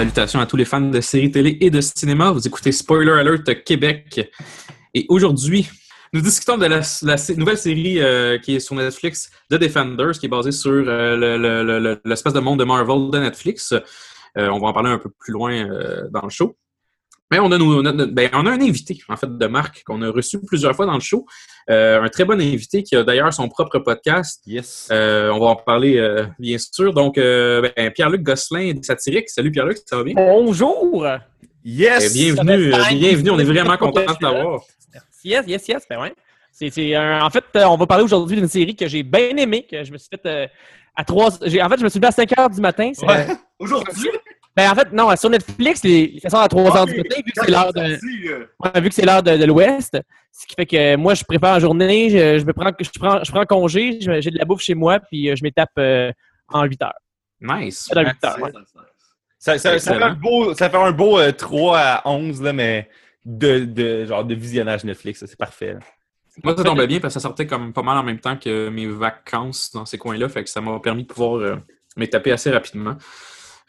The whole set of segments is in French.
Salutations à tous les fans de séries télé et de cinéma. Vous écoutez Spoiler Alert Québec. Et aujourd'hui, nous discutons de la, nouvelle série euh, qui est sur Netflix, The Defenders, qui est basée sur euh, l'espèce de monde de Marvel de Netflix. Euh, on va en parler un peu plus loin dans le show. Mais on a, ben, on a un invité, en fait, de Marc, qu'on a reçu plusieurs fois dans le show. un très bon invité qui a d'ailleurs son propre podcast. Yes. on va en parler, bien sûr. Donc, ben, Pierre-Luc Gosselin, satirique. Salut Pierre-Luc, ça va bien? Bonjour! Yes! Eh, bienvenue, bienvenue. On est vraiment content de t'avoir. Yes, yes, yes. Ben ouais. C'est, en fait, euh, on va parler aujourd'hui d'une série que j'ai bien aimée, que je me suis fait euh, à 3 En fait, je me suis levé à 5 h du matin. Ouais. Aujourd'hui? Ben, en fait, non, sur Netflix, ça à 3 h du matin, vu que c'est l'heure de, euh. vu que c'est l'heure de, l'Ouest. Ce qui fait que moi, je prépare la journée, je, me prends, je, prends, je prends congé, j'ai de la bouffe chez moi, puis je m'étape en 8 heures. Nice. Dans 8 heures, ça, ça, ça, fait un beau, ça fait un beau 3 à 11, là, mais de, de, genre, de visionnage Netflix. C'est parfait. Moi, ça tombait bien parce que ça sortait comme pas mal en même temps que mes vacances dans ces coins-là. Fait que ça m'a permis de pouvoir euh, m'étaper assez rapidement.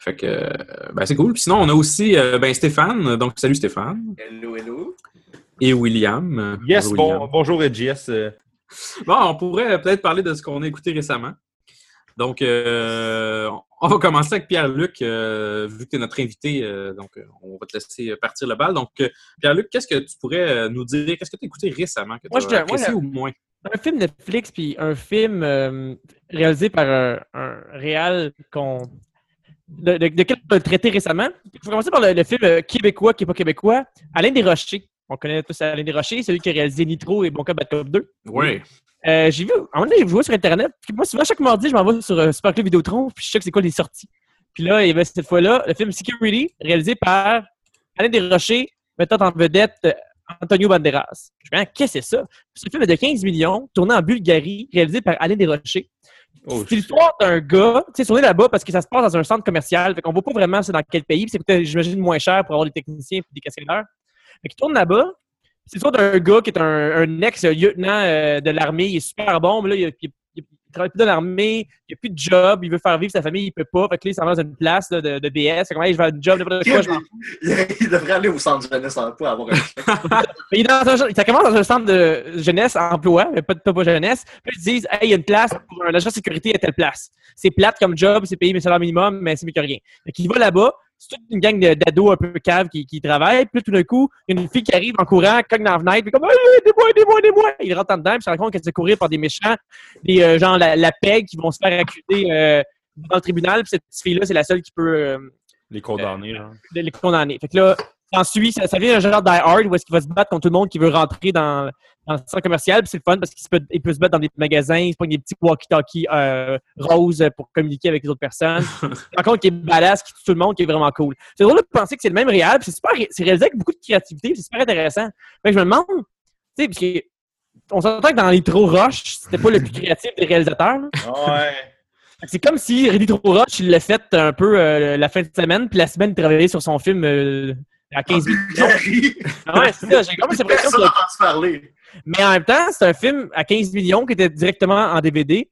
Fait que euh, ben, c'est cool. sinon, on a aussi euh, ben, Stéphane. Donc, salut Stéphane. Hello, hello. Et William. Yes, bonjour, bonjour Jess. Bon, on pourrait peut-être parler de ce qu'on a écouté récemment. Donc, euh, on va commencer avec Pierre-Luc, euh, vu que tu es notre invité. Euh, donc, on va te laisser partir le bal. Donc, Pierre-Luc, qu'est-ce que tu pourrais nous dire? Qu'est-ce que tu as écouté récemment que tu as apprécié ou moins? Un film Netflix, puis un film réalisé par un, un réal qu'on de, de, quel on a traité récemment? Il faut commencer par le, film québécois qui n'est pas québécois, Alain Desrochers. On connaît tous Alain Desrochers, celui qui a réalisé Nitro et Bon Cop Bad Cop 2. Oui. Euh, j'ai vu, à un moment donné, j'ai vu sur Internet. Puis moi, souvent, chaque mardi, je m'en vais sur euh, Super Club Vidéotron, puis je sais que c'est quoi les sorties. Puis là, il y avait cette fois-là le film Security, réalisé par Alain Desrochers, mettant en vedette euh, Antonio Banderas. Je me dis, qu'est-ce que c'est ça? Ce film est de 15 millions, tourné en Bulgarie, réalisé par Alain Desrochers. Oh, c'est l'histoire d'un gars, tu sais, tourné là-bas parce que ça se passe dans un centre commercial. Fait qu'on voit pas vraiment c'est dans quel pays. C'est j'imagine, moins cher pour avoir des techniciens et des cascadeurs. Fait qu'il tourne là-bas. C'est l'histoire d'un gars qui est un, ex-lieutenant euh, de l'armée. Il est super bon, mais là, il, il, travaille plus dans l'armée, il n'a plus de job, il veut faire vivre sa famille, il peut pas. Fait que là, il s'en va dans une place de, de, BS. Fait que, je vais un job, n'importe quoi, je m'en Il devrait aller au centre de jeunesse emploi avoir un il, dans un, ça commence dans un centre de jeunesse emploi, mais pas de pas jeunesse. Puis ils disent, hey, il y a une place pour un agent de sécurité à telle place. C'est plate comme job, c'est payé mais salaire minimum, mais c'est mieux que rien. Fait qu'il va là-bas, c'est toute une gang d'ados un peu caves qui, qui travaillent. Puis tout d'un coup, il y a une fille qui arrive en courant, cogne dans la fenêtre, puis comme aidez-moi, aidez-moi, aidez-moi. Il rentre en dedans, puis se rend compte qu'elle se courir par des méchants, des euh, genre la, la PEG qui vont se faire accuser euh, dans le tribunal. Puis cette fille-là, c'est la seule qui peut euh, les condamner. Hein. Les condamner. Fait que là, ensuite, ça, ça vient un genre Die Hard où est-ce qu'il va se battre contre tout le monde qui veut rentrer dans, dans le centre commercial. c'est le fun parce qu'il peut, il peut se battre dans des magasins, il se prend des petits walkie-talkies euh, roses pour communiquer avec les autres personnes. Par contre, qui est badass, qui tue tout le monde, qui est vraiment cool. C'est drôle de penser que c'est le même réel, c'est super, c'est réalisé avec beaucoup de créativité, c'est super intéressant. Fait je me demande, tu sais, parce que on s'entend que dans les trop Rush, c'était pas le plus créatif des réalisateurs. Ouais. C'est comme si Ready Trop Rush, il l'a fait un peu euh, la fin de semaine, puis la semaine, il travaillait sur son film euh, à 15 millions. Ah ouais, c'est ça. J'ai comme que... parler. Mais en même temps, c'est un film à 15 millions qui était directement en DVD.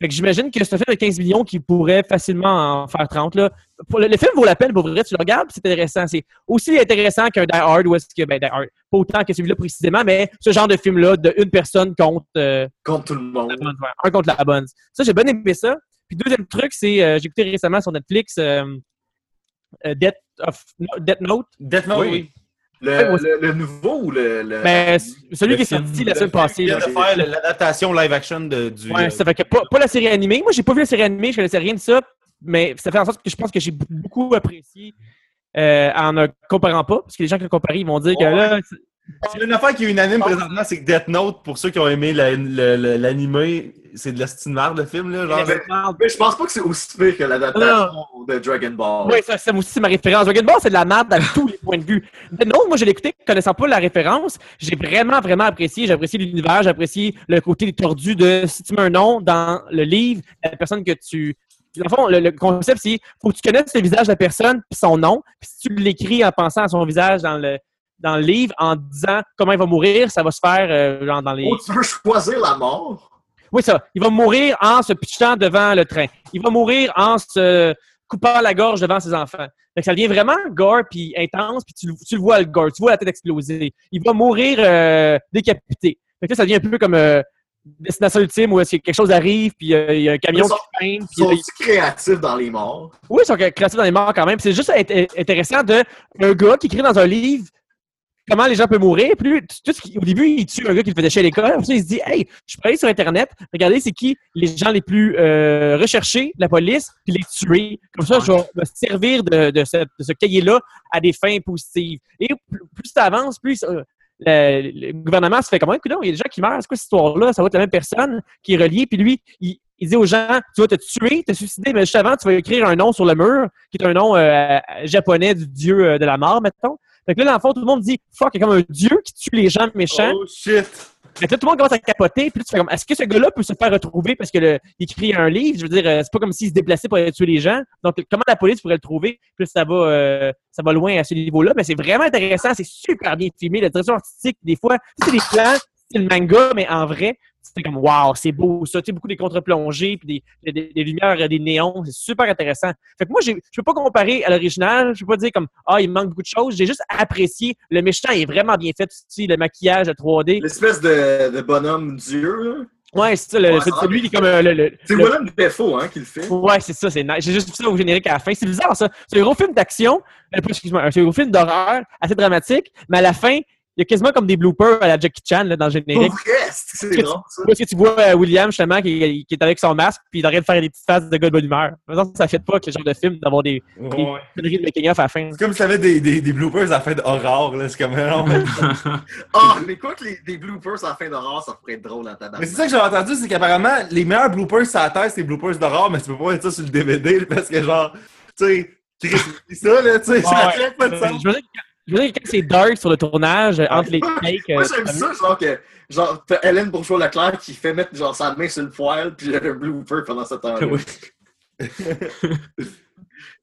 Fait que j'imagine que c'est un film de 15 millions qui pourrait facilement en faire 30. Là. Pour le, film vaut la peine pour vrai, tu le regardes, c'est intéressant. C'est aussi intéressant qu'un Die Hard ou est-ce que ben, Die Hard, pas autant que celui-là précisément, mais ce genre de film-là, de une personne contre euh, contre tout le monde. un contre la bonne. Ça, j'ai bien aimé ça. Puis deuxième truc, c'est euh, j'ai écouté récemment sur Netflix euh, Death, of, Death Note? Death Note, oui. Le, nouveau ou le. Ben, celui qui est sorti la semaine passée. Il de faire l'adaptation live action de, du. Ouais, ça fait que pas, pas, la série animée. Moi, j'ai pas vu la série animée, je connaissais rien de ça, mais ça fait en sorte que je pense que j'ai beaucoup apprécié euh, en ne comparant pas, parce que les gens qui le comparent, ils vont dire que là. C'est une affaire qui est unanime présentement, c'est que Death Note, pour ceux qui ont aimé l'animé, c'est de la style de film. Là, genre, mais, je pense pas que c'est aussi pire que l'adaptation de Dragon Ball. Oui, ça, c'est aussi ma référence. Dragon Ball, c'est de la merde à tous les points de vue. Non, moi, je l'ai écouté connaissant pas la référence. J'ai vraiment, vraiment apprécié. J'ai apprécié l'univers, j'ai apprécié le côté tordu de si tu mets un nom dans le livre, la personne que tu Dans le fond, le, le concept, c'est faut que tu connaisses le visage de la personne puis son nom. Puis si tu l'écris en pensant à son visage dans le, dans le livre, en disant comment il va mourir, ça va se faire euh, genre dans les. Oh, tu veux choisir la mort? Oui, ça. Il va mourir en se pitchant devant le train. Il va mourir en se coupant la gorge devant ses enfants. Fait que ça devient vraiment gore puis intense, puis tu, le- tu le vois le gore, tu vois la tête exploser. Il va mourir euh, décapité. Fait que là, ça devient un peu comme euh, Destination Ultime où est-ce que quelque chose arrive, puis euh, il y a un camion Ils sont- qui freine, puis Sont ils créatifs dans les morts? oui, ils sont créatifs dans les morts quand même. C'est juste int- intéressant de un gars qui écrit dans un livre comment les gens peuvent mourir. Qui- au début, il tue un gars qui le faisait chez l'école. Après il se dit Hey, je peux aller sur Internet, regardez c'est qui les gens les plus euh, recherchés la police, puis les tuer. Comme ça, je vais me servir de, ce, cahier-là à des fins positives. Et plus, plus ça avance, plus euh, le, gouvernement se fait comme écoute, il y a des gens qui meurent, c'est quoi cette histoire-là? Ça va être la même personne qui est reliée. Puis lui, il, dit aux gens, tu vas te tuer, te suicider, mais juste avant, tu vas écrire un nom sur le mur, qui est un nom euh, japonais du dieu de la mort, mettons. Fait que là, dans le fond, tout le monde dit, fuck, il y a comme un dieu qui tue les gens méchants. Oh shit! Fait que là, tout le monde commence à capoter, puis là, tu fais comme, est-ce que ce gars-là peut se faire retrouver parce que le, il écrit un livre? Je veux dire, euh, c'est pas comme s'il se déplaçait pour aller tuer les gens. Donc, comment la police pourrait le trouver? Puis ça va, euh, ça va loin à ce niveau-là, mais c'est vraiment intéressant, c'est super bien filmé, la direction artistique, des fois, c'est des plans, c'est le manga, mais en vrai, c'était comme, wow, c'est beau, ça, tu sais, beaucoup des contre-plongées, puis des, des, des lumières, euh, des néons, c'est super intéressant. Fait que moi, je peux pas comparer à l'original, je peux pas dire comme, ah, il manque beaucoup de choses, j'ai juste apprécié, le méchant est vraiment bien fait, aussi, le maquillage, le 3D. L'espèce de, de bonhomme dieu. Ouais, c'est ça, le, Ouais, celui qui est comme euh, le, le- C'est le- Dafoe, hein, qui le fait. Ouais, c'est ça, c'est nice. J'ai juste vu ça au générique à la fin. C'est bizarre, ça. C'est un gros film d'action, euh, excuse-moi, c'est un gros film d'horreur, assez dramatique, mais à la fin, il y a quasiment comme des bloopers à la Jackie Chan là, dans le Pour générique. c'est drôle. Où est-ce que tu vois euh, William, justement, qui, qui est avec son masque, puis il arrête de faire des petites faces de gars de bonne humeur. De toute façon, ça fait pas que le genre de film d'avoir des Ouais. conneries de making-of à la fin. C'est comme si t'avais des, des, des bloopers à la fin d'horreur, là. C'est comme, non, mais... Ah, mais quoi que les, des bloopers en fin d'horreur, ça pourrait être drôle en tabac. mais c'est ça que j'ai entendu, c'est qu'apparemment, les meilleurs bloopers sur la Terre, c'est les bloopers d'horreur, mais tu peux pas mettre ça sur le DVD, parce que genre, tu sais, ça, là, tu sais, ça Ouais. pas de Je sens. Je veux dire quand c'est dark sur le tournage, euh, entre les takes... Moi, euh, j'aime ça, genre que. Genre, t'as Hélène Bourgeois-Leclerc qui fait mettre genre sa main sur le poil, puis il y a un blooper pendant ce temps-là. Oui.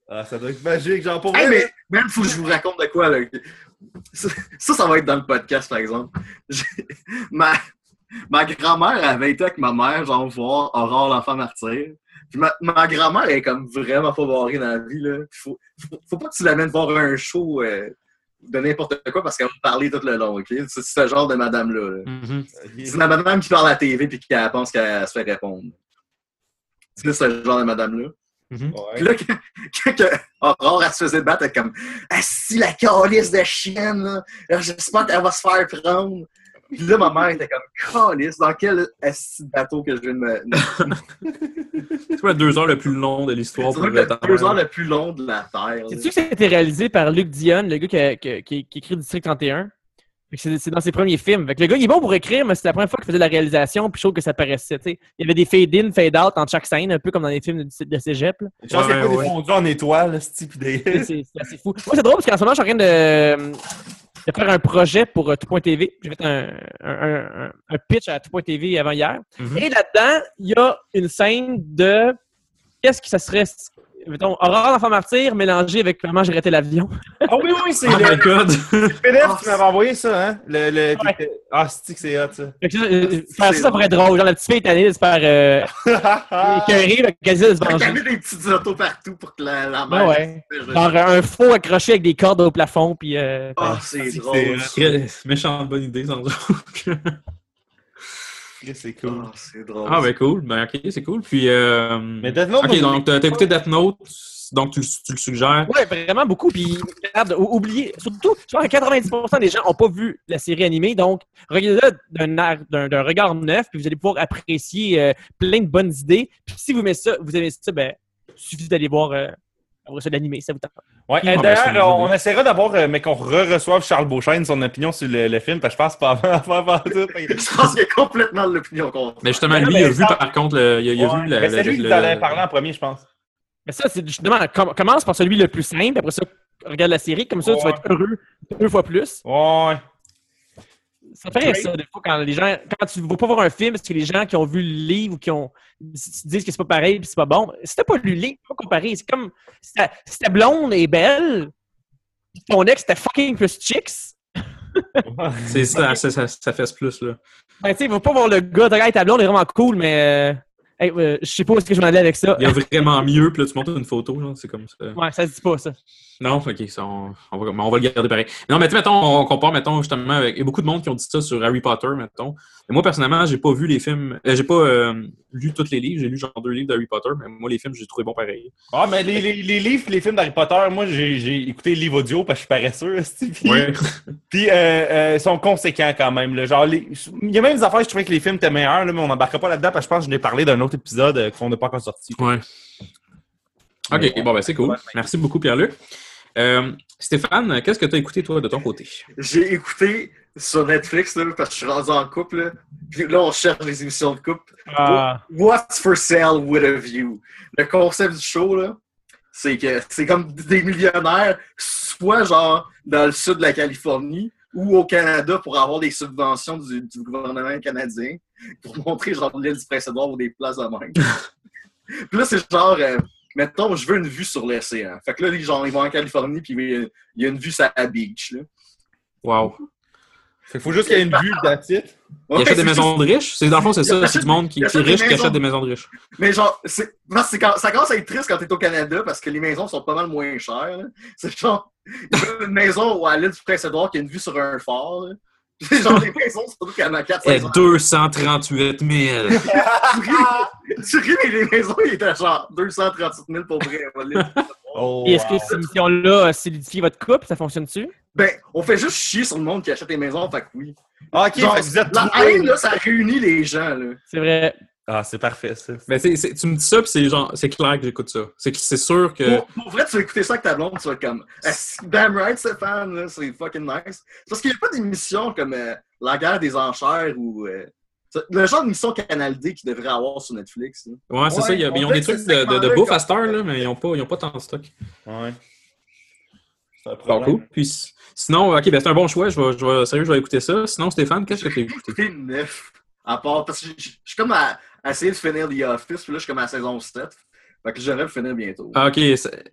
Ah, ça doit être magique, genre, pour Hey, vrai, mais même, faut que je vous raconte de quoi, là. Ça, ça, va être dans le podcast, par exemple. Ma, ma grand-mère avait été avec ma mère, genre, voir Aurore l'enfant martyr. Puis ma, ma grand-mère est comme vraiment pas barrée dans la vie, là. Faut, faut, faut pas que tu l'amènes voir un show euh, de n'importe quoi parce qu'elle va parler tout le long, OK? C'est ce genre de madame-là. là. Mhm. C'est la madame qui parle à la TV puis qui pense qu'elle se fait répondre. C'est ce genre de madame-là. Mhm. Puis là, quand, quand Aurore, elle se faisait battre, elle est comme Ah, si la calice de chienne, j'espère qu'elle va se faire prendre. Puis là, ma mère était comme calice, dans quel bateau que je viens de me. C'est quoi le deux heures le plus long de l'histoire pour le le deux heures le plus long de la Terre. Sais-tu que c'était réalisé par Luc Dion, le gars qui, a- qui, a- qui- qui écrit District 31? Fait que C'est dans ses premiers films. Fait que le gars, il est bon pour écrire, mais c'est la première fois qu'il faisait la réalisation, puis je trouve que ça paraissait. tu sais. Il y avait des fade-in, fade-out entre chaque scène, un peu comme dans les films de, de cégep. là. Je pense qu'il y a Ouais, pas ouais. des fondus en étoiles, ce type C'est des... c'est- c'est assez fou. Moi, c'est drôle parce qu'en ce moment, je suis en train de, de faire un projet pour euh, Tout.tv. J'ai fait un, un, pitch à Tout.tv avant hier. Mhm. Et là-dedans, il y a une scène de qu'est-ce que ça serait, mettons, Aurore d'enfant martyr mélangé avec comment j'ai raté l'avion. Ah oui, oui, c'est Oh my le god! PDF Ah, qui m'avait envoyé ça, hein? Le, le... Ouais. Ah, c'est que c'est hot, ça? Fait que ça, euh, faire ça, ça pourrait être drôle. Genre, la petite fille est allée de se faire euh, écœurer, essaie de se venger. avait des petites autos partout pour que la, la Ouais, mère. ouais. Genre un faux accroché avec des cordes au plafond, puis euh, Ah, c'est c'est- drôle. Très Méchante bonne idée, sans doute. C'est cool. Ah, c'est drôle. Ah, ben cool. Ben, ok, c'est cool. Puis, euh... Mais Death Note, Ok, moi, donc, t'as écouté Death Note, donc tu, tu le suggères. Ouais, vraiment beaucoup. Puis, regarde, oubliez, surtout, je pense que 90% des gens n'ont pas vu la série animée. Donc, regardez-la d'un air- d'un d'un regard neuf, puis vous allez pouvoir apprécier euh, plein de bonnes idées. Puis, si vous aimez ça, vous aimez ça, ben, il suffit d'aller voir euh, après ça, l'animé. Ça vous tente. Ouais, Ah, ben, d'ailleurs, on, essaiera d'avoir, euh, mais qu'on re-reçoive Charles Beauchesne, son opinion sur le, le film, parce que je pense pas avant avant- avant tout. Je pense qu'il y a complètement l'opinion contre. Mais justement, lui, mais il a vu ça- par contre, le- il a, il a Ouais, vu la- mais c'est lui qui avait parlé en premier, je pense. Mais ça, c'est justement, com- commence par celui le plus simple. Après ça, regarde la série. Comme ça, tu vas être heureux deux fois plus. Ouais. Ça fait rire, ça, des fois, quand les gens, quand tu ne vas pas voir un film, parce que les gens qui ont vu le livre ou qui ont, disent que c'est pas pareil puis c'est pas bon. Si t'as pas lu le livre, tu peux pas comparer. C'est comme, si ta, si ta blonde est belle, ton ex était fucking plus chicks, C'est ça, ça, ça, ce plus, là. ben, tu sais, il va pas voir le gars, regarde, ta blonde est vraiment cool, mais, euh, hey, euh, je sais pas où est-ce que je m'en allais avec ça. Il y a vraiment mieux, puis là, tu montres une photo, genre, c'est comme ça. Ouais, ça se dit pas, ça. Non, ok, ça, on, on va, on va le garder pareil. Non, mais tu mettons, on compare, mettons, justement, avec. Il y a beaucoup de monde qui ont dit ça sur Harry Potter, mettons. Mais moi, personnellement, j'ai pas vu les films. euh, j'ai pas euh, lu tous les livres. J'ai lu genre deux livres d'Harry Potter, mais moi, les films, j'ai trouvé bon pareil. Ah, mais les, les, les livres et les films d'Harry Potter, moi, j'ai j'ai écouté le livre audio parce que je suis paresseux. Ouais. puis euh, euh, ils sont conséquents quand même. là. Genre, les- il y a même des affaires, je trouvais que les films étaient meilleurs, là, mais on n'embarquera pas là-dedans parce que je pense que je n'ai parlé d'un autre épisode euh, qu'on n'a pas encore sorti. ouais. Ok, Ouais. bon, ben, c'est cool. Merci beaucoup, Pierre-Luc. Euh, Stéphane, qu'est-ce que tu as écouté, toi, de ton côté? J'ai écouté sur Netflix, là, parce que je suis rendu en couple. Là, Puis là, on cherche les émissions de couple. Ah, What's for sale with a view? Le concept du show, là, c'est que c'est comme des millionnaires, soit genre dans le sud de la Californie ou au Canada pour avoir des subventions du, du gouvernement canadien pour montrer genre l'île du Prince-Édouard ou des places de même. puis là, c'est genre, euh, mettons, je veux une vue sur l'océan. Fait que là, les gens, ils vont en Californie puis il y a une vue sur la beach. Là. Wow. Fait qu'il faut juste qu'il y ait une vue de titre. Il achète des maisons de riches? C'est, dans le fond, c'est Il ça. achète- C'est du monde qui, il qui est riche qui achète des maisons de riches. Mais genre, c'est, quand- ça commence à être triste quand t'es au Canada parce que les maisons sont pas mal moins chères. là. C'est genre il y a une maison à l'île du Prince-Édouard qui a une vue sur un phare. là. Genre, les maisons sont toutes à 4 Eh, 500 238 000. Tu ris, mais les maisons, ils étaient genre 237 000 pour vrai. Oh, Et est-ce que cette émission-là solidifie votre couple? Ça fonctionne-tu? Ben, on fait juste chier sur le monde qui achète des maisons, fait que oui. Ah, ok, Genre, fait que vous êtes la haine, là, ça réunit les gens. Là. C'est vrai. Ah, c'est parfait, ça. Mais c'est, c'est- tu me dis ça, puis c'est genre, c'est clair que j'écoute ça. C'est, sûr que. Pour, pour vrai, tu vas écouter ça avec ta blonde, tu vas comme Ah, Damn right, Stéphane, là, c'est fucking nice. C'est Parce qu'il n'y a pas d'émission comme euh, La guerre des enchères ou. euh, le genre d'émission Canal D qu'ils devraient avoir sur Netflix. là. Ouais, c'est Ouais, ça. il y a- on ils ont des trucs de, de, de bouffe à cette heure, là, mais ils n'ont pas, ils ont pas tant de stock. Ouais. C'est un Bon, cool. Puis, sinon, ok, ben c'est un bon choix. Je vais, je vais, sérieux, je vais écouter ça. Sinon, Stéphane, qu'est-ce que tu as J'ai écouté? neuf. À part, parce que je suis comme à essayer de finir The Office, puis là, je suis comme à la saison 7. Fait que j'aurais le finir bientôt. Ah, ok,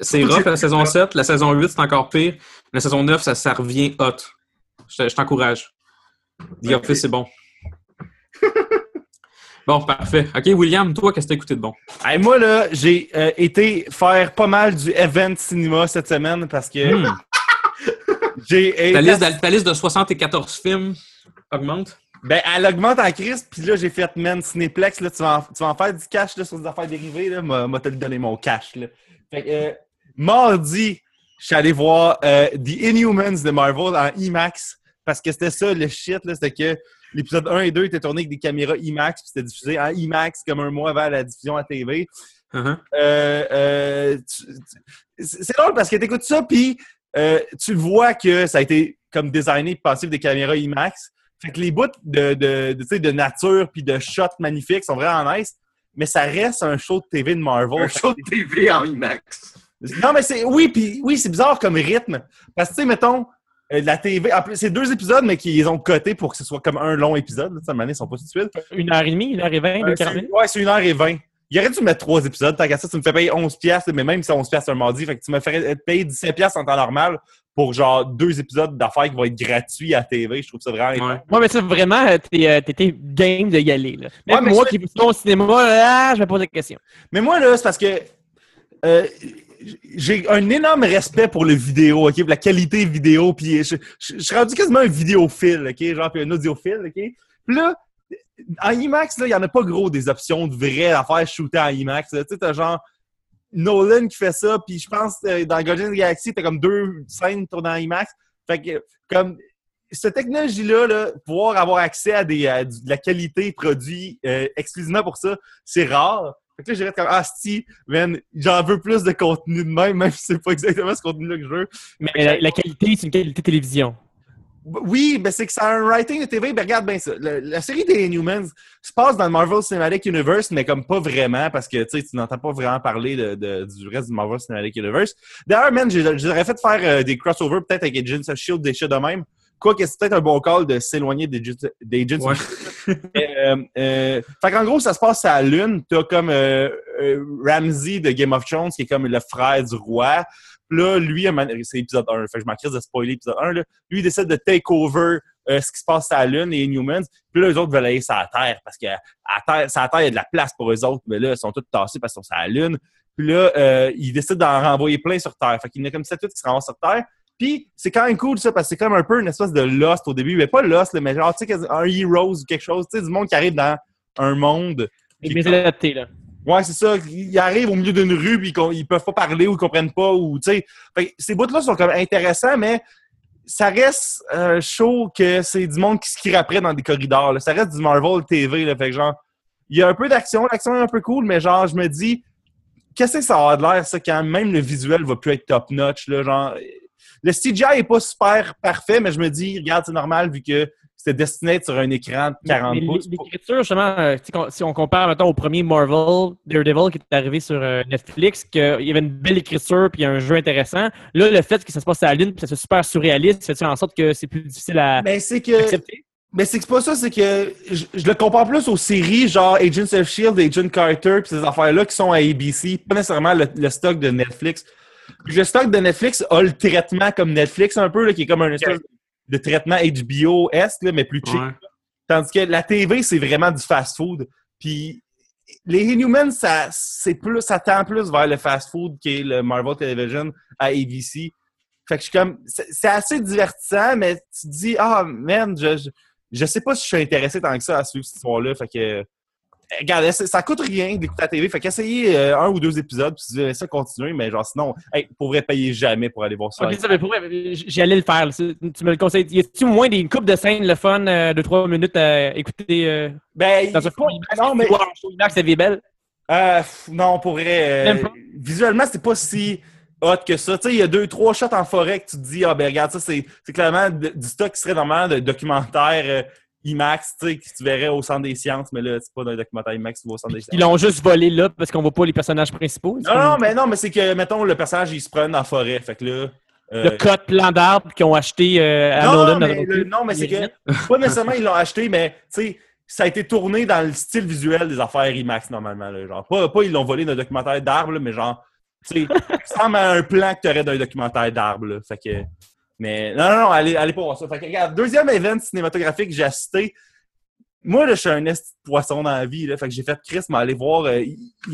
c'est, rough la saison 7. La saison 8, c'est encore pire. La saison 9, ça, ça revient hot. Je, je t'encourage. The. Office, c'est bon. Bon, parfait. Ok, William, toi, qu'est-ce que t'as écouté de bon? Hey, moi, là, j'ai euh, été faire pas mal du event cinéma cette semaine parce que Hmm. j'ai ta liste de 74 films augmente? Ben, elle augmente en crise, puis là, j'ai fait, man, Cinéplex, là, tu vas en, tu vas en faire du cash là, sur des affaires dérivées, là, m'a te donné mon cash, là. Fait que, euh, mardi, je suis allé voir euh, The Inhumans de Marvel en IMAX, parce que c'était ça, le shit, là, c'était que l'épisode 1 et 2 étaient tournés avec des caméras IMAX, puis c'était diffusé en IMAX comme un mois avant la diffusion à TV. Uh-huh. Euh, euh, c'est drôle parce que tu écoutes ça, puis euh, tu vois que ça a été comme designé et pour des caméras IMAX. Fait que les bouts de, de, de, tu sais, de nature puis de shots magnifiques sont vraiment nice, mais ça reste un show de TV de Marvel. Un show de TV en IMAX. Non, mais c'est. Oui, puis oui, c'est bizarre comme rythme. Parce que, tu sais, mettons, euh, la TV. C'est deux épisodes, mais qu'ils ont cotés pour que ce soit comme un long épisode. moment donné, ils sont pas tout de suite. Une heure et demie, une heure et vingt, deux quarante c'est- minutes. ouais, c'est une heure et vingt. Il aurait dû mettre trois épisodes. Tant qu'à ça, tu me fais payer 11 piastres, mais même si c'est 11 piastres un mardi, fait que tu me ferais payer 17 piastres en temps normal pour genre deux épisodes d'affaires qui vont être gratuits à TV. Je trouve ça vraiment... Ouais. Ouais, mais ça, vraiment, euh, t'es, euh, t'étais game de y aller. Là. Même Ouais, mais moi ça- qui vais au cinéma, là, je me pose la question. Mais moi, là, c'est parce que euh, j'ai un énorme respect pour le vidéo, OK? Pour la qualité vidéo, puis je, je- je suis rendu quasiment un vidéophile, OK? Genre, puis un audiophile, OK? Puis là, en IMAX, là, il n'y en a pas gros des options de vraies affaires shooter en IMAX. Tu sais, t'as genre Nolan qui fait ça, puis je pense euh, dans Guardians of the Galaxy, t'as comme deux scènes tournées en IMAX. Fait que, comme, cette technologie-là, là, pouvoir avoir accès à, des, la qualité produit euh, exclusivement pour ça, c'est rare. Fait que là, j'irais comme, ah, si, man, j'en veux plus de contenu de même, même si c'est pas exactement ce contenu-là que je veux. Mais la, la qualité, c'est une qualité télévision. Oui, ben c'est que c'est un writing de TV. Ben regarde bien ça. Le- la série des Inhumans se passe dans le Marvel Cinematic Universe, mais comme pas vraiment, parce que tu n'entends pas vraiment parler de, de- du reste du Marvel Cinematic Universe. D'ailleurs, man, j'aurais fait faire euh, des crossovers peut-être avec Agents of S.H.I.E.L.D., des choses de même. quoi que c'est peut-être un bon call de s'éloigner des Agents- des Agents Ouais. Mais, euh, euh, fait qu'en gros, ça se passe à la Lune. T'as comme Ramsey de Game of Thrones, qui est comme le frère du roi. Là, lui, c'est épisode 1, fait que je m'en crise de spoiler épisode 1. Là. Lui, il décide de take over euh, ce qui se passe à la Lune, les Inhumans. Puis là, eux autres veulent aller sur la Terre, parce que à terre, sur la Terre, il y a de la place pour eux autres. Mais là, ils sont tous tassés parce qu'ils sont sur la Lune. Puis là, euh, ils décident d'en renvoyer plein sur Terre. Fait qu'il y en a comme 7-8 qui se renvoient sur Terre. Puis c'est quand même cool ça, parce que c'est comme un peu une espèce de Lost au début. Mais pas Lost, mais genre, tu sais, un Heroes ou quelque chose. Tu sais, du monde qui arrive dans un monde. Adapté, là. Ouais, c'est ça. Ils arrivent au milieu d'une rue, puis ils, peuvent pas parler ou ils comprennent pas. Ou, ces bouts-là sont comme intéressants, mais ça reste euh, chaud que c'est du monde qui se crie après dans des corridors. là. Ça reste du Marvel TV. Là, fait que genre, il y a un peu d'action. L'action est un peu cool, mais genre, je me dis, qu'est-ce que ça va de l'air, ça, quand même le visuel va plus être top-notch, genre... Le CGI est pas super parfait, mais je me dis, regarde, c'est normal, vu que c'était destiné à être sur un écran de 40 Mais pouces. L'écriture, justement, euh, si on compare maintenant au premier Marvel, Daredevil, qui est arrivé sur euh, Netflix, qu'il y avait une belle écriture puis un jeu intéressant. Là, le fait que ça se passe à la Lune puis que ça soit super surréaliste, fait en sorte que c'est plus difficile à Mais c'est que... accepter? Mais c'est que c'est pas ça, c'est que je, je le compare plus aux séries genre Agents of Shield, Agent Carter, puis ces affaires-là qui sont à ABC, pas nécessairement le, le stock de Netflix. Puis le stock de Netflix a le traitement comme Netflix un peu, là, qui est comme un espèce de traitement HBO-esque, là, mais plus cheap. Ouais. Tandis que la TV, c'est vraiment du fast-food. Puis les Inhumans, ça, c'est plus, ça tend plus vers le fast-food qui est le Marvel Television à ABC. Fait que je suis comme, c'est c'est assez divertissant, mais tu te dis, ah, man, je, je, je sais pas si je suis intéressé tant que ça à suivre cette histoire-là. Fait que, regarde, ça, coûte rien d'écouter la TV. Fait qu'essayez euh, un ou deux épisodes, puis tu ça continuer, mais genre, sinon, hey, pour vrai, payer jamais pour aller voir ça. Ok, ça, mais pour vrai, j'y allais le faire. là. Tu me le conseilles. Y a-tu au moins des coupes de scènes, le fun, euh, de trois minutes à écouter euh, Ben, dans un fond IMAX? non, mais- un show IMAX, c'est belle. Euh, non, pour vrai. Même pas? visuellement, c'est pas si hot que ça. Tu sais, il y a deux, trois shots en forêt que tu te dis, ah ben regarde, ça, c'est clairement du stock qui serait normalement de documentaire IMAX, tu sais, que tu verrais au centre des sciences, mais là, c'est pas d'un documentaire IMAX, tu vas au centre des Ils sciences. l'ont juste volé là parce qu'on voit pas les personnages principaux. Non, non, mais non, mais c'est que, mettons, le personnage, il se promène dans la forêt. Fait que là. euh, Le code plan d'arbre qu'ils ont acheté euh, à non, Nolan. mais dans le- non, mais c'est que, pas nécessairement ils l'ont acheté, mais, tu sais, ça a été tourné dans le style visuel des affaires IMAX, normalement, là, genre. Pas, pas ils l'ont volé d'un documentaire d'arbre, mais genre, tu sais, ça ressemble à un plan que tu aurais d'un documentaire d'arbre, là. Fait que, mais, non, non, non, allez, allez pas voir ça. Fait que, regarde, deuxième event cinématographique que j'ai assisté, moi, là, je suis un esti de poisson dans la vie, là. Fait que j'ai fait Chris m'aller voir, euh,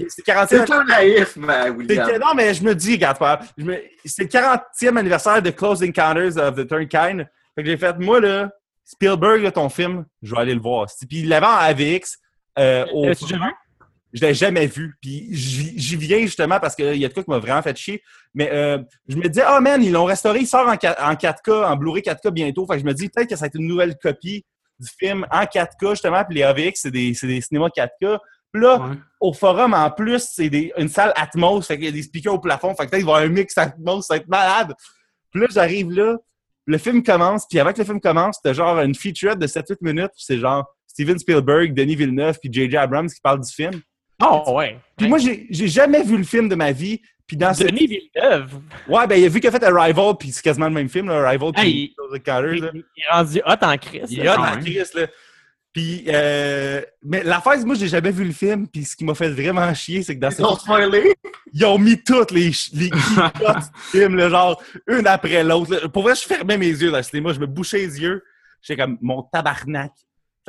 c'est 40 C'est un naïf, mais William. non, mais je me dis, regarde, me- c'est le 40e anniversaire de Close Encounters of the Third Kind. Fait que j'ai fait, moi, là, Spielberg, là, ton film, je vais aller le voir. Puis il l'avait en AVX. Euh, au- L'as-tu déjà vu? Je l'ai jamais vu. Puis j'y viens justement parce qu'il y a de quoi qui m'a vraiment fait chier. Mais euh, je me disais, oh man, ils l'ont restauré, il sort en, 4, en 4K, en Blu-ray 4K bientôt. Fait que je me dis, peut-être que ça va être une nouvelle copie du film en 4K, justement. Puis les AVX, c'est des, des cinémas 4K. Puis là, Ouais. au forum, en plus, c'est une salle Atmos, fait qu'il y a des speakers au plafond, fait que peut-être il va y avoir un mix Atmos, ça va être malade. Puis là, j'arrive là, le film commence, puis avant que le film commence, c'était genre une featurette de 7-8 minutes, c'est genre Steven Spielberg, Denis Villeneuve, puis J.J. Abrams qui parlent du film. Oh, ouais. Puis moi, j'ai j'ai jamais vu le film de ma vie, puis dans ce... Denis Villeneuve. Ouais, ben, il a vu qu'il a fait Arrival, puis c'est quasiment le même film, là, Arrival, puis Hey, Il, là. il est rendu hot en crise. Il est hot Ah en ouais. Christ, là. Puis, euh, mais l'affaire, moi, j'ai jamais vu le film, puis ce qui m'a fait vraiment chier, c'est que dans Ils ce ont spoilé? ils ont mis toutes les, les key shots du film, là, genre, une après l'autre. Pour vrai, je fermais mes yeux dans le cinéma, je me bouchais les yeux. J'étais comme, mon tabarnak.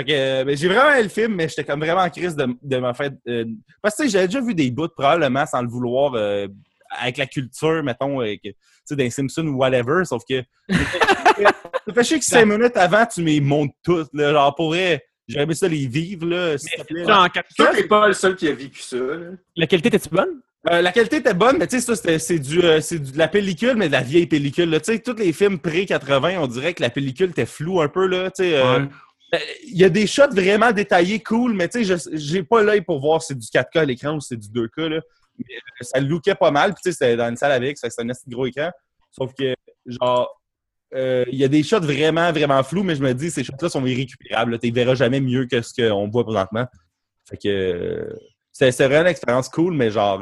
Fait que, euh, ben, j'ai vraiment aimé le film, mais j'étais comme vraiment en crise de, de fête. euh, parce que, j'avais déjà vu des bouts, probablement, sans le vouloir, euh, avec la culture, mettons, avec, tu sais, d'un Simpson ou whatever, sauf que, ça fait chier que cinq minutes avant, tu me montres toutes, là, genre, pour vrai, j'aurais aimé ça les vivre, là, s'il te plaît. Ça, en 4K, Toi, t'es pas le seul qui a vécu ça. là. la qualité était-tu bonne? Euh, la qualité était bonne, mais tu sais, ça, c'était- c'est du, euh, c'est du- de la pellicule, mais de la vieille pellicule. Tu sais, tous les films pré-80, on dirait que la pellicule était floue un peu, là. Tu sais, euh, Ouais. Euh, il y a des shots vraiment détaillés, cool, mais tu sais, j'ai pas l'œil pour voir si c'est du 4K à l'écran ou si c'est du 2K, là. Mais euh, ça lookait pas mal, puis tu sais, c'était dans une salle avec, ça c'était un assez gros écran. Sauf que, genre, euh, il y a des shots vraiment, vraiment flous, mais je me dis, ces shots-là sont irrécupérables. Tu les verras jamais mieux que ce qu'on voit présentement. Fait que, euh, c'est c'est vraiment une expérience cool, mais genre,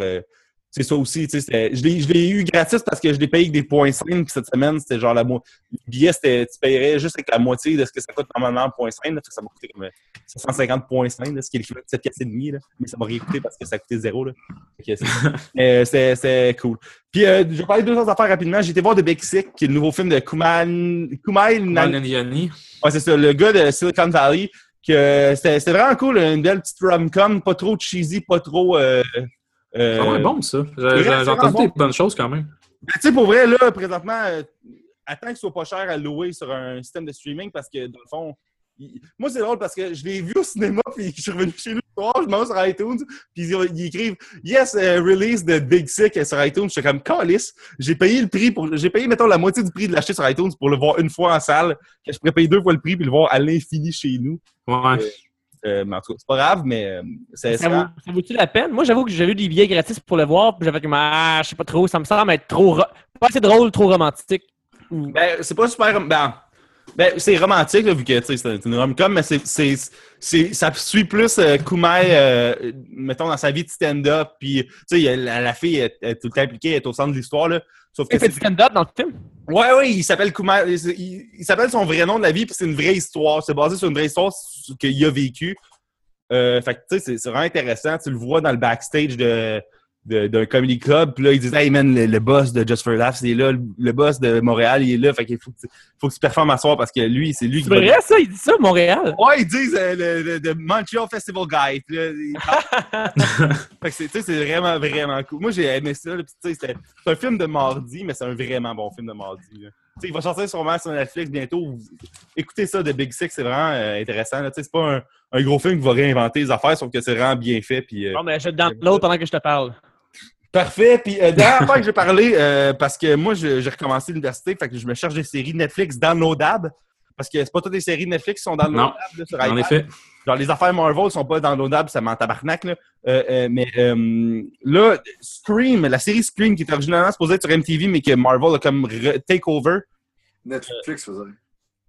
c'est ça aussi. tu sais, Je l'ai eu gratis parce que je l'ai payé avec des points 5. Puis cette semaine, c'était genre la moitié. Le billet, tu paierais juste avec la moitié de ce que ça coûte normalement en points 5. Là, Fait que ça m'a coûté comme euh, 750 points 5, là, ce qui est l'équivalent de 7 piastres et demi. Là. Mais ça m'a rien coûté parce que ça coûtait zéro. C'est- euh, c'est cool. Puis, euh, je vais parler de deux autres affaires rapidement. J'ai été voir The Big Sick, qui est le nouveau film de. Kumail Nan- Nanjiani. Ouais, c'est ça, le gars de Silicon Valley. que C'était c'était vraiment cool, une belle petite rom-com, pas trop cheesy, pas trop... Euh, euh, Ah ouais, bon, ça. J'ai entendu bon. des bonnes choses quand même. Ben, tu sais, pour vrai, là, présentement, euh, attends qu'il soit pas cher à louer sur un système de streaming parce que, dans le fond, il- moi, c'est drôle parce que je l'ai vu au cinéma puis je suis revenu chez nous le soir, je m'en sur iTunes puis ils, ils écrivent Yes, euh, release de Big Sick sur iTunes. J'étais comme Calice. J'ai payé le prix pour. J'ai payé, mettons, la moitié du prix de l'acheter sur iTunes pour le voir une fois en salle. Que je pourrais payer deux fois le prix puis le voir à l'infini chez nous. Ouais. Euh, mais en tout cas, c'est pas grave, mais euh, c'est. Ça, vaut, ça vaut-tu la peine? Moi, j'avoue que j'ai eu des billets gratis pour le voir, puis j'avais comme, ah, je sais pas trop, ça me semble être trop, ro- pas assez drôle, trop romantique. Ben, c'est pas super. Ben, ben c'est romantique, là, vu que c'est une rom-com, mais c'est, c'est, c'est, ça suit plus euh, euh, mettons, dans sa vie de stand-up. Puis, tu sais, la, la fille est, est tout le temps impliquée, elle est au centre de l'histoire. Là, sauf que Il fait du stand-up dans le film? Ouais, ouais, il s'appelle Kumail. Il, s'appelle son vrai nom de la vie, puis c'est une vraie histoire. C'est basé sur une vraie histoire qu'il a vécue. Euh, fait tu sais, c'est- c'est vraiment intéressant. Tu le vois dans le backstage de de- d'un comedy club, puis là, ils disent Hey man, le, le boss de Just for Laughs, il est là, le, le boss de Montréal, il est là, fait qu'il faut que tu, faut que tu performes à soir parce que lui, c'est lui C'est qui va- vrai, ça? Il dit ça, Montréal? Ouais, ils disent euh, le, le- Montreal Festival Guy. Puis là, il parle- fait que c'est, tu sais, c'est vraiment, vraiment cool. Moi, j'ai aimé ça. c'est un film de mardi, mais c'est un vraiment bon film de mardi. là. Il va sortir sûrement sur Netflix bientôt. Écoutez ça de Big Six, c'est vraiment euh, intéressant. C'est pas un, un gros film qui va réinventer les affaires, sauf que c'est vraiment bien fait. Puis, euh, Bon, je dans l'autre pendant que je te parle. Parfait. Puis, euh, dernière fois que j'ai parlé, euh, parce que moi, j'ai recommencé l'université, fait que je me cherche des séries Netflix downloadables. Parce que c'est pas toutes les séries Netflix qui sont downloadables là, sur En iPad. effet. Genre, les affaires Marvel sont pas downloadables, ça m'en tabarnak, là. Euh, euh, mais euh, là, Scream, la série Scream, qui est originalement supposée être sur MTV, mais que Marvel a comme re- take over. Netflix faisait.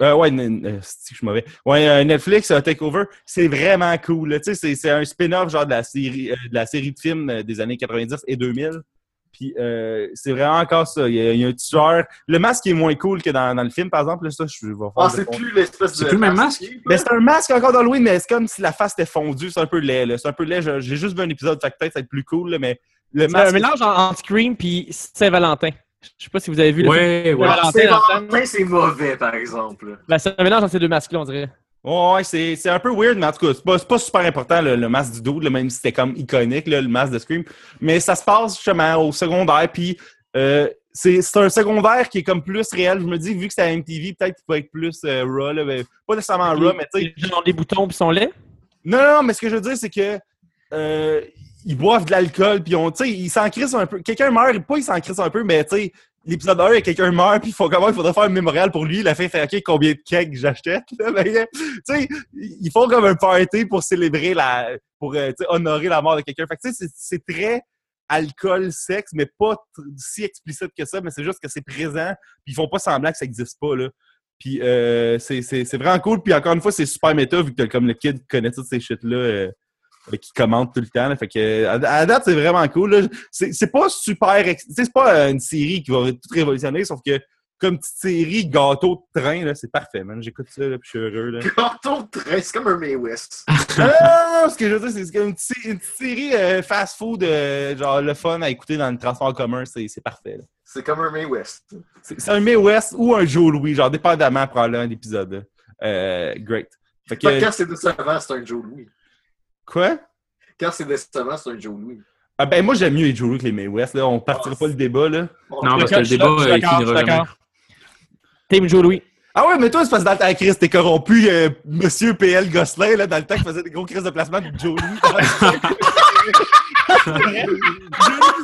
Euh, ouais, euh, c'est- je suis mauvais? Ouais, euh, Netflix, euh, take over, c'est vraiment cool. Tu sais, c'est- c'est un spin-off genre de la série, euh, de la série de films euh, des années 90 et 2000. Puis euh, c'est vraiment encore ça. Il y, a, il y a un tueur. Le masque est moins cool que dans, dans le film, par exemple. Là, ça, je vais faire Ah, c'est fond. plus l'espèce de. C'est plus le même masque? Mais c'est un masque encore d'Halloween, mais c'est comme si la face était fondue. C'est un peu laid. là. C'est un peu laid. J'ai juste vu un épisode, fait que peut-être ça va être plus cool, là, mais le C'est un masque. mélange en- entre Scream puis Saint-Valentin. Je sais pas si vous avez vu le film. Ouais, ouais. Valentin, C'est dans le film. Valentin, c'est mauvais, par exemple. Ben, c'est un mélange entre ces deux masques-là, on dirait. Ouais, ouais, c'est un peu weird, mais en tout cas, c'est pas, pas super important le, le masque du là, même si c'était comme iconique, là, le masque de Scream. Mais ça se passe justement au secondaire, puis euh, c'est un secondaire qui est comme plus réel. Je me dis, vu que c'est à MTV, peut-être qu'il peut être plus euh, raw, là, mais pas nécessairement raw, mais tu sais. Gens ont des boutons puis sont laids? Non, non, non, mais ce que je veux dire, c'est que euh, ils boivent de l'alcool, puis on, tu sais, ils s'en crissent un peu. Quelqu'un meurt, pas ils s'en crissent un peu, mais tu sais, l'épisode 1, quelqu'un meurt, puis il faut comment il faudrait faire un mémorial pour lui. La fin fait, OK, combien de kegs j'achète? Ben, tu sais, ils font comme un party pour célébrer la, pour euh, honorer la mort de quelqu'un. Fait que tu sais, c'est- très alcool, sexe, mais pas si explicite que ça, mais c'est juste que c'est présent, puis ils font pas semblant que ça existe pas, là. Puis euh, c'est vraiment cool. Puis encore une fois, c'est super méta, vu que comme le kid connaît toutes ces shit-là, euh, qui commente tout le temps. là. Fait que à, à la date, c'est vraiment cool. C'est pas super... C'est pas euh, une série qui va tout révolutionner, sauf que comme petite série gâteau de train, là, c'est parfait, man. J'écoute ça, là, puis je suis heureux. Là. Gâteau de train, c'est comme un May West. non, non, non, ce que je veux dire, c'est c'est comme une, petite- une petite série euh, fast-food, euh, genre le fun à écouter dans le transport commun, c'est c'est parfait. C'est comme un May West. C'est un May West ou un Joe Louis, genre dépendamment, probablement, d'épisode. là. Euh, great. Fait que, c'est décevant, c'est un Joe Louis. Quoi? Quand c'est décevant, c'est un Joe Louis. Ah ben moi j'aime mieux les Joe Louis que les May West, là. On partira pas le débat là. Non, parce que le débat, d'accord, euh, finira jamais. Team Joe Louis. Ah ouais, mais toi, c'est parce que dans le temps, Chris, t'es corrompu, euh, Monsieur PL Gosselin, là, dans le temps qu'il faisait des gros crises de placement de Joe Louis.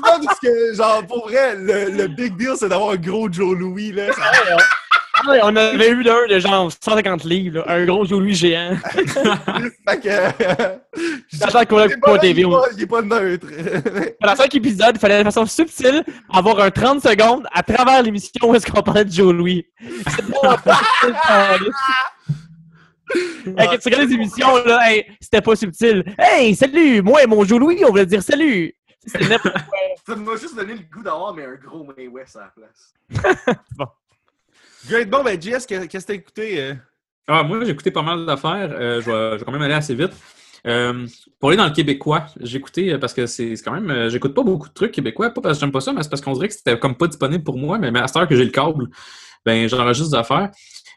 Parce que, genre, pour vrai, le, le big deal, c'est d'avoir un gros Joe Louis, là. Ça- on avait eu d'un de genre 150 livres, là, un gros Joe Louis géant. fait que... euh, Sachant qu'on a il est pas pas- TV. il est pas- neutre. Dans chaque épisode, il fallait de façon subtile avoir un 30 secondes à travers l'émission où est-ce qu'on parlait de Joe Louis. C'est bon, pas subtil, câlisse. Hey, quand tu regardes les émissions, là, hey, c'était pas subtil. Hey, salut! Moi et mon Joe Louis, on voulait dire salut! Ça m'a juste donné le goût d'avoir mais un gros May West à la place. Great. Bon, ben, JS, qu'est- qu'est-ce que t'as écouté? euh? Ah, moi, j'ai écouté pas mal d'affaires. Euh, je, vais, quand même aller assez vite. Euh, pour aller dans le québécois, j'ai écouté parce que c'est quand même. J'écoute pas beaucoup de trucs québécois, pas parce que j'aime pas ça, mais c'est parce qu'on dirait que c'était comme pas disponible pour moi. Mais à cette heure que j'ai le câble, ben j'enregistre des affaires.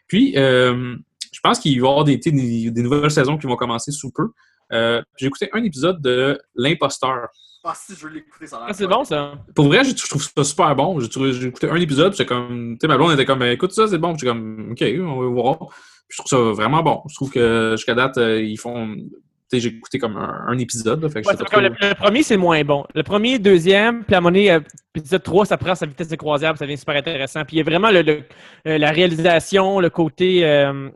Puis, je pense qu'il va y avoir des, nouvelles saisons qui vont commencer sous peu. J'ai écouté un épisode de L'Imposteur. Ah, si, je veux l'écouter, ça. Ah, c'est bon, ça. Pour vrai, je je trouve ça super bon. J'ai écouté un épisode, puis j'étais comme. Tu sais, ma blonde était comme, écoute ça, c'est bon. J'étais comme, OK, on va voir. Puis je trouve ça vraiment bon. Je trouve que jusqu'à date, euh, ils font. Tu sais, j'ai écouté comme un, un épisode, là, fait que Ouais, j'étais c'est pas comme trop- le, le premier, c'est moins bon. Le premier, deuxième, puis à moment donné, euh, épisode 3, ça prend sa vitesse de croisière, puis ça devient super intéressant. Puis il y a vraiment le, le- euh, la réalisation, le côté, euh,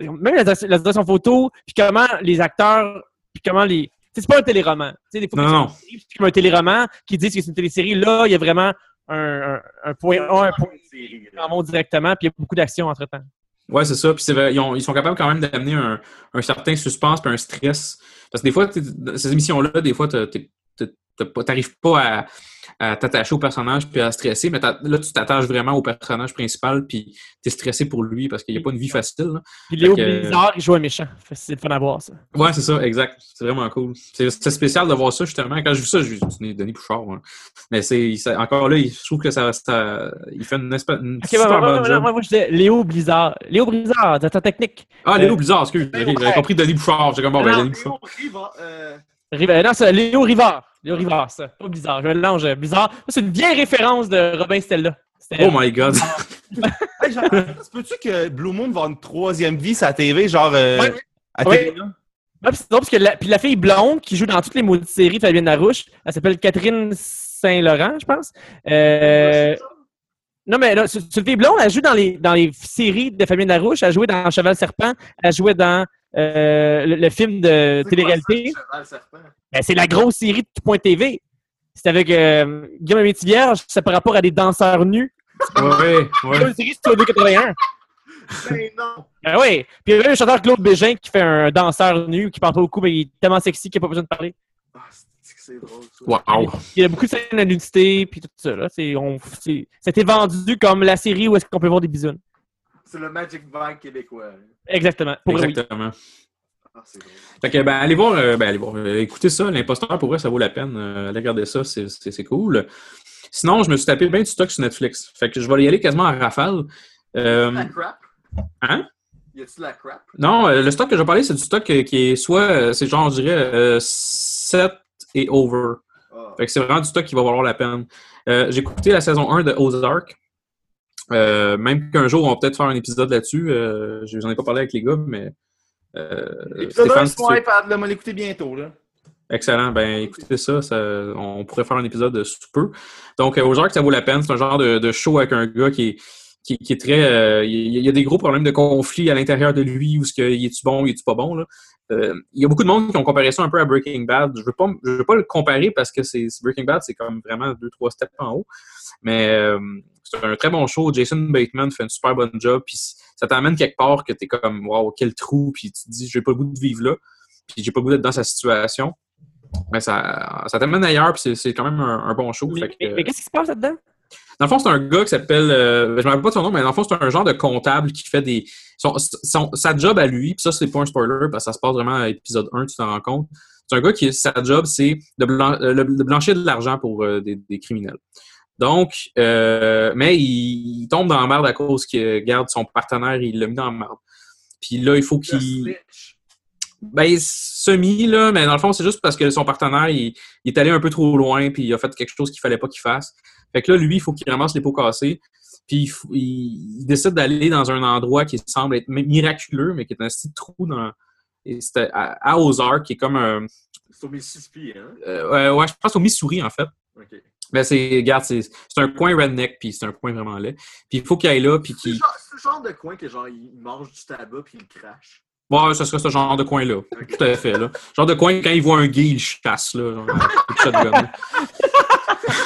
même la, la photo, puis comment les acteurs, puis comment les... tu C'est pas un téléroman. Tu sais, des fois, Non, non. série, comme un téléroman qui dit que c'est une télésérie. Là, il y a vraiment un, un- un point A, un point B, en directement, puis il y a beaucoup d'action entre-temps. Ouais, c'est ça. Puis ils, ont- ils sont capables quand même d'amener un, un certain suspense puis un stress. Parce que des fois, ces émissions-là, des fois, pas- t'arrives pas à, à t'attacher au personnage puis à stresser, mais là, tu t'attaches vraiment au personnage principal puis t'es stressé pour lui parce qu'il n'y a pas une vie facile. là. Puis Léo que- Blizzard, il joue un méchant. C'est le fun à voir, ça. Ouais, c'est ça, exact. C'est vraiment cool. C'est spécial de voir ça, justement. Quand j'ai vu ça, je me suis dit, Denis Bouchard. hein. Mais c'est encore là, il- je trouve que ça, ça- il fait une, espèce, une Ok, super bonne job. ouais, moi, je disais Léo Blizzard. Léo Blizzard, directeur technique. Ah, Léo Euh, Blizzard, excuse. J'avais compris Denis Bouchard. J'ai comme, bon, ben, Denis Bouchard. Riva, euh, non, c'est Léo Rivard. Léo Rivard, ça. Pas Blizzard. Je mélange euh, Blizzard. Ça, C'est une vieille référence de Robin Stella. Oh my god. Hey, genre, peux-tu que Blue Moon va une troisième vie sur la TV, genre euh, Ouais. à Ouais. TV? Ouais, puis c'est drôle parce que la, puis la fille blonde qui joue dans toutes les maudites séries de Fabienne Larouche, elle s'appelle Catherine Saint-Laurent, je pense. Euh, non, mais là, cette fille blonde, elle joue dans les, dans les séries de Fabienne Larouche. Elle jouait dans Cheval Serpent. Elle jouait dans euh, le, le film de c'est télé-réalité? Ben, c'est la grosse série de Point TV. C'est avec euh, Guillaume Métivierge. C'est par rapport à des danseurs nus. ouais, C'est ouais. une série Studio 81. Ben non! Ben oui. Puis il y a même le chanteur Claude Bégin qui fait un danseur nu qui parle pas beaucoup, mais il est tellement sexy qu'il n'a pas besoin de parler. Ah, c'est que c'est drôle, ça? Wow. Il y a beaucoup de scènes de nudité, puis tout ça. Là. C'est, on, c'est, c'était vendu comme la série où est-ce qu'on peut voir des bisounes. C'est le Magic Band québécois. Exactement. Pour vrai, oui. Exactement. Ah. Fait que, ben, allez voir, euh, ben, allez voir, euh, écoutez ça, l'imposteur, pour vrai, ça vaut la peine. Euh, allez regarder ça, c'est, c'est, c'est cool. Sinon, je me suis tapé bien du stock sur Netflix. Fait que je vais y aller quasiment à rafale. Euh, La crap? Hein? Y a-tu la crap? non, euh, le stock que je vais parler, c'est du stock qui est soit, c'est genre, je dirais, euh, 7 et over. Ah. Fait que c'est vraiment du stock qui va valoir la peine. Euh, j'ai écouté la saison 1 de Ozark. Euh, même qu'un jour, on va peut-être faire un épisode là-dessus. Euh, J'en ai pas parlé avec les gars, mais. Euh, L'épisode Stéphane, 1 si tu sur veux- iPad, là, on va l'écouter bientôt, là. Excellent. Ben, écoutez ça, ça, on pourrait faire un épisode sous peu. Donc, euh, Ozark, ça vaut la peine. C'est un genre de, de show avec un gars qui est, qui, qui est très. il y a- des gros problèmes de conflit à l'intérieur de lui, où ce que, il est-tu bon, il est-tu pas bon. Là. Euh, il y a beaucoup de monde qui ont comparé ça un peu à Breaking Bad. Je veux je veux pas le comparer parce que c'est c'est- Breaking Bad, c'est comme vraiment deux, trois steps en haut. Mais euh, c'est un très bon show. Jason Bateman fait un super bon job. Puis ça t'amène quelque part que t'es comme, wow, quel trou. Puis tu te dis, j'ai pas le goût de vivre là. Puis j'ai pas le goût d'être dans sa situation. Mais ça, ça t'amène ailleurs. Puis c'est- quand même un, un bon show. Mais, qu'est-ce qui se passe là-dedans? dans le fond, c'est un gars qui s'appelle. euh, je me rappelle pas de son nom, mais dans le fond, c'est un genre de comptable qui fait des. Son, son- sa job à lui, puis ça, c'est pas un spoiler parce que ça se passe vraiment à épisode 1, tu t'en rends compte. C'est un gars qui, sa job, c'est de, blan- euh, de blanchir de l'argent pour euh, des, des criminels. Donc, euh, mais il, il tombe dans la merde à cause qu'il garde son partenaire, il l'a mis dans la merde. Puis là, il faut qu'il. Ben, semi, là, mais dans le fond, c'est juste parce que son partenaire, il, il est allé un peu trop loin, puis il a fait quelque chose qu'il fallait pas qu'il fasse. Fait que là, lui, il faut qu'il ramasse les pots cassés, puis il, décide d'aller dans un endroit qui semble être mi- miraculeux, mais qui est un petit trou dans... et c'était à, à Ozark, qui est comme un... C'est au Mississippi, hein? euh, ouais, ouais, je pense au Missouri, en fait. Ok. Mais c'est, regarde, c'est c'est un coin redneck, puis c'est un coin vraiment laid. Puis il faut qu'il aille là, puis C'est qu'il... c'est le genre de coin que genre il mange du tabac puis il crache. Ouais, ce serait ce genre de coin-là. Tout à fait, là. Genre de coin, quand il voit un gay, il chasse, là. Genre, shotgun.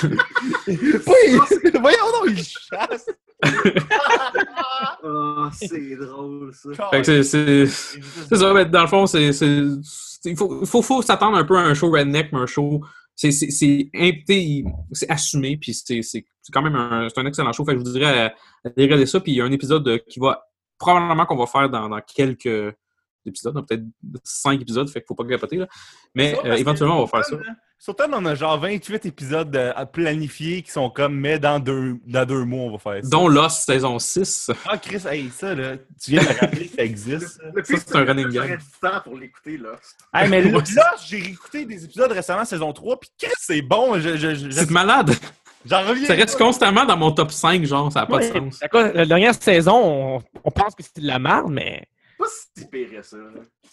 Oui! Voyons donc, il chasse! Ah, c'est drôle ça. Fait que c'est- c'est c'est ça, mais dans le fond, c'est. c'est- Il faut, faut, faut s'attendre un peu à un show redneck, mais un show c'est c'est- c'est assumé, puis c'est quand même un, c'est un excellent show. Fait que je vous dirais à, à aller regarder ça, puis il y a un épisode euh, qui va probablement qu'on va faire dans, dans quelques épisodes, dans peut-être cinq épisodes, fait qu'il faut pas capoter là. Mais euh, éventuellement, on va faire ça. Surtout, on a genre 28 épisodes euh, à planifier qui sont comme, mais dans deux, dans deux mois, on va faire ça. Dont Lost saison 6. Ah, Chris, hey, ça, là, tu viens de me rappeler que ça existe. ça. Le c'est un running du temps pour l'écouter, là. Hey, mais là, j'ai réécouté des épisodes récemment, saison 3, puis Chris, c'est bon. Je, je, je- C'est malade. J'en reviens. Ça reste pas. constamment dans mon top 5, genre, ça n'a pas de sens. La dernière saison, on, on pense que c'est de la merde, mais. Pas si pire ça. là.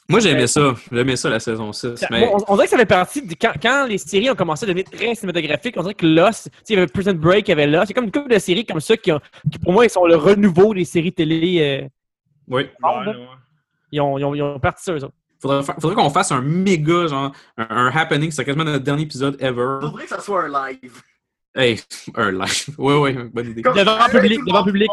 Moi, j'aimais ça. J'aimais ça, la saison 6. Mais... Bon, on, on dirait que ça fait partie de quand, quand les séries ont commencé à devenir très cinématographiques. On dirait que Lost, il y avait Prison Break, il y avait Lost. C'est comme une couple de séries comme ça qui, ont- qui, pour moi, ils sont le renouveau des séries télé. euh, Oui. Ouais. ils, ont, ils, ont, ils ont parti ça, eux autres. Faudrait, fa- faudrait qu'on fasse un méga, genre, un, un happening. C'est quasiment notre dernier épisode ever. Faudrait que ça soit un live. Hey, un live. Oui, oui, bonne idée. Comme- Devant public, devant public.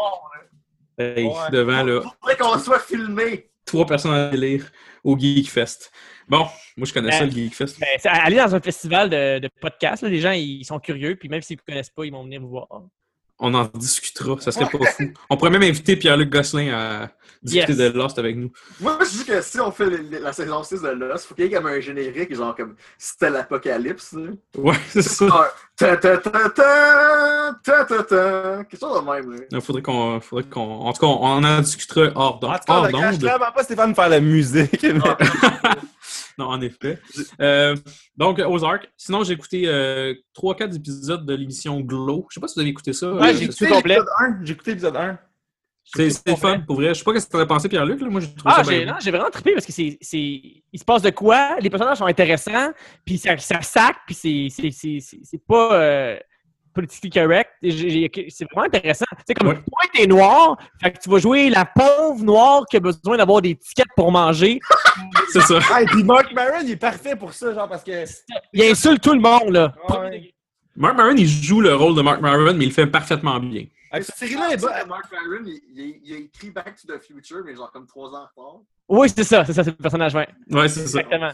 Hey, Ouais. devant, là, Faudrait qu'on soit filmé. Trois personnes à lire au Geek Fest. Bon, moi, je connais ça, le Geek Fest. Ben, aller dans un festival de, de podcasts, là, les gens ils sont curieux, puis même s'ils ne connaissent pas, ils vont venir vous voir. On en discutera, ça serait pas fou. On pourrait même inviter Pierre-Luc Gosselin à discuter Yes. de Lost avec nous. Moi, je dis que si on fait la saison 6 de Lost, faut qu'il y ait comme un générique, genre comme c'était l'apocalypse. Ouais, c'est ça. Ah, ta ta ta ta ta ta ta Quelque chose de même. Il faudrait qu'on. Faudrait qu'on. En tout cas, on en discutera hors En d'onde. tout cas, on clairement pas Stéphane faire la musique. mais- non, en effet. Euh, donc, Ozark. Sinon, j'ai écouté euh, 3-4 épisodes de l'émission Glow. Je sais pas si vous avez écouté ça. Ouais, Euh, j'ai écouté complet. l'épisode 1. J'ai écouté l'épisode 1. C'est c'est fun, pour vrai. Je sais pas ce que t'en as pensé, Pierre-Luc. là. Moi, j'ai trouvé Ah, ça j'ai bien. non, j'ai vraiment trippé parce que c'est, c'est, il se passe de quoi, les personnages sont intéressants, puis ça, ça sac, puis c'est, c'est, c'est, c'est, c'est pas politically correct. Et C'est vraiment intéressant. Tu sais, comme Ouais. toi, t'es noir, fait que tu vas jouer la pauvre noire qui a besoin d'avoir des tickets pour manger. C'est ça. Hey, puis Mark Maron, il est parfait pour ça, genre, parce que. Il insulte tout le monde, là. Ouais. Mark Maron, il joue le rôle de Mark Maron, mais il le fait parfaitement bien. Cette série-là est C'est bonne. Mark Farron, il, il- il a écrit Back to the Future, mais genre comme trois ans en retard. Oui, c'est ça, c'est ça, c'est le personnage, ouais. Ouais, c'est ça. Exactement.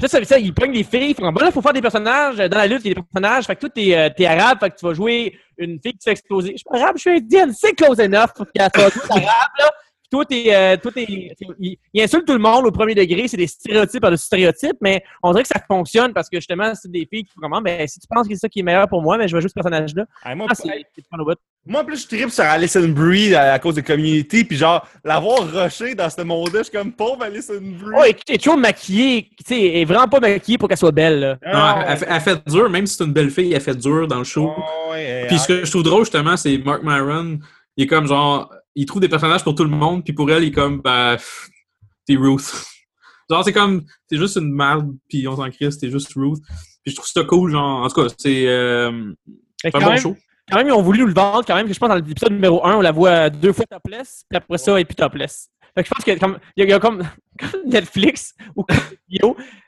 Puis ça, ça, il pogne des filles. Bon, là, il faut faire des personnages. Dans la lutte, il y a des personnages. Fait que toi, t'es, euh, t'es arabe. Fait que tu vas jouer une fille qui se fait exploser. Je suis pas arabe, je suis indienne. C'est close enough. Faut qu'elle soit arabe, là. Puis toi, t'es, euh, toi, t'es, il, il insulte tout le monde au premier degré. C'est des stéréotypes par-dessus stéréotypes. Mais on dirait que ça fonctionne parce que justement, c'est des filles qui vraiment, ben, si tu penses que c'est ça qui est meilleur pour moi, ben, je vais jouer ce personnage-là. Hey, moi, Ah, c'est, c'est moi, en plus, je tripe sur Alison Brie à, à cause de Community, puis genre, l'avoir rushé dans ce monde-là, je suis comme pauvre Alison Brie. Oh, et tu es toujours maquillée. Tu sais, elle est vraiment pas maquillée pour qu'elle soit belle, là. Non, elle, elle fait- elle fait dur, même si c'est une belle fille, elle fait dur dans le show. Oh, ouais, Puis ce que je trouve drôle, justement, c'est Mark Maron, il est comme genre, il trouve des personnages pour tout le monde, puis pour elle, il est comme, bah, t'es Ruth. Genre, c'est comme, t'es juste une merde, puis on s'en crisse, t'es juste Ruth. Puis je trouve ça cool, genre, en tout cas, c'est euh, un bon même- show. quand même, ils ont voulu nous le vendre, quand même, que je pense dans l'épisode numéro 1, on la voit deux fois topless, puis après ça, elle est plus topless. Fait que je pense a comme, il y a- il y a comme, comme Netflix ou comme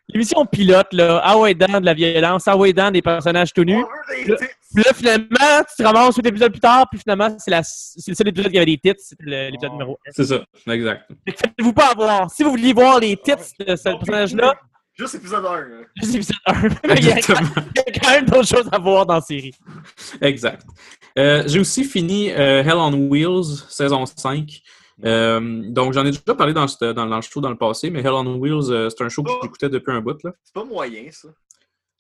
l'émission pilote, là, ah ouais, dans de la violence, ah ouais, dans des personnages tout nus. Puis là, finalement, tu te ramasses huit épisodes plus tard, puis finalement, c'est, la, c'est le seul épisode qui avait des titres, c'était l'épisode Oh. numéro 1. C'est ça, exact. Faites-vous pas avoir. Si vous vouliez voir les titres de ce personnage-là, Juste épisode 1. là. juste l'épisode 1. Mais il y a Exactement. il y a quand même d'autres choses à voir dans la série. Exact. Euh, j'ai aussi fini euh, Hell on Wheels, saison 5. Euh, donc, j'en ai déjà parlé dans, ce- dans, dans le show dans le passé, mais Hell on Wheels, euh, c'est un show que j'écoutais depuis un bout. Là. C'est pas moyen, ça.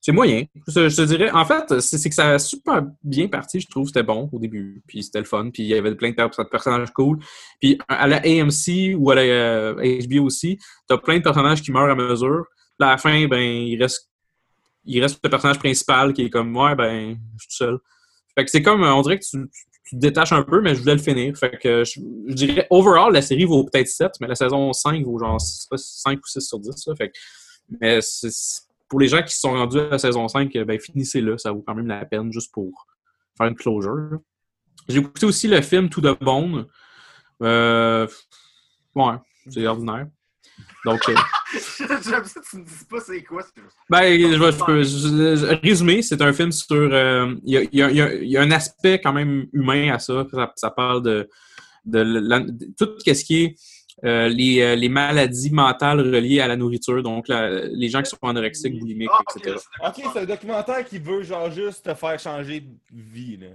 C'est moyen. Je, je te dirais, en fait, c'est que ça a super bien parti, je trouve. C'était bon au début, puis c'était le fun, puis il y avait plein de per- personnages cool. Puis à la AMC ou à la euh, HBO aussi, t'as plein de personnages qui meurent à mesure. Puis à la fin, ben, il reste, il reste le personnage principal qui est comme, ouais, ben, je suis tout seul. Fait que c'est comme, on dirait que tu, tu- tu te détaches un peu, mais je voulais le finir. Fait que je, dirais, overall, la série vaut peut-être 7, mais la saison 5 vaut genre 5 ou 6 sur 10. là. Fait que, mais pour les gens qui se sont rendus à la saison 5, ben finissez-le, ça vaut quand même la peine juste pour faire une closure. J'ai écouté aussi le film Tout de Bone. Euh, ouais, c'est ordinaire. Donc, euh, J'aime ça, tu me dis pas c'est quoi. ben, je vais je peux- je- je- résumer, c'est un film sur. euh, Il y, a, il y a- il y a- il y a un aspect quand même humain à ça. Ça, ça parle de, de, la- de tout ce qui est euh, les, euh, les maladies mentales reliées à la nourriture, donc la- les gens qui sont anorexiques, boulimiques, Ah, ok, etc. Ok, c'est un documentaire qui veut genre juste te faire changer de vie, là.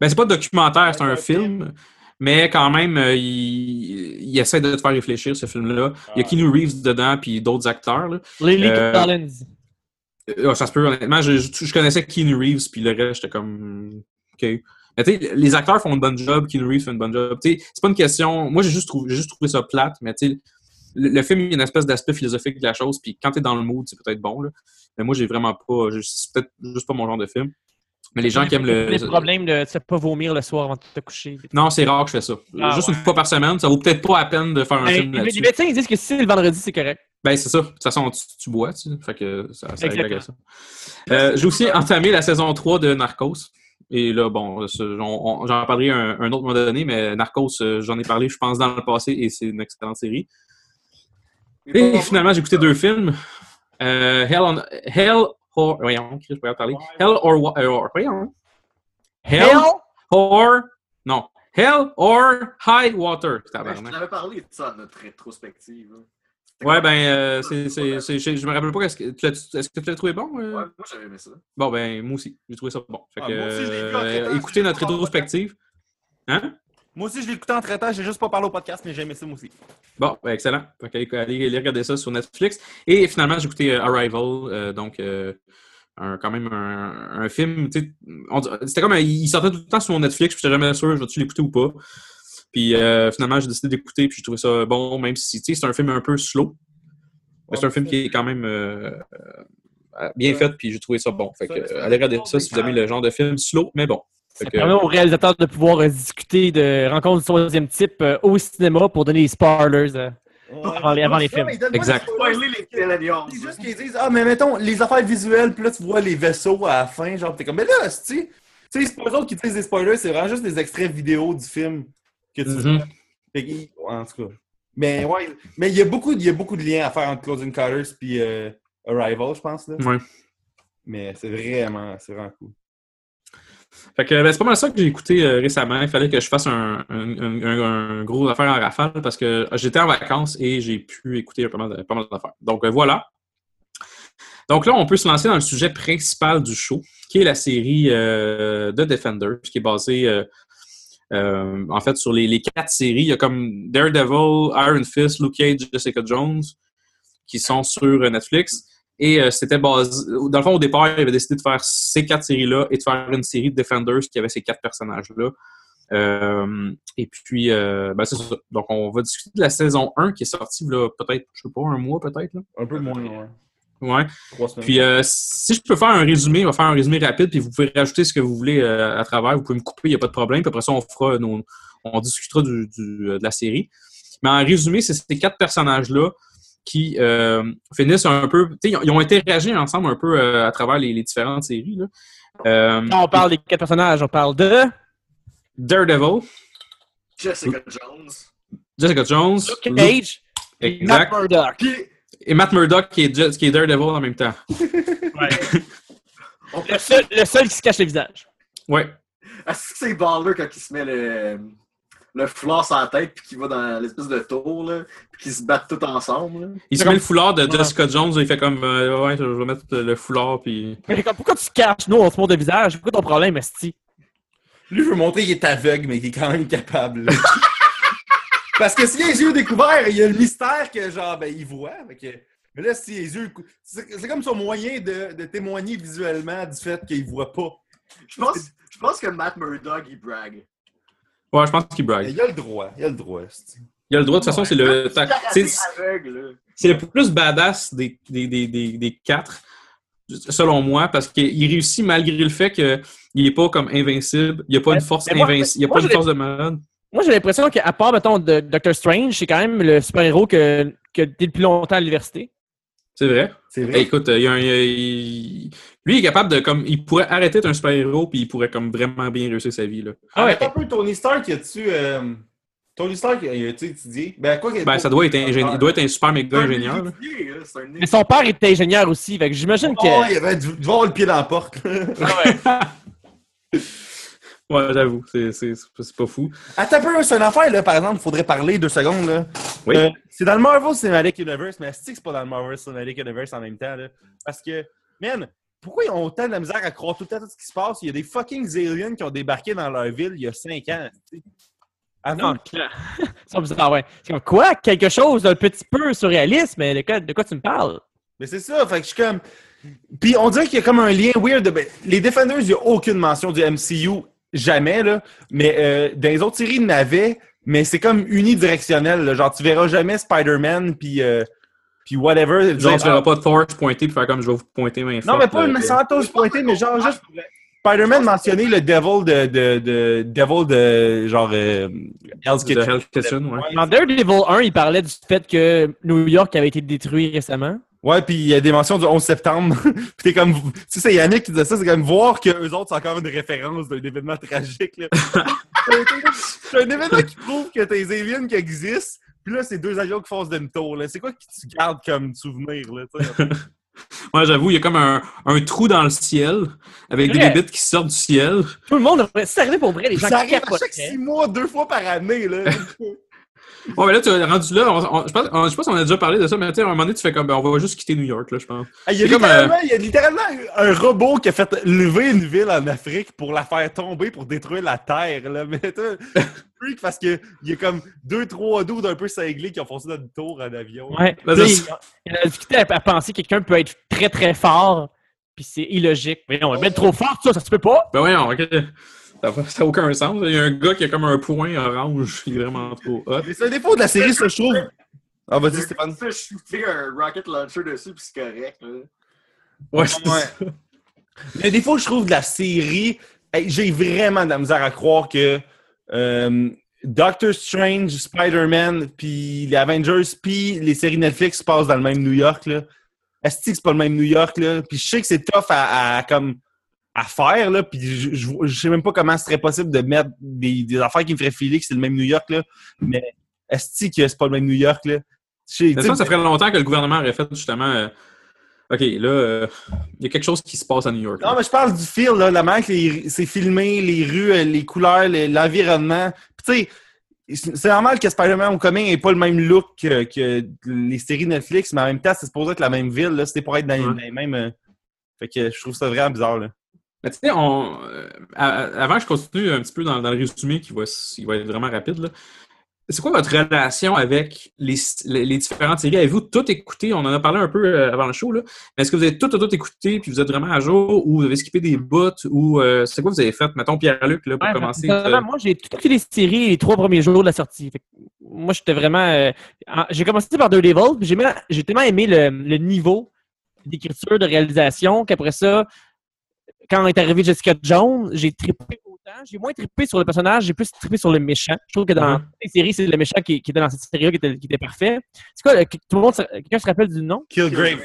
Ben, c'est pas documentaire, c'est un c'est un film. Mais quand même, euh, il, il essaie de te faire réfléchir, ce film-là. Il y a Ah. Keanu Reeves dedans, puis d'autres acteurs. Là. Lily Euh, Collins. Euh, ça se peut, honnêtement. Je, je, je connaissais Keanu Reeves, puis le reste, j'étais comme... OK. Mais tu sais, les acteurs font une bonne job, Keanu Reeves fait une bonne job. Tu sais, c'est pas une question... Moi, j'ai juste, trouvé, j'ai juste trouvé ça plate, mais tu sais, le, le film, il y a une espèce d'aspect philosophique de la chose, puis quand t'es dans le mood, c'est peut-être bon, là. Mais moi, j'ai vraiment pas... C'est peut-être juste pas mon genre de film. Mais les gens qui aiment le... Les problèmes de ne pas vomir le soir avant de te coucher. Non, c'est rare que je fais ça. Ah, Juste ouais. une fois par semaine, ça vaut peut-être pas la peine de faire un Ben, film les, là-dessus. les médecins ils disent que si c'est le vendredi, c'est correct. Ben, c'est ça. De toute façon, tu, tu bois, tu sais. Fait que ça, ça ça. Euh, J'ai aussi entamé la saison 3 de Narcos. Et là, bon, j'en parlerai un, un autre moment donné, mais Narcos, euh, j'en ai parlé, je pense, dans le passé, et c'est une excellente série. Et finalement, j'ai écouté deux films. Euh, Hell on... Hell or... Voyons, Chris, je pourrais parler. Hell or... Euh, or- Voyons. Hell or... Non. Hell or High Water. Ben, je t'avais parlé de ça dans notre rétrospective. C'était Ouais, ben, euh, c'est, c'est, c'est- je me rappelle pas. Est-ce que tu l'as, est-ce que tu l'as trouvé bon? euh? Ouais, moi j'avais aimé ça. Bon, ben, moi aussi. J'ai trouvé ça bon. Fait Ah, que, moi aussi, je l'ai vu en euh, écoutez notre rétrospective. Hein? Moi aussi, je l'ai écouté en traitant, j'ai juste pas parlé au podcast, mais j'ai aimé ça, moi aussi. Bon, excellent. Que, allez, allez- regarder ça sur Netflix. Et finalement, j'ai écouté euh, Arrival. euh, donc, euh, un- quand même un, un film. C'était comme. un- il sortait tout le temps sur mon Netflix. Puis j'étais jamais sûr, je vais-tu l'écouter ou pas. Puis euh, finalement, j'ai décidé d'écouter. Puis j'ai trouvé ça bon, même si tu sais, c'est un film un peu slow. Mais c'est un film qui est quand même bien Ouais. fait. Puis j'ai trouvé ça bon. Fait que, euh, allez regarder ça si vous aimez le genre de film slow, mais bon. Ça que- permet aux réalisateurs de pouvoir euh, discuter de rencontres du troisième type euh, au cinéma pour donner des spoilers. euh. Avant les- avant les films. Exact. Les millennials. C'est juste qu'ils disent, ah, mais mettons, les affaires visuelles, puis là, tu vois les vaisseaux à la fin, genre, t'es comme, mais là, tu sais, tu sais, c'est pas eux autres qui utilisent des spoilers, c'est vraiment juste des extraits vidéo du film que tu. Fait ouais, en tout cas. Mais ouais, mais il y a beaucoup, il y a beaucoup de liens à faire entre Closing Colors puis euh, Arrival, je pense, là. Ouais. Mais c'est vraiment, c'est vraiment cool. Fait que ben, c'est pas mal ça que j'ai écouté euh, récemment. Il fallait que je fasse un, gros affaire en rafale parce que j'étais en vacances et j'ai pu écouter pas mal, d'affaires. Donc euh, voilà. Donc là, on peut se lancer dans le sujet principal du show, qui est la série euh, de Defenders, qui est basée euh, en fait sur les, les quatre séries. Il y a comme Daredevil, Iron Fist, Luke Cage, Jessica Jones, qui sont sur Netflix. Et euh, c'était basé. Dans le fond, au départ, il avait décidé de faire ces quatre séries-là et de faire une série de Defenders qui avait ces quatre personnages-là. Euh, et puis, euh, ben, c'est ça. Donc, on va discuter de la saison 1 qui est sortie, là, peut-être, je sais pas, un mois peut-être. Là. Un peu moins, ouais. Ouais. Trois semaines. Puis, euh, si je peux faire un résumé, on va faire un résumé rapide, puis vous pouvez rajouter ce que vous voulez euh, à travers. Vous pouvez me couper, il n'y a pas de problème. Puis après ça, on fera nos- on discutera du- du- de la série. Mais en résumé, c'est ces quatre personnages-là qui euh, finissent un peu. tu sais, Ils ont, ils ont interagi ensemble un peu euh, à travers les, les différentes séries. Là. Euh, Quand on parle des quatre personnages, on parle de Daredevil, Jessica Jones. Jessica Jones, Luke Luke- Cage Matt Murdock. Et Matt Murdock qui est, Just- qui est Daredevil en même temps. on Le seul, le seul qui se cache le visage. Ouais. Est-ce que c'est Baller quand il se met le, le foulard sur la tête puis qu'il va dans l'espèce de tour, là, puis qu'ils se battent tous ensemble? là? Il se met le foulard de Jessica Jones, il fait comme euh, ouais, je vais mettre le foulard puis. Mais comme, pourquoi tu te caches? Nous, on se montre le visage? C'est quoi ton problème, Esti? Lui veut montrer qu'il est aveugle, mais qu'il est quand même capable. Parce que s'il a les yeux découverts, il y a le mystère que, genre, ben, il voit. que- Mais là, si les yeux. c'est comme son moyen de, de témoigner visuellement du fait qu'il voit pas. Je pense, je pense que Matt Murdock, il brague. Ouais, je pense qu'il brague. il a le droit. Il a le droit. c'est- Il a le droit, de toute façon, c'est le. C'est le plus badass des, des, des, des, des quatre, selon moi, parce qu'il réussit malgré le fait qu'il n'est pas comme invincible, il n'y a pas une force invincible, il n'y a pas une force de malade. Moi, j'ai l'impression qu'à part, mettons, de Doctor Strange, c'est quand même le super-héros que, que dès le plus longtemps à l'université. C'est vrai? C'est vrai. écoute, il y a un- il y a- il- lui, il est capable de. comme Il pourrait arrêter d'être un super-héros, puis il pourrait comme vraiment bien réussir sa vie. Là. Ah, ouais. un peu Tony Stark, y a-tu. euh, Tony Stark, y a-tu étudié? Ben, quoi qu'il Ben, ça doit être ingénieur. Il doit être un super méga un ingénieur. là. un Mais son père était ingénieur aussi, fait que j'imagine que... Oh, il avait dû avoir le pied dans la porte. Ouais, j'avoue, c'est c'est- c'est pas fou. Attends un peu, c'est une affaire, là, par exemple, il faudrait parler deux secondes, là. Oui. Euh, c'est dans le Marvel Cinematic Universe, mais c'est pas dans le Marvel Cinematic Universe en même temps? Là? Parce que, man, pourquoi ils ont autant de la misère à croire tout le temps tout ce qui se passe? Il y a des fucking aliens qui ont débarqué dans leur ville il y a 5 ans. tu sais. Avoue, Non, bizarre, ouais. C'est comme quoi? Quelque chose d'un petit peu surréaliste, mais de quoi, de quoi tu me parles? Mais c'est ça, fait que je suis comme. Puis on dirait qu'il y a comme un lien weird. De... ben, les Defenders, il n'y a aucune mention du MCU, jamais, là. Mais euh, dans les autres séries, il y en avait, mais c'est comme unidirectionnel. là. Genre, tu verras jamais Spider-Man, puis. euh, puis whatever. Genre, tu verras pas Thor se pointer puis faire comme je vais vous pointer main non, mais pas nécessairement tous pointer, mais genre juste. Spider-Man mentionner le Devil de. de, de Devil de. Genre. Euh, Hell's Kitchen. Hell's Kitchen, ouais. Dans Daredevil 1, il parlait du fait que New York avait été détruit récemment. Ouais, puis il y a des mentions du 11 septembre. puis t'es comme. Tu sais, c'est Yannick qui disait ça, c'est comme voir qu'eux autres, c'est encore une référence d'un événement tragique, là. c'est un événement qui prouve que t'as des aliens qui existent, puis là, c'est deux avions qui font demi-tour, là. C'est quoi que tu gardes comme souvenir, là, tu sais? Moi, j'avoue, il y a comme un, un trou dans le ciel avec des bébites qui sortent du ciel. Tout le monde, ça arrivait pour vrai, les gens Ça arrive à chaque six mois, deux fois par année, là. Ouais, mais là, tu es rendu là. on- on- je, pense, on- je sais pas si on a déjà parlé de ça, mais tu sais, à un moment donné, tu fais comme, ben, on va juste quitter New York, là, je pense. Ah, Il y, a comme, littéralement, il y a littéralement un robot qui a fait lever une ville en Afrique pour la faire tomber pour détruire la Terre. Là. Mais t'as- freak parce qu'il y a comme deux, trois doudes un peu cinglés qui ont foncé dans le tour en avion. Ouais. Ben, il y a la difficulté à, à penser que quelqu'un peut être très très fort, puis c'est illogique. Mais on va mettre trop fort, ça, ça se peut pas. Ben ouais, ok. Ça n'a aucun sens. Il y a un gars qui a comme un point orange. Il est vraiment trop hot. Mais c'est un défaut de la série, ça, je trouve. Ah, vas-y, Stéphane. Tu fais shooter un rocket launcher dessus, puis c'est correct. Là. Ouais, c'est Ouais. ça. Le défaut, je trouve, de la série, hey, j'ai vraiment de la misère à croire que euh, Doctor Strange, Spider-Man, puis les Avengers, puis les séries Netflix se passent dans le même New York. Là. Est-ce que c'est pas le même New York? Là? Puis je sais que c'est tough à, à, comme, à faire, là, puis je, je, je sais même pas comment ce serait possible de mettre des, des affaires qui me feraient filer que c'est le même New York. Là. Mais est-ce que c'est pas le même New York? Là? Je sais- Mais tu sais, ça, ça ferait longtemps que le gouvernement aurait fait justement. euh, ok, là, euh, il y a quelque chose qui se passe à New York. là. Non, mais je parle du feel, là, la manière que c'est filmé, les rues, euh, les couleurs, l'environnement. Puis, tu sais, c'est normal que Spider-Man Homecoming n'ait pas le même look que, que les séries Netflix, mais en même temps, c'est supposé être la même ville. là. C'était pour être dans, les- Ouais. dans les mêmes. euh, Fait que je trouve ça vraiment bizarre. Là. Mais tu sais, on, euh, avant que je continue un petit peu dans, dans le résumé qui va, s- qui va être vraiment rapide, là. c'est quoi votre relation avec les, les, les différentes séries? Avez-vous tout écouté? On en a parlé un peu euh, avant le show, là. Mais est-ce que vous avez tout, tout, tout écouté puis vous êtes vraiment à jour ou vous avez skippé des bouts ou euh, c'est quoi vous avez fait? Mettons Pierre-Luc, là, pour Ouais, commencer. euh, moi, j'ai tout écouté les séries les trois premiers jours de la sortie. Fait moi, j'étais vraiment. euh, en- j'ai commencé par Daredevil, puis j'ai, j'ai tellement aimé le, le niveau d'écriture, de réalisation, qu'après ça, quand est arrivé Jessica Jones, j'ai trippé autant. J'ai moins trippé sur le personnage, j'ai plus trippé sur le méchant. Je trouve que dans toutes les séries, c'est le méchant qui, qui était dans cette série-là qui était, qui était parfait. C'est quoi, le- tout le monde, quelqu'un se rappelle du nom? Killgrave.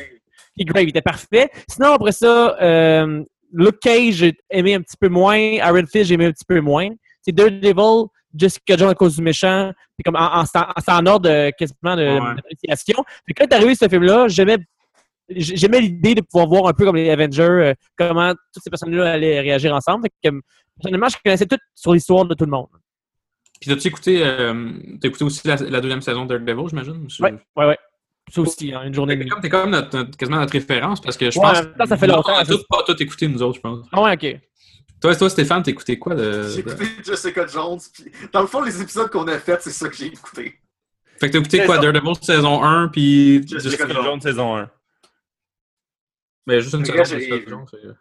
Puis Grave, il était parfait. Sinon, après ça, euh, Luke Cage, j'ai aimé un petit peu moins. Iron Fist, j'ai aimé un petit peu moins. C'est Daredevil, Jessica Jones à cause du méchant. Puis comme en, en, en- ordre de, quasiment de, Ouais. Puis quand est arrivé ce film-là, j'aimais j'aimais l'idée de pouvoir voir un peu comme les Avengers, euh, comment toutes ces personnes-là allaient réagir ensemble. Fait que, euh, personnellement, je connaissais tout sur l'histoire de tout le monde. Puis as-tu écouté, euh, t'as écouté aussi la, la deuxième saison de Daredevil, j'imagine? Ouais. Ouais, ouais. Ça aussi, une journée T'es comme, t'es comme notre, notre- quasiment notre référence parce que je Ouais, pense temps, ça fait longtemps, On a tous pas tout écouté, nous autres, je pense. Ah ouais, ok. Toi, toi Stéphane, t'as écouté quoi de. J'ai de- écouté Jessica Jones, puis dans le fond, les épisodes qu'on a faits, c'est ça que j'ai écouté. Fait que t'as écouté quoi, ça. Daredevil saison 1, puis. Jessica Jessica Jessica Jones. Jones saison 1. Mais juste une Fait que saison là, de j'ai- Jessica Jones. fait que-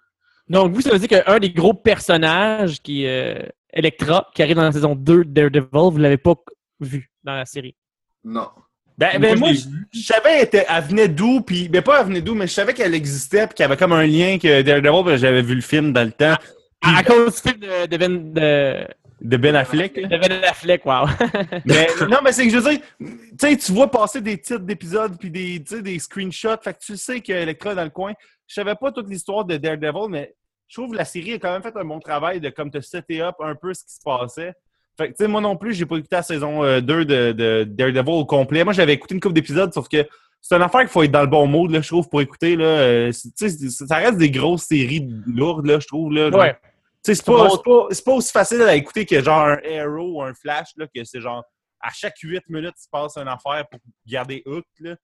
Donc, vous, ça veut dire qu'un des gros personnages qui est euh, Electra, qui arrive dans la saison 2 de Daredevil, vous l'avez pas vu dans la série. Non. Ben, Moi, ben, je moi, l'ai je, je savais elle, était- elle venait d'où, puis ben pas elle venait d'où, mais je savais qu'elle existait, puis qu'il y avait comme un lien que Daredevil, j'avais vu le film dans le temps À, à cause du film de, de Ben, de, de Ben Affleck. là. de Ben Affleck, wow. Mais non, mais c'est que je veux dire, tu sais, tu vois passer des titres d'épisodes puis des, tu sais, des screenshots, fait que tu sais qu'Electra est dans le coin. Je savais pas toute l'histoire de Daredevil, mais je trouve que la série a quand même fait un bon travail de comme te setter up un peu ce qui se passait. Fait que, tu sais, moi non plus, j'ai pas écouté la saison euh, 2 de, de Daredevil au complet. Moi, j'avais écouté une couple d'épisodes, sauf que c'est une affaire qu'il faut être dans le bon mode, là, je trouve, pour écouter. Là. Euh, ça reste des grosses séries lourdes, là, je trouve. Là, ouais. C'est pas, c'est pas, c'est pas aussi facile à écouter que genre un Arrow ou un Flash, là, que c'est genre à chaque 8 minutes, il se passe une affaire pour garder hook. Là.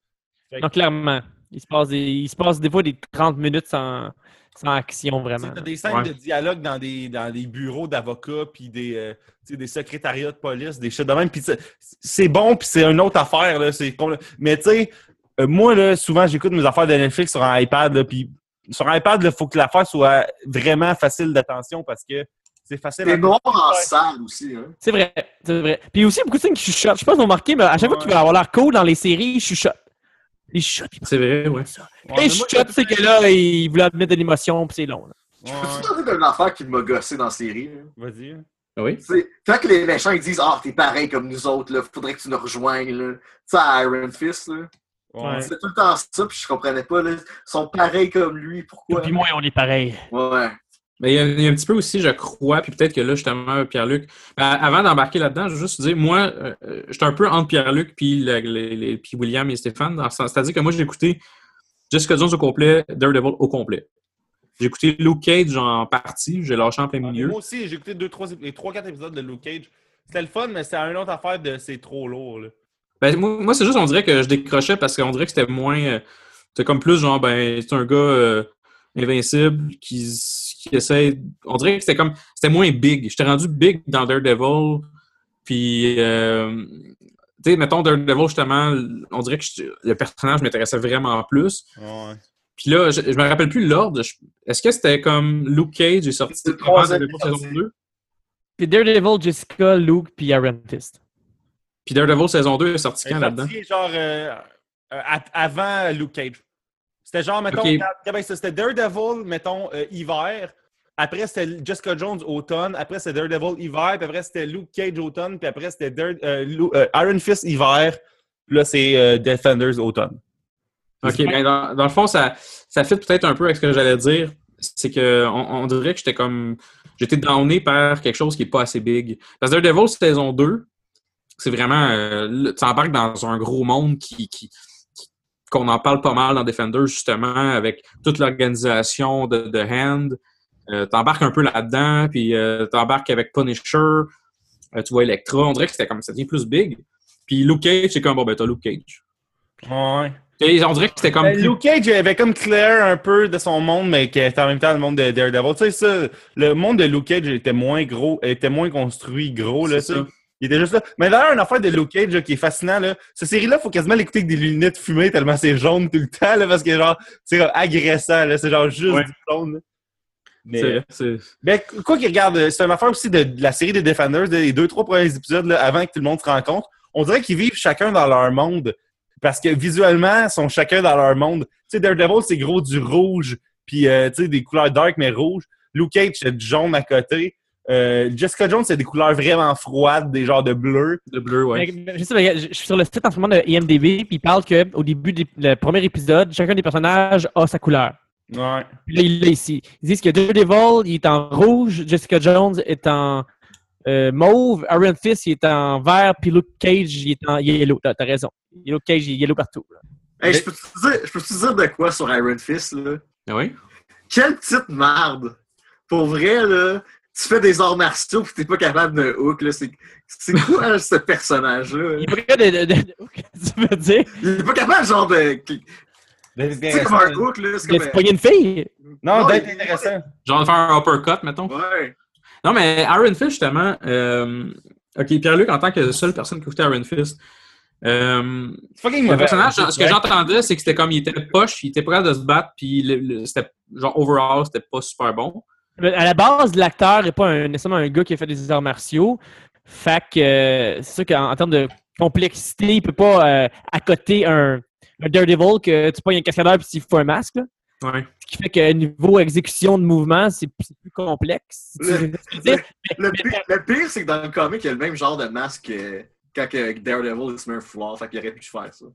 Fait que- Donc, clairement, il se passe des, il se passe des fois des 30 minutes sans, sans action, Tu vraiment. sais, t'as des scènes Ouais. de dialogue dans des, dans des bureaux d'avocats, puis des, euh, tu sais, des secrétariats de police, des shit de même. Puis c'est- c'est bon, puis c'est une autre affaire. Là, Mais tu sais, euh, moi, là, souvent, j'écoute mes affaires de Netflix sur un iPad. Là, puis sur un iPad, il faut que l'affaire soit vraiment facile d'attention parce que c'est facile C'est noir en salle aussi. Hein. C'est vrai, c'est vrai. Puis il y a aussi beaucoup de signes qui chuchotent. Je sais pas si vous avez remarqué, mais à chaque fois Ouais. qu'il va avoir l'air cool dans les séries, il chuchote. Il chuchote, puis C'est vrai, ouais. Ouais, Quand mais il moi, chuchote, c'est que là, il voulait mettre de l'émotion, puis c'est long. là. Je Ouais, peux-tu parler d'une affaire qui m'a gossé dans la série? hein? Vas-y. Ah oui? C'est quand que les méchants ils disent Ah, t'es pareil comme nous autres, là, faudrait que tu nous rejoignes. Là. Tu sais, à Iron Fist, là. Ouais. C'est tout le temps ça, puis je comprenais pas. Là. Ils sont pareils comme lui, pourquoi? Puis moi, on est pareil. Ouais. Mais il y, a, il y a un petit peu aussi, je crois, puis peut-être que là, justement, Pierre-Luc, ben, avant d'embarquer là-dedans, je veux juste dire, moi, euh, euh, j'étais un peu entre Pierre-Luc puis, le- les- les- puis William et Stéphane. dans le sens- C'est-à-dire que moi, j'ai écouté Jessica Jones au complet, Daredevil au complet. J'ai écouté Luke Cage en partie, j'ai lâché en plein Ah, milieu. Moi aussi, j'ai écouté deux, trois, les 3-4 épisodes de Luke Cage. C'était le fun, mais c'est une autre affaire de c'est trop lourd. Là. Ben, moi, moi, c'est juste, on dirait que je décrochais parce qu'on dirait que c'était moins. euh, C'était comme plus genre, ben, c'est un gars euh, invincible qui, qui essaie. On dirait que c'était comme. C'était moins big. J'étais rendu big dans Daredevil. Puis, euh, tu sais, mettons Daredevil, justement, on dirait que je- le personnage m'intéressait vraiment plus. Ouais. Puis là, je, je me rappelle plus l'ordre. Est-ce que c'était comme Luke Cage est sorti avant Daredevil saison sorti. 2? C'est Daredevil, Jessica, Luke, puis Iron Fist. Puis Daredevil saison 2 est sorti quand là-dedans? genre euh, euh, avant Luke Cage. C'était genre, mettons, Ok. quand- ben, c'était Daredevil, mettons, euh, hiver. Après, c'était Jessica Jones automne. Après, c'était Daredevil hiver. Puis après, c'était Luke Cage automne. Puis après, c'était euh, Iron Fist hiver. Puis là, c'est Defenders automne. OK, ben dans, dans le fond, ça, ça fit peut-être un peu avec ce que j'allais dire. C'est que on, on dirait que j'étais comme. J'étais downé par quelque chose qui n'est pas assez big. Parce que Daredevil saison 2, c'est vraiment. euh, tu embarques dans un gros monde qui. qui- qu'on en parle pas mal dans Defenders, justement, avec toute l'organisation de, de Hand. Euh, t'embarques un peu là-dedans, puis euh, t'embarques avec Punisher. Euh, tu vois Electra. On dirait que c'était comme ça devient plus big. Puis Luke Cage, c'est comme bon ben t'as Luke Cage. Ouais. Et on dirait que c'était comme. Ben, Luke Cage avait comme Claire un peu de son monde, mais qui était en même temps le monde de Daredevil. Tu sais, ça, le monde de Luke Cage était moins gros, était moins construit gros, là, ça. Il était juste là. Mais d'ailleurs, une affaire de Luke Cage là, qui est fascinant, là. Cette série-là, faut quasiment l'écouter avec des lunettes fumées tellement c'est jaune tout le temps, là, parce que genre, c'est agressant, là. C'est genre juste Ouais. du jaune. Mais, ben, quoi qu'il regarde, euh, c'est une affaire aussi de, de la série des Defenders, des deux, trois premiers épisodes, là, avant que tout le monde se rencontre. On dirait qu'ils vivent chacun dans leur monde. Parce que visuellement, ils sont chacun dans leur monde. Tu sais, Daredevil, c'est gros du rouge, puis euh, tu sais, des couleurs dark mais rouges. Luke Cage, c'est du jaune à côté. Euh, Jessica Jones, c'est des couleurs vraiment froides, des genres de bleu. Le bleu, ouais. Mais, je, sais, mais je suis sur le site en ce moment de IMDB, puis il parle qu'au début du premier épisode, chacun des personnages a sa couleur. Ouais. Puis là, il l'a ici. Ils disent que Daredevil, il est en rouge, Jessica Jones est en euh, mauve, Iron Fist, il est en vert, puis Luke Cage, il est en yellow. T'as t'as raison. Luke Cage, il est yellow partout. là. Hey, Mais- je peux-tu dire, dire de quoi sur Iron Fist, là? Ah oui? Quelle petite merde! Pour vrai, là, tu fais des arts martiaux pis t'es pas capable de hook, là. C'est c'est quoi, ce personnage-là? Il est pas capable de, que tu veux dire? Il est pas capable, genre, de... Tu sais, comme un hook, là, c'est De comme... se pogner une fille? Non, Non, d'être intéressant. Genre de faire un uppercut, mettons. Ouais. Non, mais Iron Fist, justement, euh, OK, Pierre-Luc, en tant que seule personne qui écoutait Iron Fist, euh, C'est le personnage, ce que j'entendais, c'est que c'était comme, il était poche, il était prêt de se battre, puis le- le- c'était, genre, overall, c'était pas super bon. À la base, l'acteur n'est pas un- nécessairement un gars qui a fait des arts martiaux. Fait que euh, c'est sûr qu'en en termes de complexité, il peut pas euh, accoter un, un Daredevil que tu pognes un cascadeur puis tu lui fous un masque. là. Ouais. Ce qui fait que niveau exécution de mouvement, c'est plus complexe. Le- pire, le pire, c'est que dans le comic, il y a le même genre de masque euh, quand que Daredevil il se met un foulard, fait qu'il aurait pu faire ça.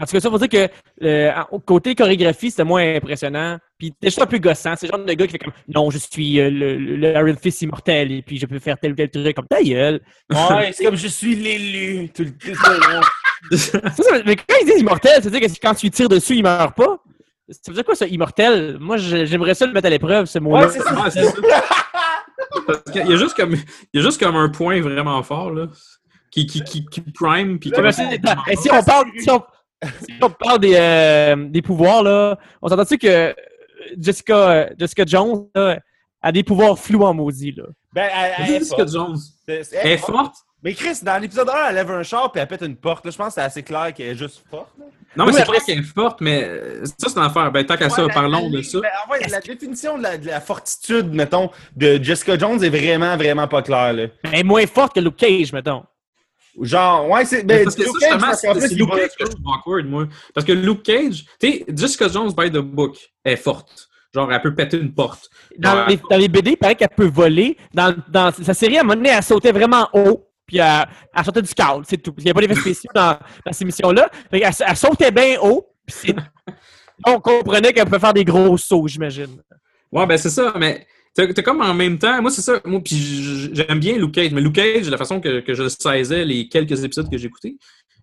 En tout cas, ça veut dire que euh, côté chorégraphie, c'était moins impressionnant. Puis t'es juste un peu gossant. C'est le genre de gars qui fait comme Non, je suis euh, le, le, Iron Fist immortel et puis je peux faire tel ou tel truc comme ta gueule. Ouais, c'est comme je suis l'élu. Tout le temps. Ça, ça- mais quand ils disent immortel, ça veut dire que quand tu tires dessus, il meurt pas. Ça veut dire quoi ça, immortel? Moi, j'aimerais ça le mettre à l'épreuve, ce mot-là. Ouais, c'est ça. Ouais, c'est ça. Parce qu'il y a juste comme, il y a juste comme un point vraiment fort, là. qui, qui, qui, qui prime. Puis et si on parle, si on, si on parle des, euh, des pouvoirs, là, on s'entend-tu que Jessica, euh, Jessica Jones là, a des pouvoirs flous en maudit, là? Ben, elle, elle est Jessica forte. Jones. C'est- Elle est forte? Mais Chris, dans l'épisode 1, elle lève un char puis elle pète une porte. là. Je pense que c'est assez clair qu'elle est juste forte. là. Non, mais Oui, c'est clair qu'elle est forte, mais euh, ça, c'est une affaire. Ben, tant qu'à ça, la- parlons la- de ça. ben, en fait, la définition de la, de la fortitude, mettons, de Jessica Jones est vraiment, vraiment pas claire. Là. Elle est moins forte que Luke Cage, mettons. Genre, ouais, c'est. Mais Ben, parce que ça, Luke Cage, c'est Luke Cage que je trouve awkward, moi. Parce que Luke Cage, tu sais, Jessica Jones, by the book, est forte. Genre, elle peut péter une porte. Dans, les, dans les BD, il paraît qu'elle peut voler. Dans, dans sa série, à un moment donné, elle sautait vraiment haut. Puis elle, elle sortait du cadre, c'est tout. Il n'y a pas d'effets spéciaux dans, dans ces missions-là. Qu'elle- elle, sautait bien haut. Puis c'est- on comprenait qu'elle pouvait faire des gros sauts, j'imagine. Ouais, ben c'est ça, mais t'as comme en même temps, moi c'est ça, moi puis j'aime bien Luke Cage, mais Luke Cage, la façon que, que je le saisais les quelques épisodes que j'ai écoutés,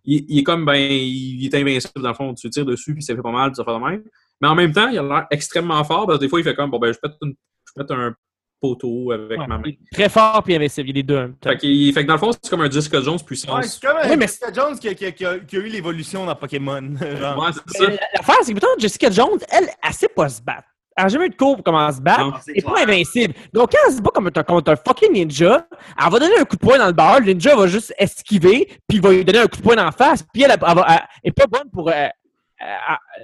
il, il est comme ben, il est invincible dans le fond, tu tires dessus puis ça fait pas mal, ça fait de même. Mais en même temps, il a l'air extrêmement fort, parce que des fois il fait comme bon ben je pète, une- je pète un poteau avec Ouais, ma main. très fort puis invincible. Il est les deux. Fait, qu'il- fait que dans le fond, c'est comme un Jessica Jones Ouais, puissance. c'est comme un Oui, mais- Jessica Jones qui a, qui a- qui a- qui a eu l'évolution dans Pokémon. genre. Ouais, c'est ça. Mais L'affaire, c'est que plutôt Jessica Jones, elle, elle sait pas se battre. Elle n'a jamais eu de cours pour comment se battre. Non. Elle n'est pas invincible. Donc, quand elle se bat comme un, comme un fucking ninja, elle va donner un coup de poing dans le bar, le ninja va juste esquiver, puis il va lui donner un coup de poing en face, puis elle, elle, va- elle est pas bonne pour. euh, euh,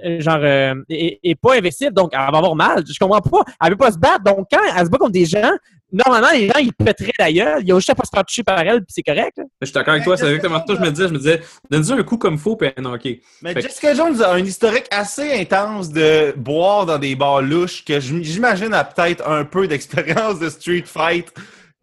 euh, genre, euh, est, est pas invincible, donc elle va avoir mal. Je comprends pas. Elle veut pas se battre. Donc, quand elle se bat contre des gens, normalement, les gens, ils pèteraient d'ailleurs. Il a juste à pas se faire toucher par elle, puis c'est correct. là. Je suis d'accord avec toi, c'est exactement ça que je me disais. Je me disais, donne-lui un coup comme faux, puis non, ok. Mais Fait- Jessica Jones a un historique assez intense de boire dans des bars louches que j'im- j'imagine a peut-être un peu d'expérience de street fight.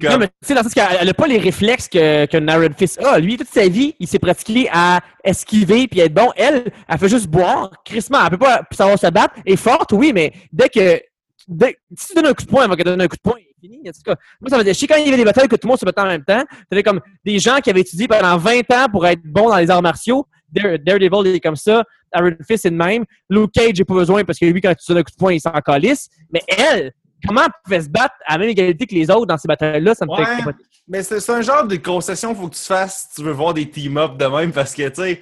Comme- Non, mais tu sais, dans le sens qu'elle n'a pas les réflexes que, que Naren Fist a. Lui, toute sa vie, il s'est pratiqué à esquiver puis être bon. Elle, elle fait juste boire. Crissement, elle peut pas savoir se battre. Elle est forte, oui, mais dès que. Dès, si tu donnes un coup de poing, elle va te donner un coup de poing. Fini. En tout cas, moi, ça faisait chier quand il y avait des batailles que tout le monde se battait en même temps. T'avais comme des gens qui avaient étudié pendant 20 ans pour être bons dans les arts martiaux. Dare- Daredevil il est comme ça. Iron Fist c'est de même. Luke Cage, j'ai pas besoin parce que lui, quand tu donnes un coup de poing, il s'en calisse. Mais elle, comment elle pouvait se battre à la même égalité que les autres dans ces batailles-là? Ça me fait Ouais. Mais c'est c'est un genre de concession qu'il faut que tu fasses si tu veux voir des team-up de même parce que, tu sais,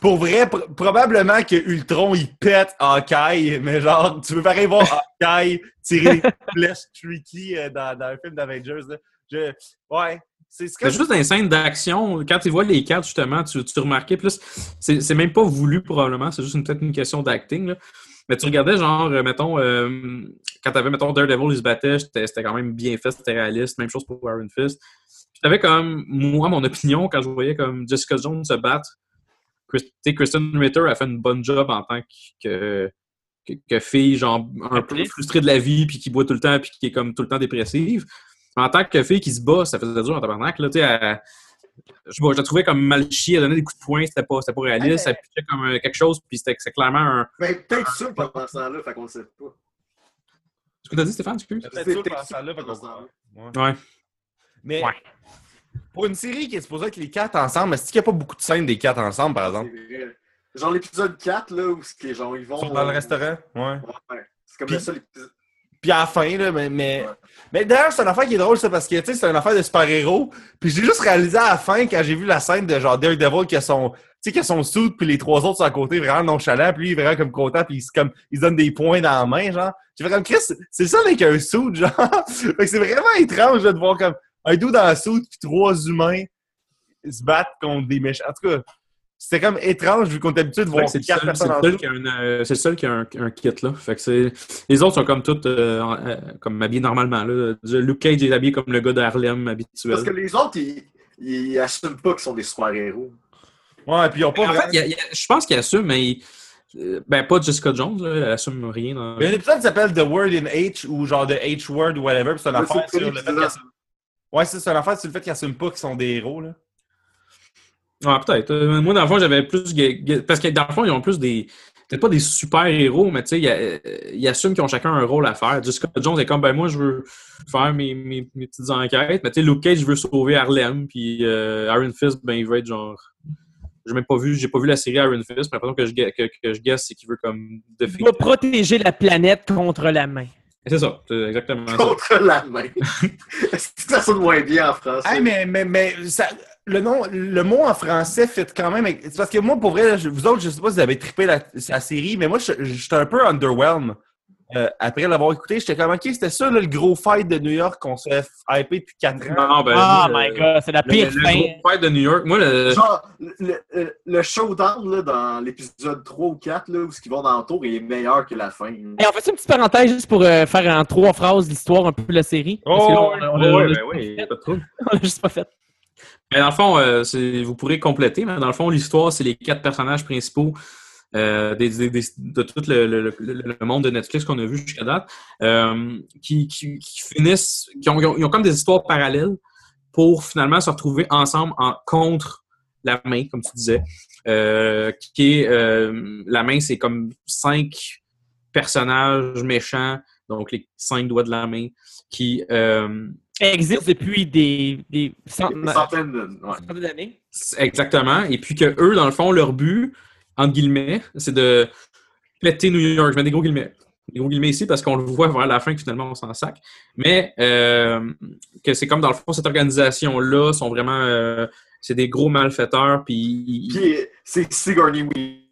pour vrai, pr- probablement que Ultron il pète Hawkeye, mais genre, tu veux pareil voir Hawkeye tirer des flèches tricky euh, dans, dans un film d'Avengers. Je, ouais. C'est juste dans les scènes d'action, quand tu vois les cartes, justement, tu, tu remarquais plus. C'est même pas voulu, probablement. C'est juste une- peut-être une question d'acting. Mais tu regardais, genre, euh, mettons, euh, quand t'avais, mettons, Daredevil, il se battait, c'était quand même bien fait, c'était réaliste. Même chose pour Iron Fist. Puis t'avais comme, moi, mon opinion, quand je voyais comme Jessica Jones se battre, Kristen Ritter a fait une bonne job en tant que, que, que fille, genre, un peu frustrée de la vie, puis qui boit tout le temps, puis qui est comme tout le temps dépressive. Mais en tant que fille qui se bat, ça faisait dur en tabarnak, là, tu elle- je pas, la trouvais comme mal chiée, elle donnait des coups de poing, c'était pas, c'était pas réaliste, Ouais, elle pitchait comme euh, quelque chose, puis c'était c'est clairement un... Ben, peut-être ça pendant ce temps-là, fait qu'on le sait pas. Ce que t'as dit, Stéphane, peut-être C'est ça peut-être pendant ce temps-là, fait qu'on- ça. Ouais. Ouais. Mais Ouais. Pour une série qui est supposée être les quatre ensemble, est-ce qu'il n'y a pas beaucoup de scènes des quatre ensemble, par exemple? Genre l'épisode 4, là, où c'est que, genre, ils vont. Ils sont dans le restaurant? Ouais. Ouais. C'est comme Puis- le seul épisode. Puis à la fin, là, mais. Mais, Ouais. mais d'ailleurs, c'est une affaire qui est drôle, ça, parce que, tu sais, c'est une affaire de super-héros. Puis j'ai juste réalisé à la fin, quand j'ai vu la scène de genre Daredevil qui a son. Tu sais, qui a son suit, puis les trois autres sont à côté, vraiment nonchalants, puis lui, il est vraiment comme content, puis il se, comme, il se donne des points dans la main, genre. J'ai fait comme Chris, c'est ça avec un suit, genre. fait que c'est vraiment étrange là, de voir comme un dos dans la suit, puis trois humains se battent contre des méchants. En tout cas, c'était comme étrange, vu qu'on est habitué de voir C'est le quatre seul, personnes en euh, c'est le seul qui a un, un kit, là. Fait que c'est... Les autres sont comme toutes, euh, euh, comme habillés normalement, là. Luke Cage est habillé comme le gars de Harlem habituel. Parce que les autres, ils, ils assument pas qu'ils sont des super-héros. Ouais, puis ils ont pas En vraiment- fait, y a- y a- je pense qu'il assume, mais... il- euh, Ben, pas Jessica Jones, là, elle assume rien. Dans... Il y a un épisode qui s'appelle The Word in H ou genre The H Word ou whatever. puis C'est une affaire sur le fait qu'ils assument- Ouais, c'est c'est une affaire sur le fait qu'ils assument pas qu'ils sont des héros. Là. Ouais, peut-être. Euh, moi, dans le fond, j'avais plus. Parce que dans le fond, ils ont plus des. Peut-être pas des super-héros, mais tu sais, ils, ils assument qu'ils ont chacun un rôle à faire. Jessica Jones est comme, ben moi, je veux faire mes, mes, mes petites enquêtes. Mais tu sais, Luke Cage, je veux sauver Harlem. Puis euh, Iron Fist, ben, il veut être genre. J'ai même pas vu, j'ai pas vu la série Iron Fist, mais l'impression que je, que, que je guess, c'est qu'il veut comme Il va protéger la planète contre la main. C'est ça, c'est exactement ça. Contre la main. Est-ce que ça sonne moins bien en français? Hey, mais mais, mais ça, le nom, le mot en français fait quand même. C'est parce que moi, pour vrai, vous autres, je sais pas si vous avez trippé la, la série, mais moi, je- j'étais un peu underwhelmed. Euh, après l'avoir écouté, j'étais comme, OK, c'était ça, là, le gros fight de New York qu'on s'est hypé depuis 4 ans. Non, ben, Oh moi, my le- god, c'est la Le, pire le fin. gros fight de New York. Moi, le, Genre, le, le, le showdown là, dans l'épisode 3 ou 4, là, où ce qu'ils vont dans le tour, il est meilleur que la fin. Et on fait une petite parenthèse juste pour euh, faire en trois phrases l'histoire un peu de la série. Que là, on, on a- Oh, ouais, on a- ben oui, pas de trouble. on l'a juste pas fait. Mais dans le fond, euh, vous pourrez compléter, mais dans le fond, l'histoire, c'est les quatre personnages principaux euh, des- des- des- de tout le, le- le- le monde de Netflix qu'on a vu jusqu'à date, euh, qui, qui- qui finissent, qui ont, ils ont- ils ont comme des histoires parallèles pour finalement se retrouver ensemble en, contre la main, comme tu disais. Euh, qui est euh, la main, c'est comme cinq personnages méchants, donc les cinq doigts de la main, qui euh, existe depuis des, des cent- Une centaine de. Ouais. centaines d'années. Exactement. Et puis que eux, dans le fond, leur but, entre guillemets, c'est de péter New York. Je mets des gros guillemets. Des gros guillemets ici parce qu'on le voit vers la fin que finalement on s'en sac. Mais euh, que c'est comme dans le fond, cette organisation-là sont vraiment. euh, c'est des gros malfaiteurs. Puis. Puis c'est Sigourney Weaver.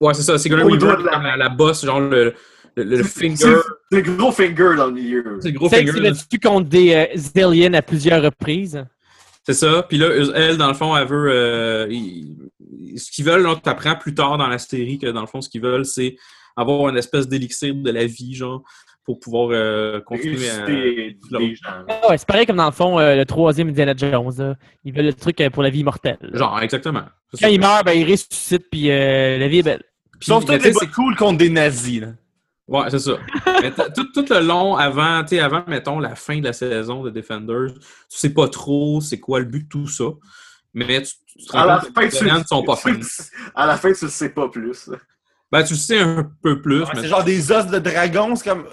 Ouais, c'est ça. Au Weaver la comme la, la boss, genre le, le, finger. C'est le gros finger dans le milieu. C'est le gros finger. tu contre des euh, aliens à plusieurs reprises? C'est ça. Puis là, elle, dans le fond, elle veut. euh, ils- ce qu'ils veulent, tu apprends plus tard dans la série que dans le fond, ce qu'ils veulent, c'est avoir une espèce d'élixir de la vie, genre, pour pouvoir euh, continuer à. Résister des gens. Ah ouais, c'est pareil comme dans le fond, euh, le troisième Indiana Jones. là. Ils veulent le truc euh, pour la vie immortelle. Genre, exactement. C'est Quand ça. il meurt, ben, il ressuscite, puis euh, la vie est belle. Puis, Sauf sais, bots cool contre des nazis. Là. Ouais, c'est ça. Mais tout, tout le long, avant, tu sais, avant, mettons, la fin de la saison de Defenders, tu sais pas trop c'est quoi le but de tout ça. Mais tu, tu te À rends la compte fin, que tu les aliens ne sont pas fins. À la fin, tu le sais pas plus. Ben, tu le sais un peu plus, Ouais, mais c'est genre des os de dragon, c'est comme.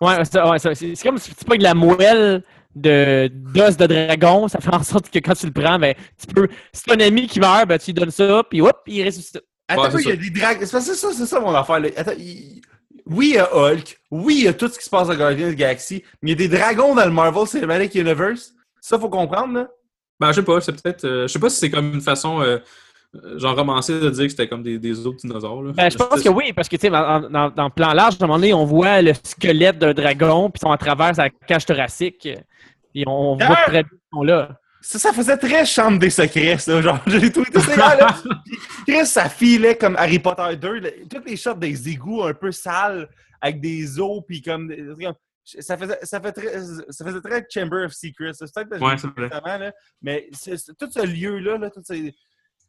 Ouais, c'est ouais, ça, c'est- c'est comme si tu pognes la moelle de d'os de dragon, ça fait en sorte que quand tu le prends, ben, tu peux. Si un ami qui meurt, ben, tu lui donnes ça, puis hop, il ressuscite. Attends, Ouais, il y a des dragons. C'est ça, c'est ça mon affaire. là. Attends, il- Oui, il y a Hulk. Oui, il y a tout ce qui se passe dans Guardians of the Galaxy. Mais il y a des dragons dans le Marvel Cinematic Universe. Ça, faut comprendre, là. Ben, je sais pas, c'est peut-être. euh, je sais pas si c'est comme une façon, euh, euh, genre, romancée de dire que c'était comme des, des autres dinosaures. Là. Ben, je pense que oui, parce que, tu sais, dans, dans, dans le plan large, à un moment donné, on voit le squelette d'un dragon, puis ils sont à travers sa cage thoracique, puis on voit Ah! très bien qu'ils sont là. Ça, ça faisait très chambre des secrets, ça. Genre, j'ai tweeté ça hier, là. Puis Chris, ça filait comme Harry Potter 2. là. Toutes les shots des égouts un peu sales, avec des os, puis comme. Ça faisait, ça, fait très, ça faisait très Chamber of Secrets. C'est que Ouais, là, mais tout ce lieu-là, là, tout ces-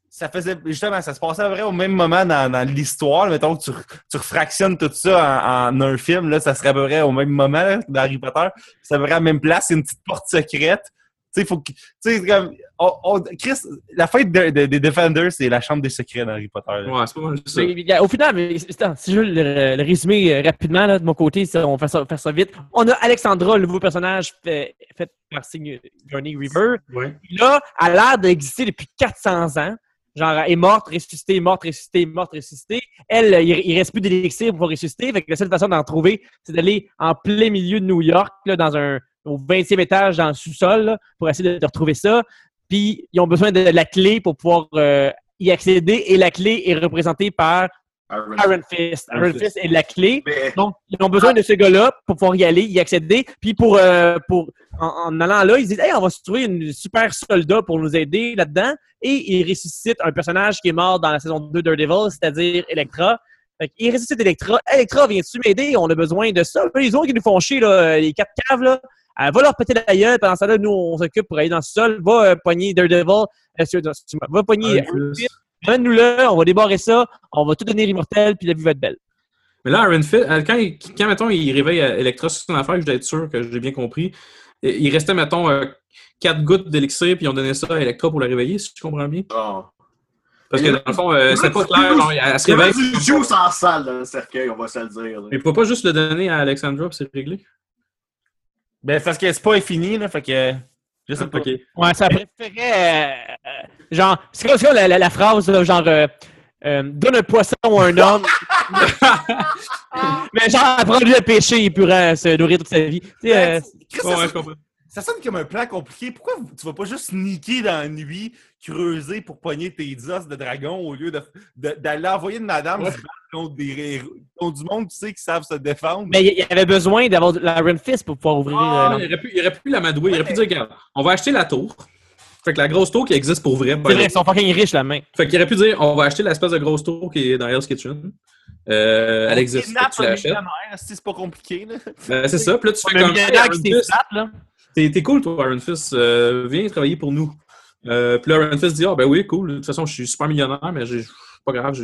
ça faisait justement, ça se passait à vrai au même moment dans, dans l'histoire. Mettons que tu, tu refractionnes tout ça en, en un film, là, ça serait à peu près au même moment là, dans Harry Potter. Ça serait à la même place, c'est une petite porte secrète. Tu sais, faut que. Tu sais, comme. on- on- Chris, la fête de- de- des Defenders, c'est la chambre des secrets dans Harry Potter. là. Ouais, c'est pas mal ça. Mais, au final, mais, attends, si je veux le, le résumer euh, rapidement là, de mon côté, ça, on va faire ça, faire ça vite. On a Alexandra, le nouveau personnage fait, fait par Sigourney Weaver. Ouais. Là, elle a l'air d'exister depuis 400 ans. Genre, elle est morte, ressuscitée, morte, ressuscitée, morte, ressuscitée. Elle, il, il reste plus d'élixir pour ressusciter. Fait que la seule façon d'en trouver, c'est d'aller en plein milieu de New York, là, dans un, au 20e étage, dans le sous-sol, pour essayer de, de retrouver ça. Puis, ils ont besoin de la clé pour pouvoir euh, y accéder. Et la clé est représentée par Iron- Iron Fist. Iron Iron Fist. Fist est la clé. Mais Donc, ils ont besoin de ce gars-là pour pouvoir y aller, y accéder. Puis pour, euh, pour en, en allant là, ils disent Hey, on va se trouver une super soldat pour nous aider là-dedans. Et ils ressuscitent un personnage qui est mort dans la saison 2 de Daredevil, c'est-à-dire Electra. Fait ils ressuscitent Electra. Electra, viens-tu m'aider? On a besoin de ça. Les autres qui nous font chier, là, les quatre caves, là, elle va leur péter la gueule. Pendant ça, là, nous, on s'occupe pour aller dans le sol. Va euh, pogner Daredevil. Euh, va pogner. Fist. Amène-nous là, on va débarrer ça, on va tout donner l'immortel, puis la vie va être belle. Mais là, Iron Fist, euh, quand, mettons, il réveille euh, Electra sur son affaire, je dois être sûr que j'ai bien compris. euh, Il restait, mettons, euh, quatre gouttes d'élixir, puis ils ont donné ça à Electra pour la réveiller, si je comprends bien. oh. Parce que dans le fond, euh, a pas clair, genre, elle se Il y avait réveille. du juice en salle dans le cercueil, on va se le dire. là. Mais il faut pas juste le donner à Alexandra, puis c'est réglé. Ben, c'est parce que c'est pas infini, là. Fait que. Je sais pas. Ok. Ouais, ça préférait. euh, euh, genre, c'est comme, c'est comme la, la- la phrase, genre, euh, euh, donne un poisson à un homme. Mais genre, apprends-lui à pêcher, il pourra se nourrir toute sa vie. Tu sais, euh, Chris, Ouais, je comprends. Ça sonne comme un plan compliqué. Pourquoi tu vas pas juste sneaker dans la nuit, creuser pour pogner tes os de dragon au lieu de- de- d'aller envoyer une madame Ouais. contre, des, héros- contre du monde, tu sais, qui savent se défendre? Mais il y avait besoin d'avoir de la Iron Fist pour pouvoir ouvrir. Ah, euh, il, aurait pu, il aurait pu l'amadouer. Il aurait pu dire, regarde, on va acheter la tour. Fait que la grosse tour qui existe pour vrai. C'est vrai, ils sont fucking riches, la main. Fait qu'il aurait pu dire, on va acheter l'espèce de grosse tour qui est dans Hell's Kitchen. Euh, elle existe, tu l'achètes. c'est pas compliqué, là. Ben, c'est ça. Puis là, tu fais comme. Là. T'es cool, toi, Iron Fist. Euh, viens travailler pour nous. Euh, puis là, Iron Fist dit Ah, ben oui, cool. De toute façon, je suis super millionnaire, mais j'ai- pas grave, j'ai-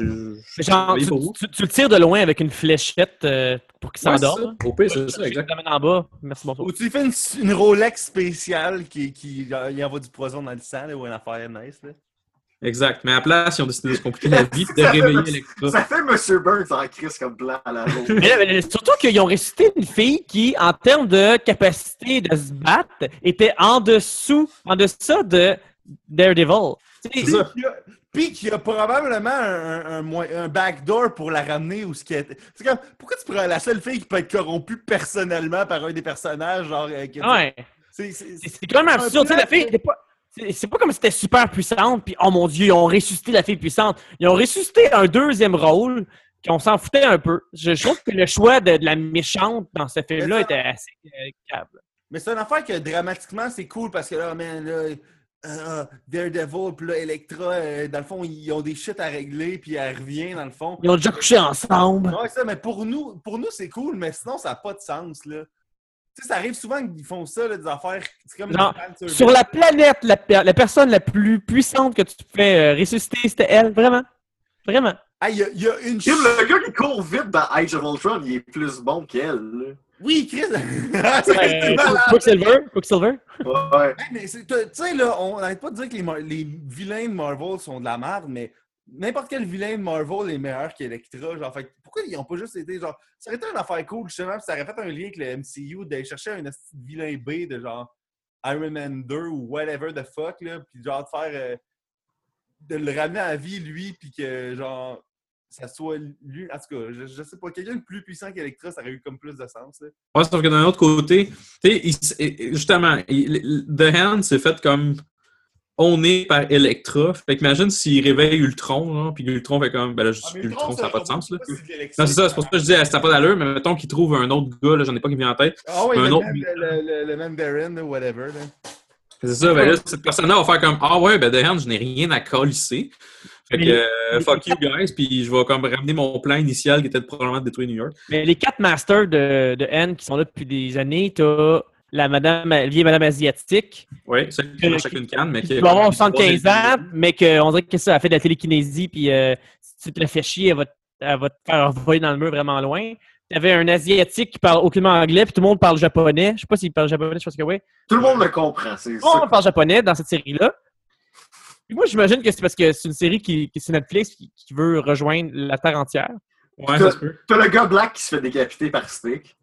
tu, pour vous. tu- tu le tires de loin avec une fléchette euh, pour qu'il s'endorme. ça. Au pire, c'est ça, Je exact. l'amène en bas. Merci, bonsoir. Ou tu lui fais une, une Rolex spéciale qui, qui il envoie du poison dans le sang, là, ou une affaire nice, là. Exact. Mais à la place, ils ont décidé de se compliquer la vie, de Ça fait réveiller Electra. Ça fait Monsieur Burns en crise comme plan à la. Mais surtout qu'ils ont ressuscité une fille qui, en termes de capacité de se battre, était en dessous, en deçà de Daredevil. C'est ça. Puis qu'il y a- probablement un, un, un moyen- un backdoor pour la ramener ou ce qui est. C'est comme, pourquoi tu prends la seule fille qui peut être corrompue personnellement par un des personnages, genre. euh, qui- Ouais. c'est- quand même Un absurde. La fille, c'est pas, c'est- pas comme si c'était super puissante, puis oh mon dieu, ils ont ressuscité la fille puissante. Ils ont ressuscité un deuxième rôle, qu'on s'en foutait un peu. Je, je trouve que le choix de, de la méchante dans ce film-là était assez euh, câble. Mais c'est une affaire que dramatiquement, c'est cool parce que là, man, là, euh, Daredevil, puis là, Electra, euh, dans le fond, ils ont des shit à régler, puis elle revient, dans le fond. Ils ont déjà couché ensemble. Ouais, ça, mais pour nous, pour nous c'est cool, mais sinon, ça n'a pas de sens, là. Tu sais, ça arrive souvent qu'ils font ça, là, des affaires. Comme des fanservice. Sur la planète, la, per- la personne la plus puissante que tu pouvais euh, ressusciter, c'était elle. Vraiment. Vraiment. Ah, il y, a- il y a une chute. le gars qui court vite dans Age of Ultron, il est plus bon qu'elle. là. Oui, Chris! Euh. Quicksilver. Quicksilver. Ouais. Hey, mais c'est- tu sais, là, on n'arrête pas de dire que les vilains de Marvel sont de la merde, mais n'importe quel vilain de Marvel est meilleur qu'Electra. Genre, fait, pourquoi ils n'ont pas juste été genre. Ça aurait été une affaire cool, justement, puis ça aurait fait un lien avec le MCU d'aller chercher un vilain B de genre Iron Man 2 ou whatever the fuck, là, puis genre de faire. euh, de le ramener à la vie, lui, puis que genre. Ça soit lui. En tout cas, je, je sais pas, quelqu'un de plus puissant qu'Electra, ça aurait eu comme plus de sens. là. Ouais, sauf que d'un autre côté, justement, The Hand s'est fait comme on est par Electra. Fait qu'imagine s'il réveille Ultron, là, puis Ultron fait comme, ben là, juste Ah, Ultron, ça n'a pas de sens, là. Non, c'est ça, c'est pour ça que je dis, ça n'a pas d'allure, mais mettons qu'il trouve un autre gars, là, j'en ai pas qui me vient en tête. Ah oui, un le, autre- même, le, le, whatever. Là. C'est ça, ben là, cette personne-là va faire comme, ah ouais, ben Hand, je n'ai rien à colisser. Fait que, euh, fuck you guys, puis je vais comme ramener mon plan initial qui était de probablement de détruire New York. Mais les quatre masters de, de N qui sont là depuis des années, t'as la madame, la vieille madame asiatique, Ouais, celle qui mange chacune canne, mais qui qui doit avoir 75 ans, mais qu'on dirait que ça a fait de la télékinésie, puis euh, si tu te la fais chier, elle va, te- elle va te faire envoyer dans le mur vraiment loin. T'avais un asiatique qui parle aucunement anglais, puis tout le monde parle japonais. Je sais pas s'il parle japonais, je pense que oui. Tout le monde le comprend. C'est Tout le monde ça. parle japonais dans cette série-là. Puis moi, j'imagine que c'est parce que c'est une série qui, qui c'est Netflix qui, qui veut rejoindre la Terre entière. Ouais, ça se peut. T'as le gars black qui se fait décapiter par Stick.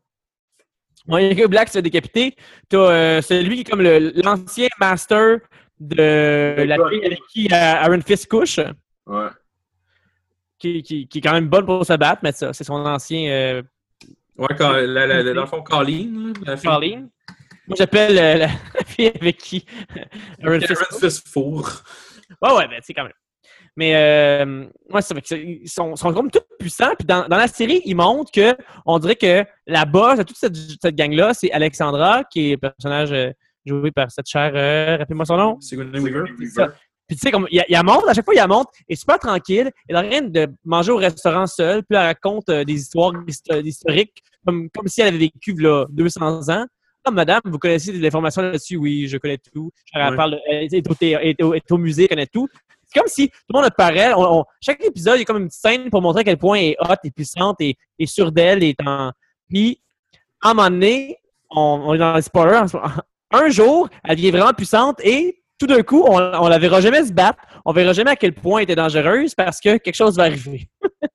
Ouais, il y a un gars black se fait décapiter. T'as euh, celui qui est comme l'ancien master de la fille avec qui euh, Aaron Fist couche, Ouais. qui, qui, qui est quand même bonne pour se battre, mais ça, c'est son ancien euh, Ouais, quand, la- la- la- dans le fond, Colleen, la. Colleen. Moi, j'appelle euh, la, fille avec qui Aaron couche. Fist four. Ouais, ouais, ben, tu sais, quand même. Mais, euh, ouais, c'est vrai qu'ils sont, sont comme tous puissants. Puis dans, dans la série, ils montrent que, on dirait que la base de toute cette, cette gang-là, c'est Alexandra, qui est le personnage euh, joué par cette chère, euh, rappelez-moi son nom. Sigourney Weaver. Puis tu sais, comme, il y a, il monte, à chaque fois, il y a monte, et super tranquille. Elle a rien de manger au restaurant seule, puis elle raconte euh, des histoires histo- historiques, comme, comme si elle avait vécu, là, 200 ans. Ah, madame, vous connaissez des informations là-dessus? Oui, je connais tout. Elle, Ouais. parle, elle est au, elle est au- elle est au musée, elle connaît tout. C'est comme si tout le monde apparaît. On, on- chaque épisode, il y a comme une petite scène pour montrer à quel point elle est hot, et puissante, et, et sûre d'elle, et en... Puis, à un moment donné, on, on est dans les spoilers. Un jour, elle devient vraiment puissante, et tout d'un coup, on, on la verra jamais se battre. On verra jamais à quel point elle était dangereuse parce que quelque chose va arriver.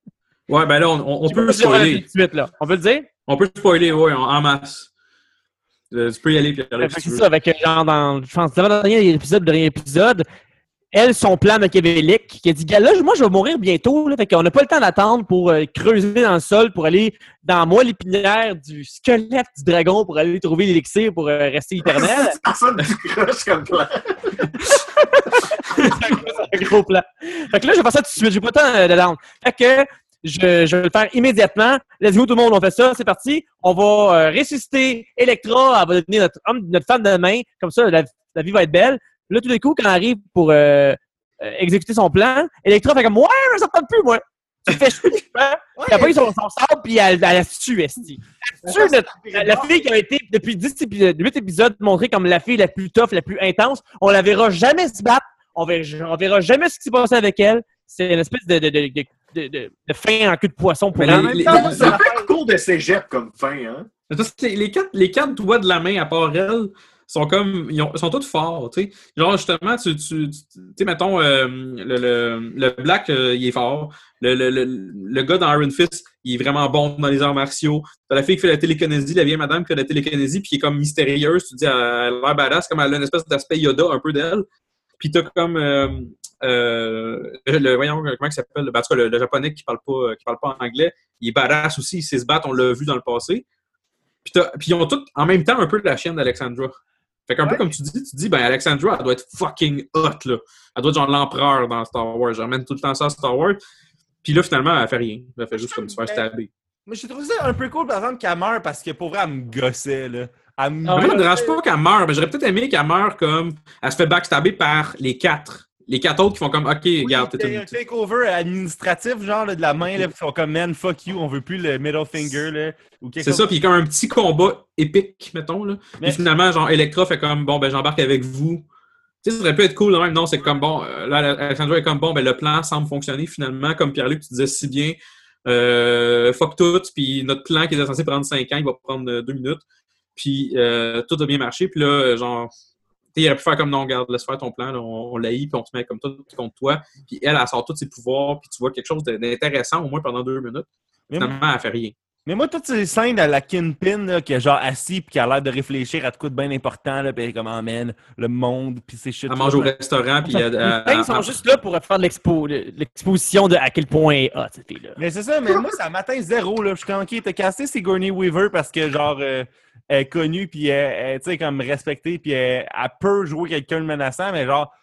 Ouais, ben là, on, peut si spoiler. tout de suite, là. On peut le dire? On peut spoiler, ouais, en, masse. Euh, tu peux y aller, puis Fait que C'est ça, avec genre dans, je pense, dans le dernier épisode, le dernier épisode, elle, son plan machiavélique, qui a dit là, moi, je vais mourir bientôt. Là, fait qu'on n'a pas le temps d'attendre pour euh, creuser dans le sol, pour aller dans moi l'épinière du squelette du dragon, pour aller trouver l'élixir pour euh, rester éternel. C'est crush comme plan. C'est un gros plan. Fait que là, je vais faire ça tout de suite. J'ai pas le temps euh, de down. Fait que je, je vais le faire immédiatement. Let's go, tout le monde, on fait ça. C'est parti. On va euh, ressusciter Electra. Elle va devenir notre, homme, notre femme de main. Comme ça, la, la vie va être belle. Là, tout d'un coup, quand elle arrive pour euh, euh, exécuter son plan, Electra fait comme Ouais, mais ça ne plus, moi. Tu fais chier, hein? Puis après, son, son sable, puis elle, elle la tue, Esti. La, fille qui a été, depuis 10 épisodes, 8 épisodes, montrée comme la fille la plus tough, la plus intense. On la verra jamais se battre. On verra, on verra jamais ce qui s'est passé avec elle. C'est une espèce de, de, de, de, de, de- de fin en queue de poisson pour Mais elle. c'est un peu cours de cégep comme fin, hein? Les quatre, les quatre doigts de la main, à part elle, sont comme. Ils, ont- sont tous forts, tu sais. Genre, justement, tu. Tu sais, mettons, euh, le, le, le Black, euh, il est fort. Le, le, gars dans Iron Fist, il est vraiment bon dans les arts martiaux. T'as la fille qui fait la télékinésie, la vieille madame qui fait la télékinésie, puis qui est comme mystérieuse. Tu dis, elle a l'air badass, comme elle a une espèce d'aspect Yoda un peu d'elle. Puis t'as comme. Euh, euh, le, voyons, comment il s'appelle? Ben, en le, japonais qui parle pas, qui parle pas anglais, il est badass aussi, il sait se battre, on l'a vu dans le passé. Puis, puis ils ont tous en même temps un peu la chienne d'Alexandra. Fait qu'un peu comme tu dis, tu dis, ben Alexandra, elle doit être fucking hot, là. Elle doit être genre l'empereur dans Star Wars. Je ramène tout le temps ça à Star Wars. Puis là, finalement, elle fait rien. Elle fait juste comme se faire stabber. Mais j'ai trouvé ça un peu cool, par exemple, qu'elle meurt parce que pour vrai, elle me gossait, là. Elle me Ah me dérange pas qu'elle meure, mais j'aurais peut-être aimé qu'elle meure comme. Elle se fait backstabber par les quatre. Les quatre autres qui font comme, OK, Oui, regarde, il t'es y a une. un takeover administratif, genre, là, de la main, là, puis ils sont comme, man, fuck you, on veut plus le middle finger, là. Ou quelque C'est chose. ça, puis comme un petit combat épique, mettons. Là. Mais- Puis finalement, genre, Electra fait comme, bon, ben, j'embarque avec vous. Tu sais, ça aurait pu être cool, même. Non, c'est comme, bon, euh, là, Alexandra est comme, bon, ben, le plan semble fonctionner finalement. Comme Pierre-Luc, tu disais si bien, euh, fuck tout, puis notre plan qui était censé prendre 5 ans, il va prendre 2 minutes. Puis euh, tout a bien marché, puis là, euh, genre, il aurait pu faire comme, non, regarde, laisse faire ton plan, là, on, on l'haït, puis on te met comme tout contre toi. Puis elle, elle sort tous ses pouvoirs, puis tu vois quelque chose d'intéressant, au moins pendant deux minutes. Mais, Finalement, elle fait rien. mais moi, toutes ces scènes à la Kingpin, là, qui est genre assis, puis qui a l'air de réfléchir à de quoi de bien important, là, puis elle est comme, emmène le monde, puis ces shit. Elle mange au restaurant, puis elle, Les elle- scènes sont elle- juste là pour faire l'expo, l'exposition de à quel point elle est hot, cette fille-là. Mais c'est ça, mais moi, ça m'atteint zéro, là. Je suis OK, t'as cassé Sigourney Weaver parce que, genre, euh, elle est connue, puis elle, elle, comme respectée, puis elle, elle peut jouer quelqu'un de menaçant, mais genre,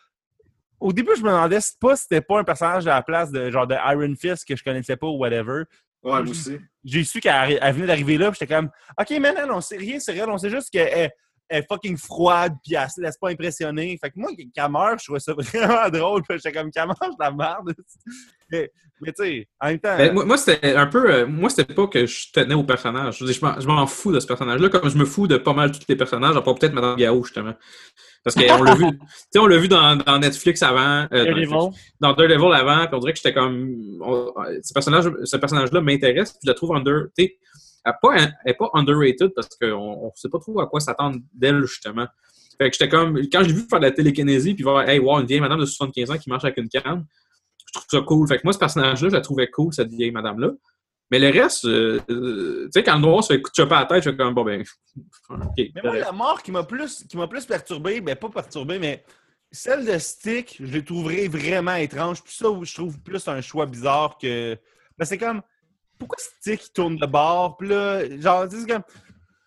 au début, je me demandais si pas si c'était pas un personnage à la place de, genre, de Iron Fist que je connaissais pas ou whatever. Ouais, moi aussi. J'ai su qu'elle elle venait d'arriver là, puis j'étais comme, OK, man, non, on sait rien, c'est rien, on sait juste qu'elle est- elle est fucking froide, puis elle se laisse pas impressionner. Fait que moi, qu'elle meurt, je trouvais ça vraiment drôle, puis j'étais comme, qu'elle mange de la merde. mais, mais tu sais, en même temps. Ben, moi, moi, c'était un peu. euh, moi, c'était pas que je tenais au personnage. Je, je m'en- je m'en fous de ce personnage-là, comme je me fous de pas mal tous les personnages, à part peut-être Madame Gao, justement. Parce qu'on l'a vu, tu sais, on l'a vu dans, dans Netflix avant, euh, dans. Netflix, dans Daredevil avant, puis on dirait que j'étais comme, on- ce personnage, ce personnage-là m'intéresse, puis je la trouve under, tu sais, elle pas, elle est pas underrated parce qu'on on sait pas trop à quoi s'attendre d'elle justement. Fait que j'étais comme, quand j'ai vu faire de la télékinésie, puis voir, hey, wow, une vieille madame de 75 ans qui marche avec une canne, trouve ça cool. Fait que moi, ce personnage-là, je la trouvais cool, cette vieille madame-là. Mais le reste, euh, euh, tu sais, quand le noir se fait choper à la tête, je fais comme, bon, ben. Mais moi, la mort qui m'a plus, qui plus perturbé, ben pas perturbé, mais celle de Stick, je l'ai trouvé vraiment étrange. Puis ça, je trouve plus un choix bizarre que. Ben, c'est comme. Pourquoi Stick il tourne de bord? Puis là, genre, c'est comme.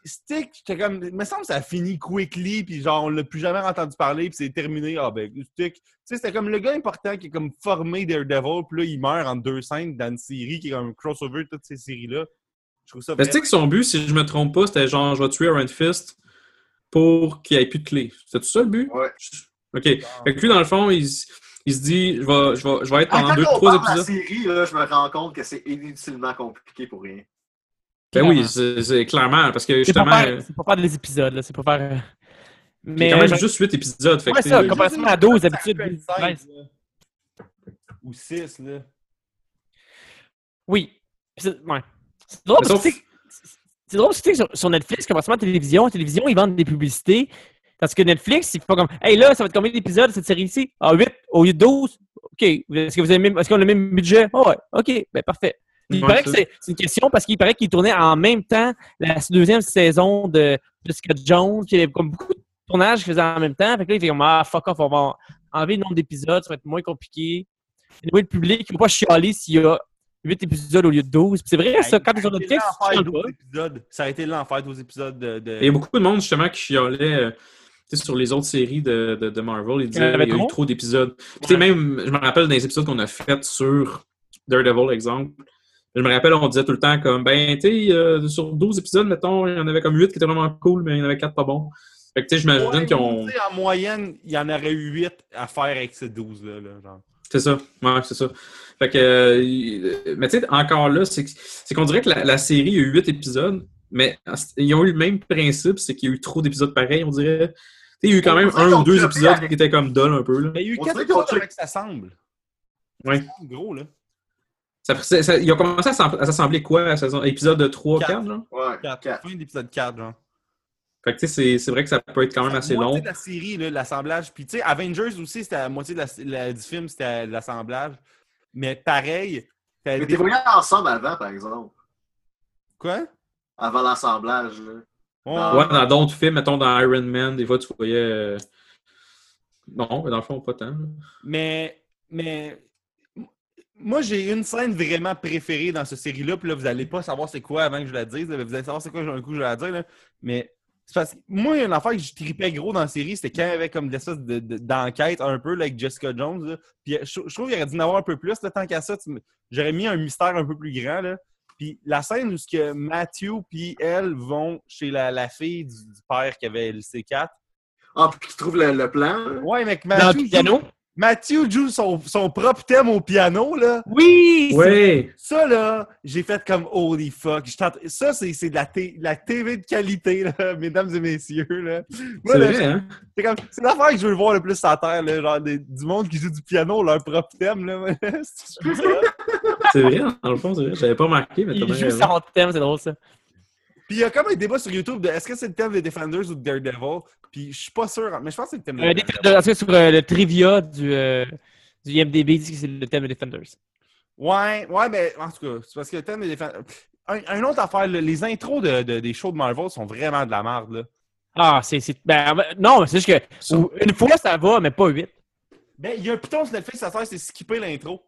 Stick, j'étais comme. Il me semble que ça a fini quickly, puis genre, on l'a plus jamais entendu parler, puis c'est terminé. Ah, ben, Stick. Tu sais, c'était comme le gars important qui est comme formé Daredevil, puis là, il meurt en deux scènes dans une série qui est comme un crossover de toutes ces séries-là. Je trouve ça Mais tu sais vraiment- que son but, si je me trompe pas, c'était genre, je vais tuer Iron Fist pour qu'il n'y ait plus de clé. C'était tout ça le but? Ouais. Ok. Fait que lui, dans le fond, il, se dit, je vais, je vais, je vais être pendant Quand deux, on trois parle de la épisodes. série, là, je me rends compte que c'est inutilement compliqué pour rien. Ben oui, Clairement. c'est c'est clairement, parce que justement, c'est pour faire des épisodes, là. C'est pour faire. Mais. quand même euh, juste 8 épisodes. Fait Ouais, ça, Comparativement à 12 d'habitude, Ça fait 13. 16, là. Ou 6, là. Oui. C'est- Ouais. Drôle, parce que, sauf- tu sais, c'est drôle tu sais, sur, sur Netflix, comparativement à la télévision, la télévision, ils vendent des publicités. Parce que Netflix, ils font comme Hey là, ça va être combien d'épisodes cette série-ci? Ah, 8 au lieu de 12? OK. Est-ce que vous avez même- est-ce qu'on a le même budget? Ah ouais, OK, ben parfait. Il Ouais, paraît que c'est une question parce qu'il paraît qu'il tournait en même temps la deuxième saison de Jessica Jones. Il y avait comme beaucoup de tournages qu'ils faisaient en même temps. Fait que là, il fait comme Ah, fuck off, on va, enlever le nombre d'épisodes, ça va être moins compliqué. Et le public, il ne va pas chialer s'il y a 8 épisodes au lieu de 12. Puis C'est vrai, ça, quand tu sur Netflix, tu l'enfer chiales 12 pas. épisodes. Ça a été l'enfer 12 épisodes de. de- il y a beaucoup de monde, justement, qui chialait euh, sur les autres séries de, de, de Marvel. Ils disaient qu'il y a eu trop. d'épisodes. Ouais. même, je me rappelle des épisodes qu'on a fait sur Daredevil, exemple. Je me rappelle, on disait tout le temps comme, ben, tu sais, euh, sur 12 épisodes, mettons, il y en avait comme 8 qui étaient vraiment cool, mais il y en avait 4 pas bons. Fait que, tu sais, j'imagine Ouais, qu'ils ont. tu sais, En moyenne, il y en aurait eu 8 à faire avec ces 12-là. là, genre. C'est ça, ouais, c'est ça. Fait que, euh, mais tu sais, encore là, c'est qu'on dirait que la, la série a eu huit épisodes, mais ils ont eu le même principe, c'est qu'il y a eu trop d'épisodes pareils, on dirait. Tu sais, il y a eu quand On même un ou deux épisodes avec- qui étaient comme dull un peu, là. Mais il y a eu On 4 dirait qu'ils ont épisodes avec ça semble. Ouais. Gros, là. Ça, ça- ça- ils ont commencé à s'assem- à s'assembler quoi, à saison, épisode de 3, Quatre. 4, genre? Ouais, 4. 4. Fin d'épisode 4, genre. Fait que, tu sais, c'est- c'est vrai que ça peut être quand même assez long. de la série, l'assemblage. Puis, tu sais, Avengers aussi, c'était la moitié de la- la- du film, c'était l'assemblage. Mais pareil. Mais t'es voyais ensemble avant, par exemple. Quoi? Avant l'assemblage. là. Ouais. Ouais, dans d'autres films, mettons dans Iron Man, des fois, tu voyais. euh, Non, mais dans le fond, pas tant. Mais, moi, j'ai une scène vraiment préférée dans cette série-là. Puis là, vous n'allez pas savoir c'est quoi avant que je la dise. là. Vous allez savoir c'est quoi un coup je vais la dire. là. Mais c'est parce que moi, il y a une affaire que je tripais gros dans la série, c'était quand il y avait comme des espèces de- de- d'enquête un peu là, avec Jessica Jones. là. Puis euh, je, je trouve qu'il aurait dû en avoir un peu plus. là, tant qu'à ça, j'aurais mis un mystère un peu plus grand. Là. Puis la scène où ce que Matthew puis elle vont chez la, la fille du, du père qui avait le C4. Ah, puis qui trouve le, le plan. Ouais, mec, Dans Matthew, le piano? Matthew joue son, son propre thème au piano, là. Oui! Ouais! Ça, là, j'ai fait comme holy fuck. Ça, c'est c'est de la, la TV de qualité, là, mesdames et messieurs. là. Moi, C'est là, vrai, hein? c'est comme- c'est l'affaire que je veux voir le plus sur la Terre, là, genre des- du monde qui joue du piano, leur propre thème. Là. C'est vrai, dans le fond, c'est vrai. J'avais pas remarqué, mais t'as Il bien joue raison. son thème, c'est drôle ça. Puis il y a comme un débat sur YouTube de est-ce que c'est le thème des Defenders ou de Daredevil? Puis je suis pas sûr, mais je pense que c'est le thème Euh, Defender- en tout cas, sur euh, le trivia du, euh, du IMDB, il dit que c'est le thème de Defenders? Ouais, ouais, mais en tout cas, c'est parce que le thème des Defenders. Un, un autre affaire, là, les intros de, de- des shows de Marvel sont vraiment de la merde. Là. Ah, c'est. c'est- Ben, non, c'est juste que une fois ça va, mais pas huit. Ben, il y a un piton sur Netflix, ça sert, c'est skipper l'intro.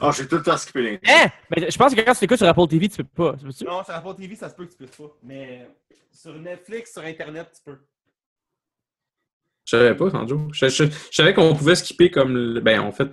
Ah, j'ai tout le temps skippé l'intro. Hein? Mais je pense que quand tu l'écoutes sur Apple TV, tu peux pas. Tu? Non, sur Apple TV, ça se peut que tu puisses pas. Mais sur Netflix, sur Internet, tu peux. Je savais pas, Sanjo. Je, je- je savais qu'on pouvait skipper comme. le- Ben, en fait,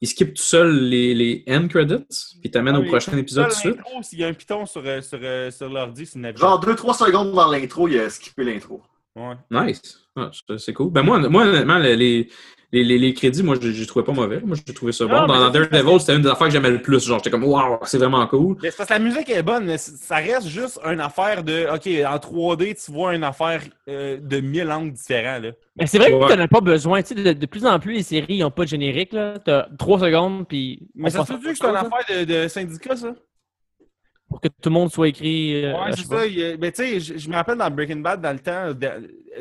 il skip tout seul les, les end credits, puis t'amènes Ah au prochain épisode tout de suite. s'il y a un piton sur, euh, sur, euh, sur l'ordi, c'est une Genre 2-3 secondes dans l'intro, il a skippé l'intro. Ouais. Nice. Ah, c'est- c'est cool. Ben, moi, moi honnêtement, les, les, les, crédits, moi, je les trouvais pas mauvais. Moi, j'ai trouvé ça Non, bon. mais Dans, Daredevil, c'était une des affaires que j'aimais le plus. Genre, j'étais comme, waouh, c'est vraiment cool. Mais c'est parce que la musique est bonne, mais ça reste juste une affaire de. OK, en 3D, tu vois une affaire euh, de mille angles différents. Là. Mais c'est vrai Ouais. que t'en as pas besoin. Tu sais, de, de plus en plus, les séries n'ont pas de générique. là. T'as trois secondes, puis. Mais ça se peut que c'est une affaire de, de syndicat, ça? Pour que tout le monde soit écrit. euh, Ouais, c'est ça. il Mais tu sais, je, je me rappelle dans Breaking Bad, dans le temps, de-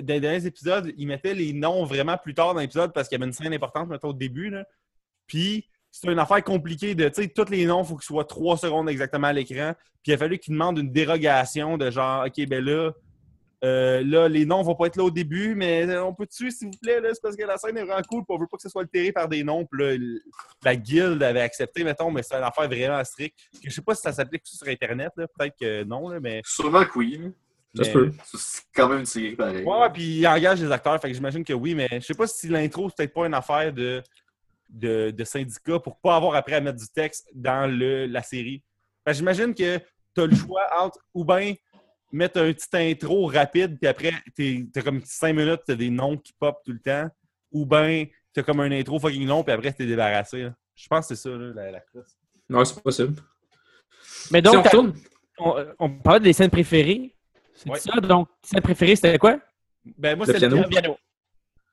dans les derniers épisodes, ils mettaient les noms vraiment plus tard dans l'épisode parce qu'il y avait une scène importante, mettons, au début. Là. Puis, c'est une affaire compliquée de, tu sais, tous les noms, il faut qu'ils soient trois secondes exactement à l'écran. Puis, il a fallu qu'ils demandent une dérogation de genre, OK, ben là, euh, là, les noms vont pas être là au début, mais on peut tuer, s'il vous plaît, là, c'est parce que la scène est vraiment cool, puis on veut pas que ce soit altéré par des noms. Puis là, la guilde avait accepté, mettons, mais c'est une affaire vraiment stricte. Je sais pas si ça s'applique sur Internet, peut-être que non, là, mais. Sûrement que oui. mais-. C'est quand même une série pareille. Ouais, puis il engage des acteurs, fait que j'imagine que oui, mais je sais pas si l'intro, c'est peut-être pas une affaire de, de, de syndicat pour pas avoir après à mettre du texte dans le, la série. J'imagine que tu as le choix entre ou bien mettre un petit intro rapide, puis après, t'es- t'as comme 5 minutes, t'as des noms qui pop tout le temps, ou bien t'as comme un intro fucking long, puis après, t'es débarrassé. là. Je pense que c'est ça, là, la, la classe. Ouais, c'est possible. Mais si on donc, retourne, on, on parlait des scènes préférées. C'est Ouais. ça? Donc, scène préférée, c'était quoi? Ben, moi, Le c'est piano. le piano.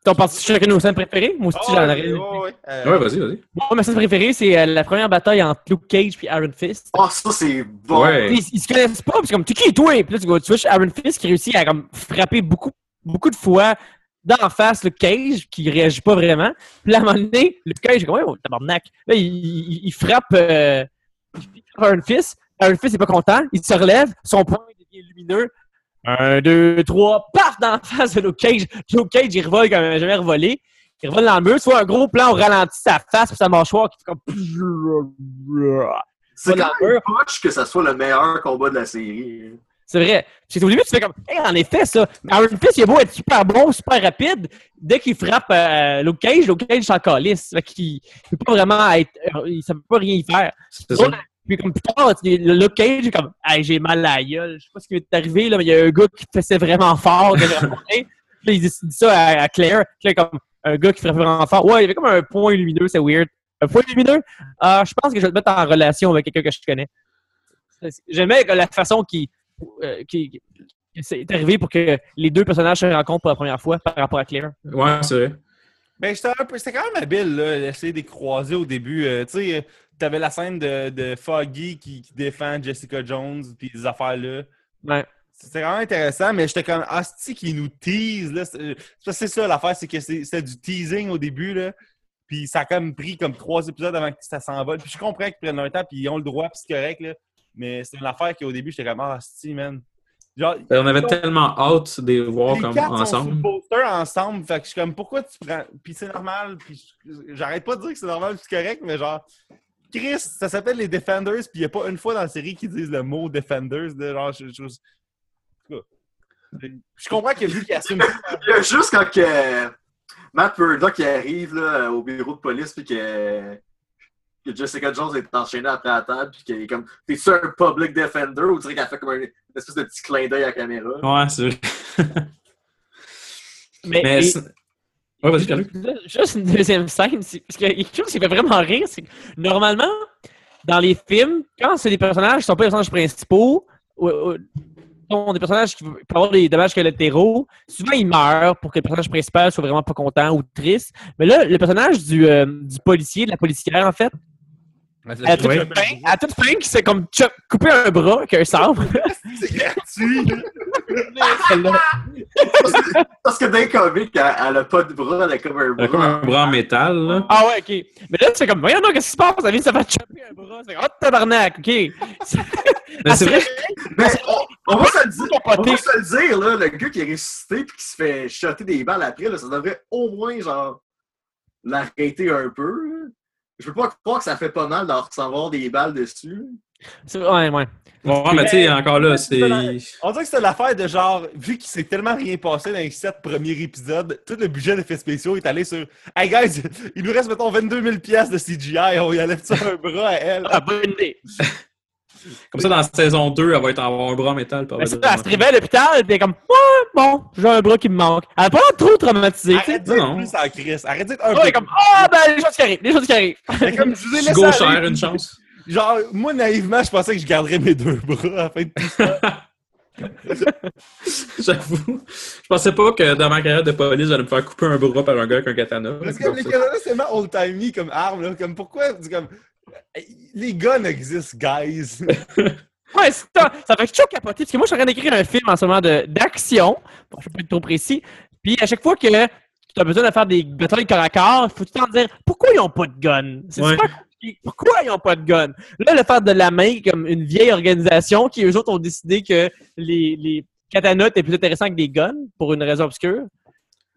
On passe chacun nos scènes préférées? Moi aussi, Ah, j'en ouais, ouais. Euh, ouais, vas-y, vas-y. Moi, ma scène préférée, c'est euh, la première bataille entre Luke Cage et Iron Fist. Ah, ça, c'est bon. Ouais. Ils, ils se connaissent pas, puis c'est comme, tu qui toi? Puis là, tu vois, tu vois Iron Fist qui réussit à comme, frapper beaucoup, beaucoup de fois d'en face Luke Cage, qui réagit pas vraiment. Puis là, à un moment donné, Luke Cage est comme, ouais, oh, tabarnak. Là, il, il- il frappe, euh, il frappe Iron Fist. Iron Fist est pas content. Il se relève, son poing devient lumineux. Un, deux, trois, paf, dans la face de Luke Cage. Luke Cage, il revole comme il n'a jamais revolé. il revole dans le mur, soit un gros plan au ralenti sa face puis sa mâchoire qui fait comme. C'est quand même poche que ça soit le meilleur combat de la série. C'est vrai. Que au début, tu fais comme, hey, en effet, ça. Mais Iron Fist, il a beau être super bon, super rapide. Dès qu'il frappe euh, Luke Cage, Luke Cage s'en calisse. Fait qu'il peut pas vraiment être, euh, il- ça peut pas rien y faire. C'est ça. Puis comme plus tard, le Cage est comme, hey, j'ai mal à la gueule. Je sais pas ce qui m'est arrivé, là, mais il y a un gars qui faisait vraiment fort de. Puis là, il dit, ça à, à Claire. Claire, comme, un gars qui ferait vraiment fort. Ouais, il y avait comme un point lumineux, c'est weird. Un point lumineux? Ah, je pense que je vais te mettre en relation avec quelqu'un que je connais. J'aimais la façon qui, euh, qui, qui- c'est arrivé pour que les deux personnages se rencontrent pour la première fois par rapport à Claire. Ouais, c'est vrai. Ben, c'était quand même habile, là, d'essayer de les croiser au début. Euh, tu sais, euh, t'avais la scène de, de Foggy qui, qui défend Jessica Jones, puis des affaires-là. Ouais. C'était vraiment intéressant, mais j'étais comme, Asti qui nous tease, là? C'est c'est parce que c'est ça l'affaire, c'est que c'est- c'était du teasing au début, là. Puis ça a comme pris comme trois épisodes avant que ça s'envole. Puis je comprends qu'ils prennent leur temps, puis ils ont le droit, puis c'est correct, là. Mais c'est une affaire qu'au début, j'étais comme, Asti, man? Genre, Ben, On avait tellement hâte de les voir les comme quatre sont sur le ensemble. poster ensemble. Fait que je suis comme, pourquoi tu prends. Puis c'est normal. Puis j'arrête pas de dire que c'est normal, puis c'est correct, mais genre, Chris, ça s'appelle les Defenders, puis il n'y a pas une fois dans la série qui disent le mot Defenders. De, genre, je, je- cas, je comprends que vu qu'il assume. Il y a juste quand que Matt Murdock arrive là, au bureau de police puis que, que Jessica Jones est enchaînée après la table puis qu'il est comme T'es-tu un public defender ou tu dirais qu'elle fait comme un une espèce de petit clin d'œil à la caméra? Ouais, c'est vrai. Mais, Mais et- Juste une deuxième scène, parce qu'il y a quelque chose qui fait vraiment rire, c'est que normalement, dans les films, quand c'est des personnages qui sont pas les personnages principaux, ou, sont des personnages qui peuvent avoir des dommages collatéraux, souvent ils meurent pour que le personnage principal soit vraiment pas content ou triste. Mais là, le personnage du, euh, du policier, de la policière, en fait, à toute, Ouais. fin, à toute fin, qui s'est comme coupé un bras avec un sabre. C'est gratuit. Parce que les comics, elle, elle a pas de bras, elle a comme un Elle a comme un bras. bras en métal, là. Ah ouais, ok. Mais là, c'est comme, voyons donc, qu'est-ce qui se passe? Ça vient de se faire chopper un bras. C'est comme, oh, tabarnak, ok. Mais c'est vrai. Mais on, on va se le dire, on va se le dire, là, le gars qui est ressuscité et qui se fait shotter des balles après, là, ça devrait au moins genre l'arrêter un peu. là. Je peux pas croire que ça fait pas mal d'en recevoir des balles dessus. C'est- Ouais, ouais. Ouais, mais tu sais, encore là, c'est. On dirait que c'est l'affaire de genre, vu qu'il s'est tellement rien passé dans les sept premiers épisodes, tout le budget d'effets spéciaux est allé sur Hey guys, il nous reste mettons 22 000 piastres de CGI, on y enlève ça un bras à elle. Ah, bonne idée. Comme ça, dans la saison 2, elle va être avoir un bras en métal. elle elle se réveille à l'hôpital, puis elle est comme, ouais, bon, j'ai un bras qui me manque. Elle a pas l'air trop traumatisée, tu sais. Arrête d'être Non. plus en crise, arrête d'être un Ouais, peu. comme, ah, ben, les choses qui arrivent, les choses qui arrivent. Comme je vous ai laissé gauchère, aller, une chance. Genre, moi naïvement, je pensais que je garderais mes deux bras à la fin de tout ça. J'avoue. Je pensais pas que dans ma carrière de police, j'allais me faire couper un bras par un gars avec un katana. Parce que les katanas, c'est tellement old-timey comme arme, là. Comme pourquoi, comme. Les guns existent, guys. Ouais, c'est ça. Ça fait chaud capoter. Parce que moi, je suis en train d'écrire un film en ce moment de- d'action. Bon, je peux pas être trop précis. Puis à chaque fois que tu as besoin de faire des batailles corps à corps, il faut tout le temps dire pourquoi ils n'ont pas de gun. C'est Ouais. super compliqué. Pourquoi ils n'ont pas de gun? Là, le faire de la main comme une vieille organisation qui, eux autres, ont décidé que les, les katanas étaient plus intéressants que des guns pour une raison obscure.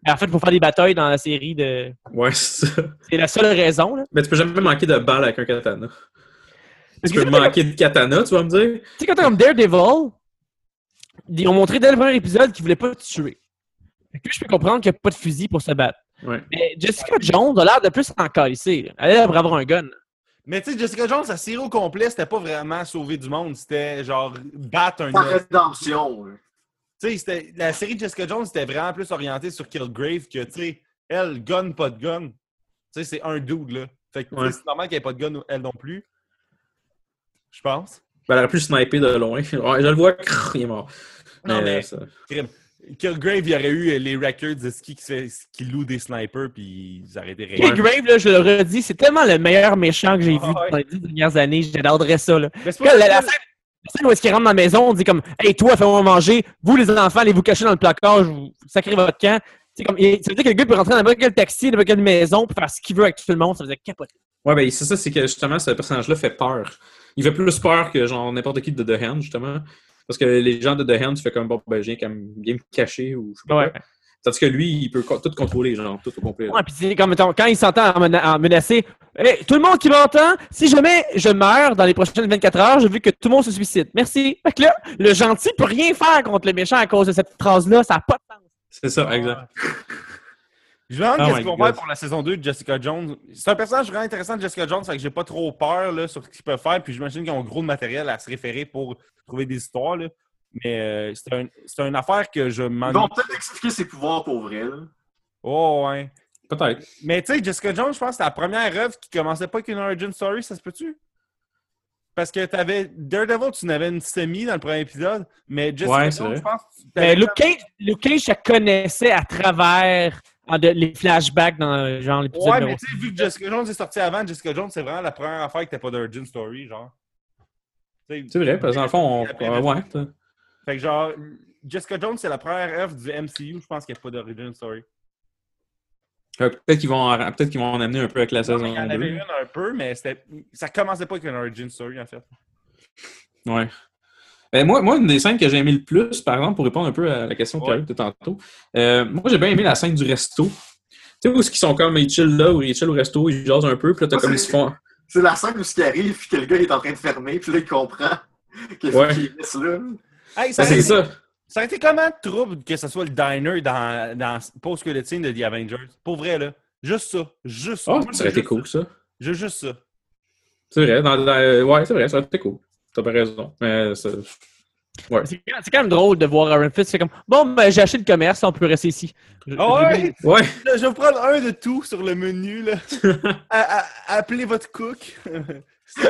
Mais en fait, il faut faire des batailles dans la série de. Ouais, c'est ça. C'est la seule raison. Là. Mais tu peux jamais manquer de balles avec un katana. Parce Tu que peux manquer de katana, tu vas me dire? Tu sais, quand t'es comme Daredevil, ils ont montré dès le premier épisode qu'ils voulaient pas te tuer. Fait que là, je peux comprendre qu'il n'y a pas de fusil pour se battre. Ouais. Mais Jessica Jones a l'air de plus en calisser. Elle a l'air d'avoir un gun. Mais tu sais, Jessica Jones, sa série au complet, c'était pas vraiment sauver du monde, c'était genre battre un ennemi. rédemption. Sais, c'était- la série de Jessica Jones, c'était vraiment plus orientée sur Killgrave que, tu sais, elle, gun, pas de gun. Tu sais, c'est un dude, là. Fait que tu sais, Ouais. c'est normal qu'elle ait pas de gun, elle non plus. Je pense. Ben, elle aurait pu sniper de loin. Ouais, je le vois, crrr, il est mort. Non, mais- ça- Killgrave, il y aurait eu les records de ski qui, fait- qui louent des snipers, puis ils arrêtaient rien. Kill Grave, là, je le redis, c'est tellement le meilleur méchant que j'ai Ah vu ouais. dans les dix dernières années. J'adorerais ça. Là. Mais c'est Quand pas la, la scène, la scène où est-ce qu'il rentre dans la maison, on dit comme Hey, toi, fais-moi manger. Vous, les enfants, allez vous cacher dans le placard, je vous sacrez votre camp. C'est comme, et ça veut dire que le gars peut rentrer dans n'importe quel taxi, n'importe quelle maison, puis faire ce qu'il veut avec tout le monde. Ça faisait capoter. Ouais, ben, c'est ça, c'est que justement, ce personnage-là fait peur. Il fait plus peur que genre n'importe qui de The Hand, justement. Parce que les gens de The Hand, tu fais comme bon, ben, je viens comme bien me cacher ou je sais pas Ouais. quoi. Tandis que lui, il peut co- tout contrôler, genre, tout au complet. Ouais, puis c'est comme, mettons, quand il s'entend en, mena- en menacer, Hey, tout le monde qui m'entend, si jamais je meurs dans les prochaines 24 heures, je veux que tout le monde se suicide. Merci. Fait que là, le gentil peut rien faire contre le méchant à cause de cette phrase-là. Ça n'a pas de sens. C'est ça, exact. Je me demande Oh qu'est-ce vont God. faire pour la saison 2 de Jessica Jones. C'est un personnage vraiment intéressant de Jessica Jones, fait que j'ai pas trop peur là, sur ce qu'ils peuvent faire. Puis j'imagine qu'ils ont gros de matériel à se référer pour trouver des histoires. Là. Mais euh, c'est un, c'est une affaire que je Ils m'en. vont peut-être expliquer ses pouvoirs pour vrai. là. Oh, ouais. Peut-être. Mais tu sais, Jessica Jones, je pense que c'est la première œuvre qui commençait pas avec une origin story, ça se peut-tu? Parce que t'avais Daredevil, tu n'avais une semi dans le premier épisode, mais Jessica Ouais, Jones, je pense. Mais Luke Cage, Luke Cage, je la connaissais à travers en de- les flashbacks dans genre l'épisode Ouais, mais tu sais, vu que Jessica Jones est sorti avant, Jessica Jones, c'est vraiment la première affaire que t'as pas d'origin story, genre. Tu sais, C'est vrai, parce que dans le fond, on... ouais. Fait que genre, Jessica Jones, c'est la première œuvre du MCU, je pense qu'il n'y a pas d'origin story. Euh, Peut-être qu'ils vont, en- peut-être qu'ils vont en amener un peu avec la Non, saison il y en avait 2. une un peu, mais c'était, ça commençait pas avec une origin story, en fait. Ouais. Ben, moi, moi, une des scènes que j'ai aimé le plus, par exemple, pour répondre un peu à la question qu'il y a eu de tantôt, euh, moi, j'ai bien aimé la scène du resto. Tu sais, où est-ce qu'ils sont comme, ils chill là, ou ils chill au resto, ils jasent un peu, puis là, t'as Ça, comme, ils se font... C'est la scène où ce qui arrive, puis que le gars il est en train de fermer, puis là il comprend qu'il Ouais. qu'il reste là. Hey, ça, Ben, c'est aurait- ça. ça aurait été comment de trouble que ce soit le diner dans, dans post credit de The Avengers? Pour vrai, là. Juste ça. Juste ça. Oh, Moi, ça aurait été cool, ça. Juste ça. C'est vrai. Dans, dans- euh, ouais, c'est vrai, ça aurait été cool. T'as pas raison. Mais ça- Ouais. C'est quand même drôle de voir Aaron Fitz. C'est comme, bon, ben, j'ai acheté le commerce, on peut rester ici. Je- Ah ouais? Ouais. Je vais vous prendre un de tout sur le menu, là. À- à- appelez votre cook.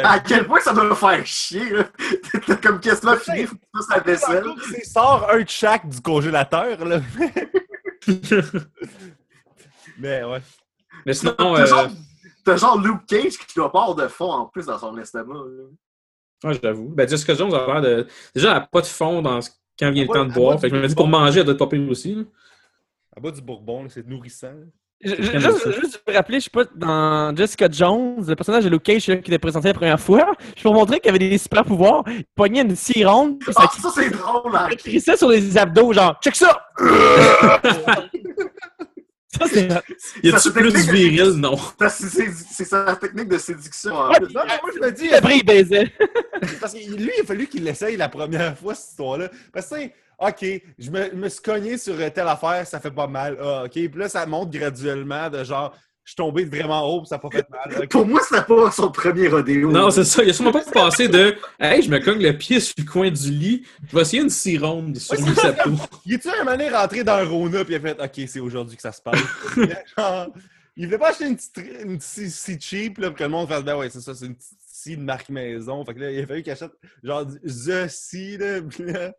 À quel point ça doit faire chier, là? T'as comme quasiment fini, faut que tu fasses la vaisselle. C'est sort un de chaque du congélateur, là. Mais ouais. Mais sinon, T'as euh, genre, t'as genre Luke Cage qui doit pas avoir de fond en plus dans son estomac. là. ouais, j'avoue. Ben, Jessica Jones a l'air de. Déjà, elle n'a pas de fond dans ce... quand vient le temps de boire. Fait que je me dis, pour manger, elle doit être pas pire aussi. là. À bas du bourbon, là, c'est nourrissant. là. Je- je- Juste, rappeler, je sais pas, dans Jessica Jones, le personnage de Luke Cage là, qui était présenté la première fois, je peux vous montrer qu'il avait des super pouvoirs. Il pognait une scie ronde, puis ça Ah, ça c'est drôle, hein. crissait sur les abdos, genre, check ça! ça, c'est. Y a-tu c'est plus viril? Non. C'est sa technique de séduction Ouais. Non, mais moi, je me dis, Après, il baisait. Parce que lui, il a fallu qu'il l'essaye la première fois, cette histoire-là. Parce que, tu sais, OK, je me, me suis cogné sur euh, telle affaire, ça fait pas mal. Ah, OK. Puis là, ça monte graduellement de genre, je suis tombé de vraiment haut, puis ça n'a pas fait mal. Pour moi, c'était pas son premier rodéo. Non, c'est ça. Il a sûrement pas passé de Hey, je me cogne le pied sur le coin du lit. Je vais essayer une scie ronde sur Ouais, le ça. sapot. Il est-tu un moment rentré dans un Rona, puis il a fait OK, c'est aujourd'hui que ça se passe. Genre, il voulait pas acheter une petite, une petite scie cheap, là, pour que le monde fasse Ben ouais, c'est ça, c'est une petite scie de marque maison. Fait que là, il a fallu qu'il achète genre du The Scie, là. puis là-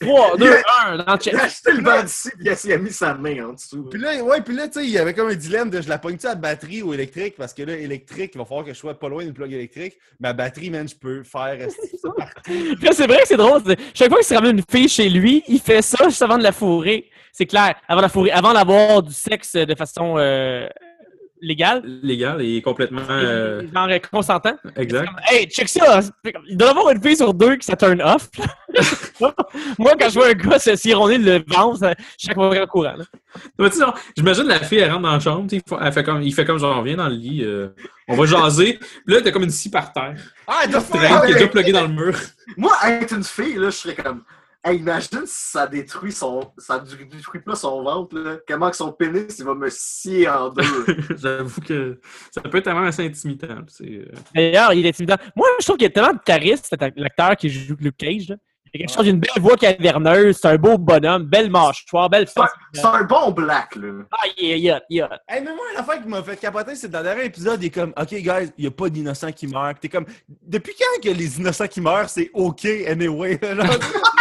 3, 2, 1, dans le Il a acheté le banc puis il a mis sa main en dessous. Puis là, ouais, puis là, tu sais, il y avait comme un dilemme de je la pogne-tu à batterie ou électrique? Parce que là, électrique, il va falloir que je sois pas loin d'une plug électrique. Ma batterie, man, je peux faire esti, ça partout. Puis là, c'est vrai que c'est drôle. c'est- Chaque fois qu'il se ramène une fille chez lui, il fait ça juste avant de la fourrer. C'est clair. Avant de la fourrer, avant d'avoir du sexe de façon euh, légale. Légal et complètement euh, Genre euh, consentant. exact. Comme, hey, check ça! Il doit y avoir une fille sur deux qui ça turn off. Moi, quand je vois un gars se cironner le ventre, chaque fois en courant. là. Mais tu sais, genre, J'imagine la fille, elle rentre dans la chambre, elle fait comme, il fait comme genre, viens dans le lit, euh, on va jaser. Puis là, t'as comme une scie par terre. Ah, il doit qui est déjà plugué dans le mur. Moi, être une fille, là, je serais comme. Hey, imagine si ça détruit son. Ça détruit pas son ventre, là. Comment que son pénis, il va me scier en deux? J'avoue que ça peut être tellement assez intimidant. Euh, D'ailleurs, il est intimidant. Moi, je trouve qu'il y a tellement de charisme, l'acteur qui joue Luke Cage. là. Il y a quelque chose d'une belle voix caverneuse, c'est un beau bonhomme, belle mâchoire, belle face. C'est un bon black, là. Ah, est est hot. Hey, mais moi, l'affaire qui m'a fait capoter, c'est dans le dernier épisode, il est comme, OK, guys, il n'y a pas d'innocents qui meurent. T'es comme, depuis quand que les innocents qui meurent, c'est OK, anyway?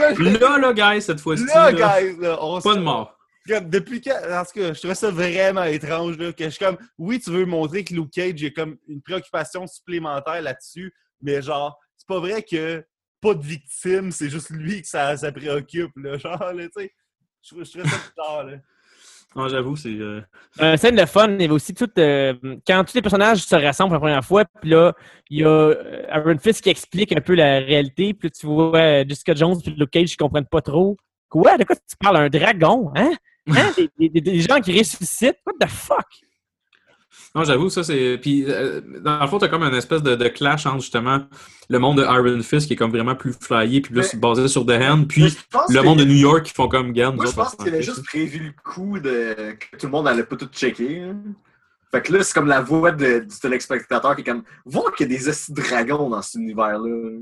Là, Là, guys, cette fois-ci. là, là, guys, là, on Pas de mort. Comme, depuis quand, en tout cas, je trouvais ça vraiment étrange, là, que je suis comme, oui, tu veux montrer que Luke Cage, a comme une préoccupation supplémentaire là-dessus, mais genre, c'est pas vrai que pas de victime, c'est juste lui que ça, ça préoccupe, là, genre, là, tu sais. Je, je trouvais ça bizarre, là. Non, j'avoue, c'est. euh, Euh, scène de fun, il y avait aussi tout. euh, quand tous les personnages se rassemblent pour la première fois, puis là, il y a euh, Aaron Fisk qui explique un peu la réalité, puis tu vois euh, Jessica Jones puis Luke Cage qui comprennent pas trop. Quoi? De quoi tu parles? Un dragon? Hein? Hein? Des- des gens qui ressuscitent? What the fuck? Non, j'avoue, ça, c'est. Puis, euh, dans le fond, t'as comme une espèce de, de clash entre justement le monde de Iron Fist qui est comme vraiment plus flyé, puis plus Mais- basé sur The Hand, puis le que- monde de New York qui font comme garde. Moi, je pense qu'il avait juste prévu le coup de que tout le monde allait pas tout checker. hein. Fait que là, c'est comme la voix de- du téléspectateur qui est comme voir qu'il y a des estis dragons dans cet univers-là.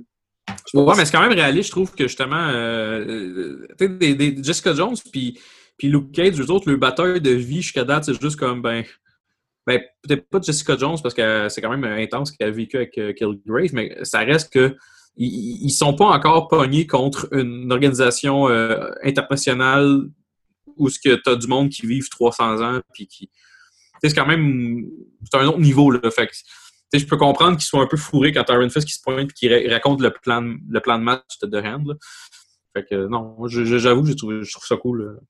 Ouais, mais c'est quand même réaliste, je trouve que justement, euh, euh, tu sais, des, des Jessica Jones puis, puis Luke Cage, eux autres, le bataille de vie jusqu'à date, c'est juste comme, ben, ben peut-être pas Jessica Jones parce que c'est quand même intense qu'elle a vécu avec euh, Kilgrave, mais ça reste que ils, sont pas encore pognés contre une organisation euh, internationale où ce que t'as du monde qui vivent 300 ans puis qui, tu c'est quand même, c'est un autre niveau là, fait que tu je peux comprendre qu'ils soient un peu fourrés quand Iron Fist qui se pointe et qui ra- raconte le plan, le plan de match de là. Fait que non, j'avoue, je trouve, je trouve ça cool euh,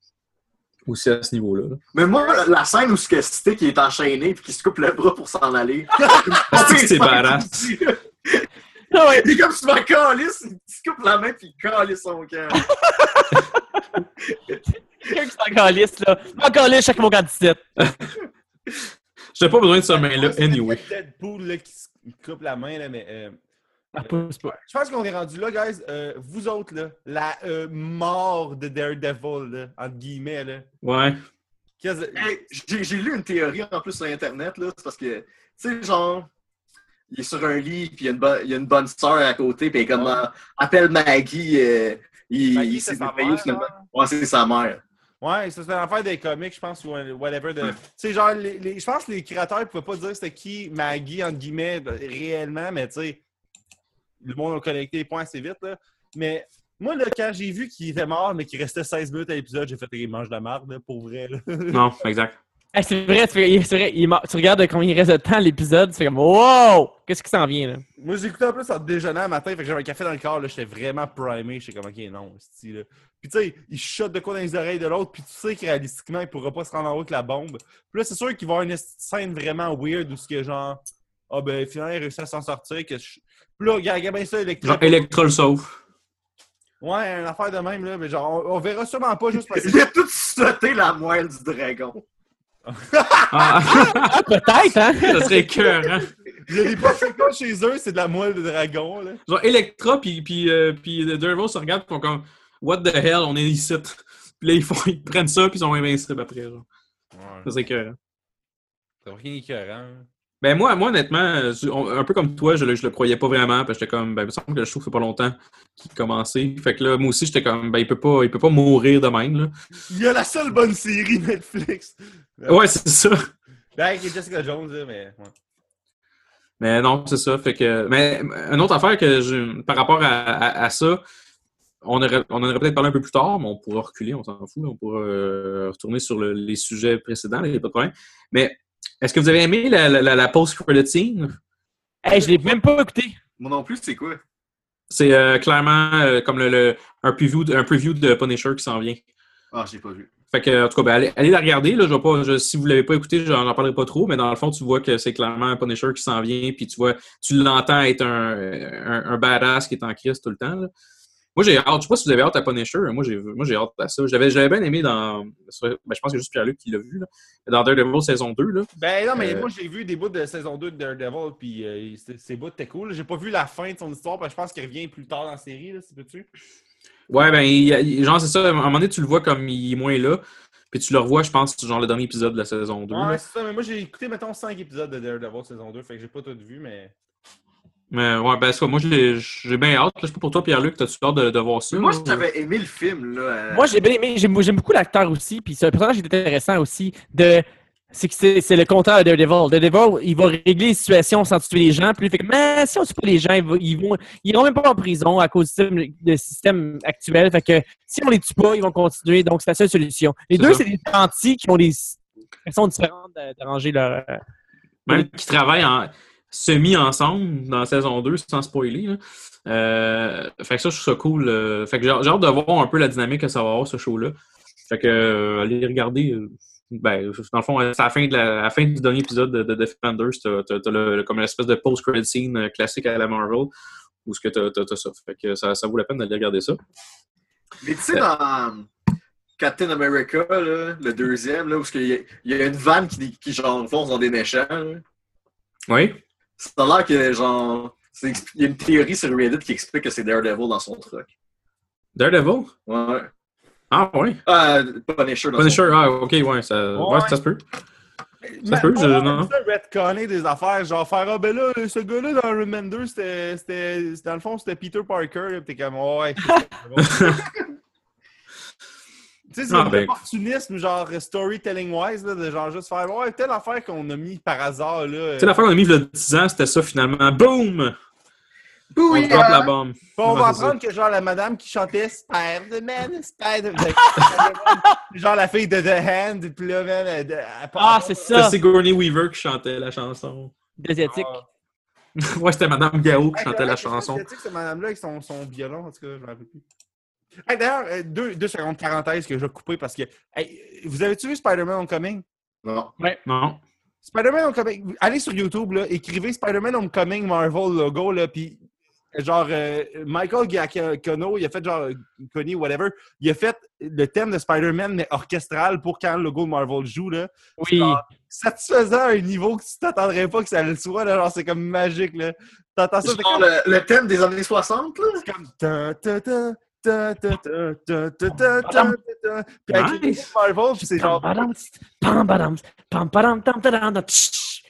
aussi à ce niveau-là. là. Mais moi, la scène où ce que Stick il est enchaîné puis qu'il se coupe le bras pour s'en aller. Stick, c'est badass. Ah ouais. Il est comme souvent calice, il se coupe la main puis il calisse son cœur. Quelqu'un qui s'en calisse, là. M'en calisse chaque mon 17. J'ai pas besoin de ce main-là, C'est anyway. peut-être Deadpool là, qui se coupe la main, là, mais. euh, Ah. Je pense qu'on est rendu là, guys. Euh, vous autres, là, la euh, mort de Daredevil, là, entre guillemets, là. Ouais. Hey, J'ai lu une théorie en plus sur Internet, là, c'est parce que, tu sais, genre, il est sur un lit, puis il y a une, bo- il y a une bonne sœur à côté, puis il comme, Ouais. euh, appelle Maggie, euh, il, Maggie, il c'est s'est mère, finalement. Ouais, c'est sa mère. Ouais, ça, c'est une affaire des comics, je pense, ou un- whatever. De... Tu sais, genre, les, les- je pense que les créateurs ne pouvaient pas dire c'était qui Maggie, entre guillemets, réellement, mais tu sais, le monde a connecté les points assez vite, là. Mais moi, là, quand j'ai vu qu'il était mort, mais qu'il restait 16 minutes à l'épisode, j'ai fait qu'il mange de la marde, là, pour vrai, là. Non, exact. Hey, c'est vrai, tu, fais- c'est vrai il tu regardes combien il reste de temps à l'épisode, tu fais comme Wow! Qu'est-ce qui s'en vient là? Moi, j'écoutais en plus en déjeunant un matin, fait que j'avais un café dans le corps, là, j'étais vraiment primé, j'étais comme, ok, non, c'est là. Puis tu sais, il shot de quoi dans les oreilles de l'autre, puis tu sais que réalistiquement, il pourra pas se rendre en haut avec la bombe. Puis là, c'est sûr qu'il va y avoir une scène vraiment weird où ce que genre, ah ben, finalement, il réussit à s'en sortir. Que je... Puis là, regarde, bien ça, Electra. Genre, Electra le sauve. Ouais, une affaire de même, là, mais genre, on, on verra sûrement pas juste parce que. Il a tout sauté la moelle du dragon. Ah, Ah, peut-être, hein? ça serait cœur, hein? Il y a des pas chez eux, c'est de la moelle de dragon, là. Genre, Electra puis, puis, euh, puis The Daredevil se regardent et font comme What the hell, on est ici. Puis là, ils, font, ils prennent ça puis ils sont invincibles après. Genre. Ça Ouais. serait cœur. C'est rien écœurant. Ben moi, moi honnêtement, euh, un peu comme toi, je, le- je le croyais pas vraiment, parce que j'étais comme, ben il me semble que je trouve que ça fait pas longtemps qu'il commençait. Fait que là, moi aussi, j'étais comme, ben il peut pas, il peut pas mourir de même, là. Il y a la seule bonne série Netflix. Ouais, c'est ça. Ben, avec Jessica Jones, mais. Ouais. Mais non, c'est ça. Fait que, mais une autre affaire que je, par rapport à, à- à ça, on, aurait, on en aurait peut-être parlé un peu plus tard, mais on pourra reculer, on s'en fout. on pourra euh, retourner sur le- les sujets précédents, il n'y a pas de problème. Mais est-ce que vous avez aimé la, la, la, la post-credit scene? Hey, je l'ai même pas écouté. Moi non plus, c'est quoi? C'est euh, clairement euh, comme le, le- un, preview de, un preview de Punisher qui s'en vient. Ah, j'ai pas vu. Fait que, en tout cas, ben, allez, allez la regarder. Là, je vais pas, je- si vous l'avez pas écouté, j'en en parlerai pas trop, mais dans le fond, tu vois que c'est clairement un Punisher qui s'en vient, puis tu vois, tu l'entends être un, un, un badass qui est en crise tout le temps. là. Moi, j'ai hâte. Je sais pas si vous avez hâte à Punisher. Moi, j'ai, moi, j'ai hâte à ça. J'avais, j'avais bien aimé dans. ben, je pense que c'est juste Pierre-Luc qui l'a vu, là. Dans Daredevil saison 2. Là. Ben non, mais Euh, moi j'ai vu des bouts de saison 2 de Daredevil, puis euh, ces bouts étaient cool. J'ai pas vu la fin de son histoire, parce que je pense qu'il revient plus tard dans la série, là, si peux-tu? Ouais, ben, il- genre, c'est ça. À un moment donné, tu le vois comme il est moins là. Puis tu le revois, je pense, genre le dernier épisode de la saison 2. là. Ouais, c'est ça, mais moi j'ai écouté, mettons, 5 épisodes de Daredevil saison 2, fait que j'ai pas tout vu, mais. Mais ouais, ben, quoi, moi, j'ai, j'ai bien hâte. Je sais pas pour toi, Pierre-Luc, t'as-tu hâte de, de voir ça? Moi, j'avais aimé le film, là. euh, Moi, j'ai bien aimé. J'aime j'aime beaucoup l'acteur aussi. Puis c'est un personnage qui est intéressant aussi. De... C'est que c'est c'est le contraire de Daredevil. Daredevil, il va régler les situations sans tuer les gens. Puis il fait que, mais si on tue pas les gens, ils, vont, ils, vont, ils iront même pas en prison à cause du système, du système actuel. Fait que si on les tue pas, ils vont continuer. Donc, c'est la seule solution. Les deux, c'est des gentils qui ont des façons différentes d'arranger leur. euh, Même qui travaillent en semi-ensemble dans la saison 2, sans spoiler. Là. Euh, fait que ça, je trouve ça cool. euh, fait que j'ai hâte de voir un peu la dynamique que ça va avoir, ce show-là. Fait que, euh, allez regarder. euh, ben, dans le fond, c'est à la fin, de la, à la fin du dernier épisode de, de Defenders, t'as, t'as, t'as le, comme l'espèce de post-credit scene classique à la Marvel, où ce que t'as, t'as, ça. Fait que ça, ça vaut la peine d'aller regarder ça. Mais tu sais, dans Captain America, là, le deuxième, là, où il y, y a une vanne qui, qui genre, fonce dans des méchants, là. Oui. Ça a l'air que, genre, il y a une théorie sur Reddit qui explique que c'est Daredevil dans son truck. Daredevil? Ouais. Ah, ouais. Ah, Punisher dans Punisher, son ah, ok, ouais, ça, ouais. Ouais. ça se peut. Mais peut, pas je- non. ça, retconner des affaires, genre faire Ah ben là, ce gars-là dans Remender, c'était, c'était, c'était- dans le fond, c'était Peter Parker, là, pis t'es comme ouais. c'est. Tu sais, c'est Ah, un ben. opportunisme, genre storytelling-wise, là, de genre juste faire Ouais, telle affaire qu'on a mis par hasard, là. Tu sais, l'affaire qu'on a mis il y a 10 ans, c'était ça finalement. Boom! On Oui, drop hein? la bombe. On va c'est apprendre que genre la madame qui chantait Spider-Man, Spider-Man, genre la fille de The Hand, puis là, man, elle, elle part- Ah, c'est C'est ça. Sigourney Weaver qui chantait la chanson. Asiatique. Ah. ouais, c'était Madame Gao qui chantait la c'est chanson. Cette madame-là avec son, son violon, en tout cas, je m'en rappelle plus. Hey, D'ailleurs, euh, deux, deux secondes parenthèse que je vais couper parce que. hey, vous avez-tu vu Spider-Man Homecoming? Non. Non. Spider-Man Homecoming, allez sur YouTube, là, écrivez Spider-Man Homecoming Marvel logo, là, puis genre euh, Michael Giacchino, il a fait genre Connie, whatever, il a fait le thème de Spider-Man, mais orchestral pour quand le logo de Marvel joue, là. Oui. genre- Satisfaisant à un niveau que tu t'attendrais pas que ça le soit, là, genre c'est comme magique, là. T'entends ça, Genre comme... le, le thème des années 60, là? C'est comme ta ta ta ta ta ta. Puis avec Nice. Marvel, puis c'est genre.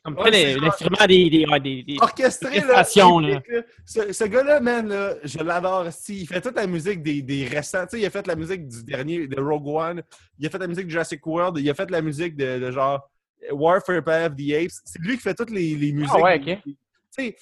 Comme Ouais, genre- l'instrument des, des, des, des- orchestré là. Ce, ce gars-là, man, là, je l'adore. Il fait toute la musique des, des récents. Il a fait la musique du dernier, de Rogue One. Il a fait la musique de Jurassic World. Il a fait la musique de, de genre Warfare Planet of the Apes. C'est lui qui fait toutes les, les musiques. Ah ouais, ok. Tu sais,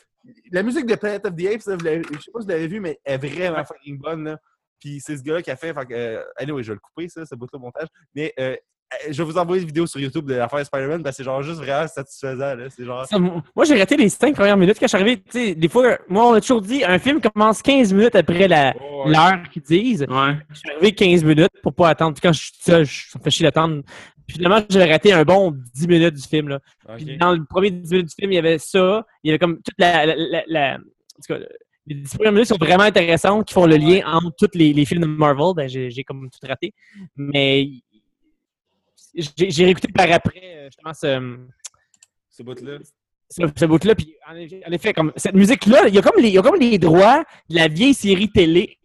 la musique de Planet of the Apes, je sais pas si vous l'avez vu, mais elle est vraiment fucking bonne. Là. Puis c'est ce gars-là qui a fait. fait que, euh, anyway, je vais le couper, ça, ce bout-là, montage. Mais euh, euh, je vais vous envoyer une vidéo sur YouTube de l'affaire Spider-Man que c'est genre juste vraiment satisfaisant. Là. C'est genre. Ça, moi, j'ai raté les cinq premières minutes quand je suis arrivé. Tu sais, des fois, moi, on a toujours dit un film commence 15 minutes après la- Ouais. l'heure qu'ils disent. Ouais. Je suis arrivé 15 minutes pour pas attendre. Puis quand je suis seul, je- ça me fait chier d'attendre. Puis finalement, j'ai raté un bon 10 minutes du film. Là. Puis dans le premier 10 minutes du film, il y avait ça. Il y avait comme toute la. la, la, la- en tout cas, les 10 premières minutes sont vraiment intéressantes, qui font le lien entre tous les, les films de Marvel. Ben, j'ai comme tout raté. Mais j'ai réécouté par après, euh, justement, ce, Ce bout-là. ce, ce bout-là. Puis en effet, en effet, comme cette musique-là, il y a comme les, il y a comme les droits de la vieille série télé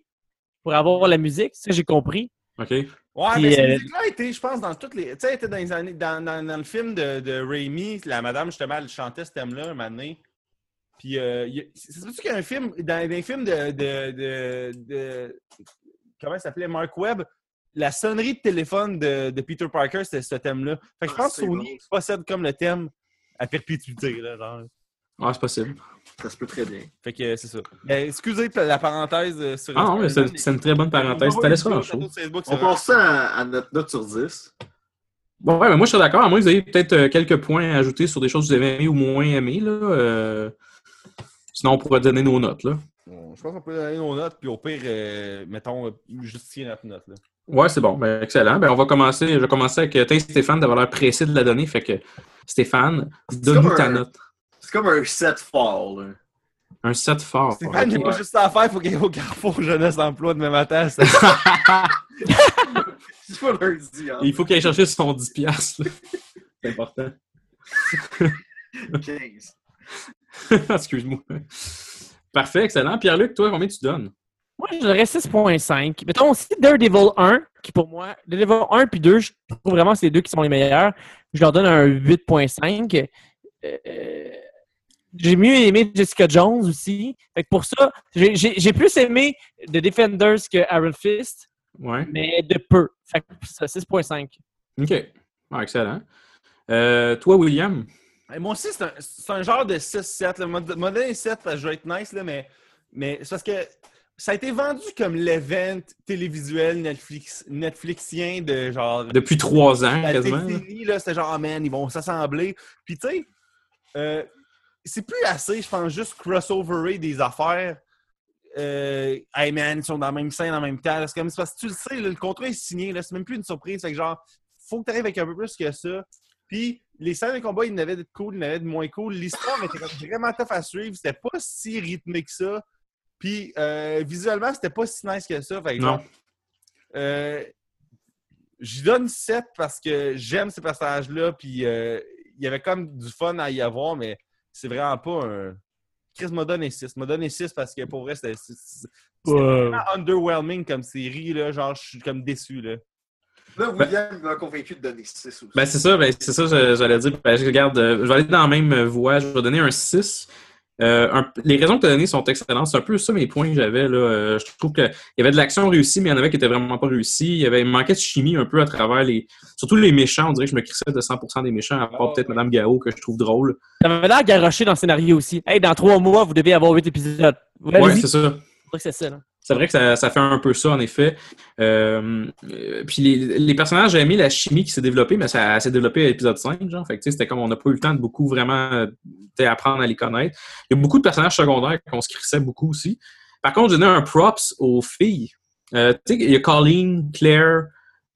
pour avoir la musique. Ça, j'ai compris. OK. Ouais, Puis, mais cette euh, musique-là a été, je pense, dans toutes les. Tu sais, elle était dans les années. Dans, dans, dans le film de, de Raimi, la madame, justement, elle chantait ce thème-là un moment donné. Puis, euh, c'est qu'il y a un film, dans les films de. de, de, de- comment il s'appelait Mark Webb, la sonnerie de téléphone de, de Peter Parker, c'était ce thème-là. Fait que je Ah, pense que Sony possède comme le thème à perpétuité, là, genre. Ah, c'est possible. Ça se peut très bien. Fait que euh, c'est ça. Mais excusez la parenthèse euh, sur. Ah non, mais c'est une très bonne parenthèse. T'allais sur un On passe ça à, à notre note sur 10. Bon, ouais, mais moi, je suis d'accord. À moins que vous ayez peut-être euh, quelques points à ajouter sur des choses que vous avez aimées ou moins aimées. Là. euh, Sinon, on pourrait donner nos notes. Là. Bon, je pense qu'on peut donner nos notes, puis au pire, euh, mettons, euh, justifier notre note. Là. Ouais, c'est bon. Ben, excellent. Ben, on va commencer. Je vais commencer avec euh, Stéphane d'avoir l'air pressé de la donner. Fait que Stéphane, donne-nous ta un- note. C'est comme un set fall. là. Un 7 fort. Stéphane, il n'y a pas juste ça à faire, il faut qu'il aille au Carrefour Jeunesse Emploi demain matin. hein. Il faut qu'il aille chercher son 10$. piastres, là. C'est important. 15. Excuse-moi. Parfait, excellent. Pierre-Luc, toi, combien tu donnes? Moi, je dirais 6.5. Mettons aussi Daredevil 1, qui pour moi, Daredevil 1 puis 2, je trouve vraiment que c'est les deux qui sont les meilleurs. Je leur donne un 8.5. Euh, j'ai mieux aimé Jessica Jones aussi. Fait que pour ça, j'ai- plus aimé The Defenders que Iron Fist, Ouais. mais de peu. Fait que ça, 6.5. OK. Ah, excellent. Euh, toi, William? Moi aussi, c'est un, genre de 6-7. là. M'a m'a donné 7 parce que je veux être nice, là, mais, mais c'est parce que ça a été vendu comme l'event télévisuel Netflix, Netflixien de genre. Depuis trois ans, la quasiment. là. c'était genre, oh man, ils vont s'assembler. Puis tu sais, euh, c'est plus assez, je pense, juste crossoverer des affaires. Euh, hey man, ils sont dans la même scène en même temps. C'est comme c'est parce que tu le sais, là, le contrat est signé, là, c'est même plus une surprise. Fait que genre, faut que tu arrives avec un peu plus que ça. Puis les scènes de combat, il y en avait de cool, il y en avait de moins cool. L'histoire était vraiment tough à suivre. C'était pas si rythmé que ça. Puis euh, visuellement, c'était pas si nice que ça. Fait que Non. Euh, J'y donne 7 parce que j'aime ces personnages-là, puis euh, il y avait comme du fun à y avoir, mais c'est vraiment pas un. Chris m'a donné 6. m'a donné 6 parce que pour vrai, c'était vraiment underwhelming comme série, là. Genre, je suis comme déçu, là. Là, William m'a convaincu de donner 6 aussi. Ben, c'est ça, ben, c'est ça, j'allais dire. Ben, je regarde, euh, je vais aller dans la même voie. Je vais donner un 6. Euh, un- les raisons que tu as données sont excellentes. C'est un peu ça mes points que j'avais. là. Euh, je trouve qu'il y avait de l'action réussie, mais il y en avait qui étaient vraiment pas réussis. Il y avait il manquait de chimie un peu à travers les. Surtout les méchants. On dirait que je me crissais de 100% des méchants, à part Oh, peut-être ouais. Madame Gao, que je trouve drôle. Ça avait l'air garoché dans le scénario aussi. Hey, dans trois mois, vous devez avoir huit épisodes. Allez-y. c'est ça. Je crois que c'est ça. Là. C'est vrai que ça, ça fait un peu ça, en effet. Euh, puis les, les personnages, j'ai aimé la chimie qui s'est développée, mais ça, s'est développé à l'épisode 5, genre. Fait que, c'était comme on n'a pas eu le temps de beaucoup vraiment apprendre à les connaître. Il y a beaucoup de personnages secondaires qu'on se crissait beaucoup aussi. Par contre, j'ai donné un props aux filles. Euh, il y a Colleen, Claire,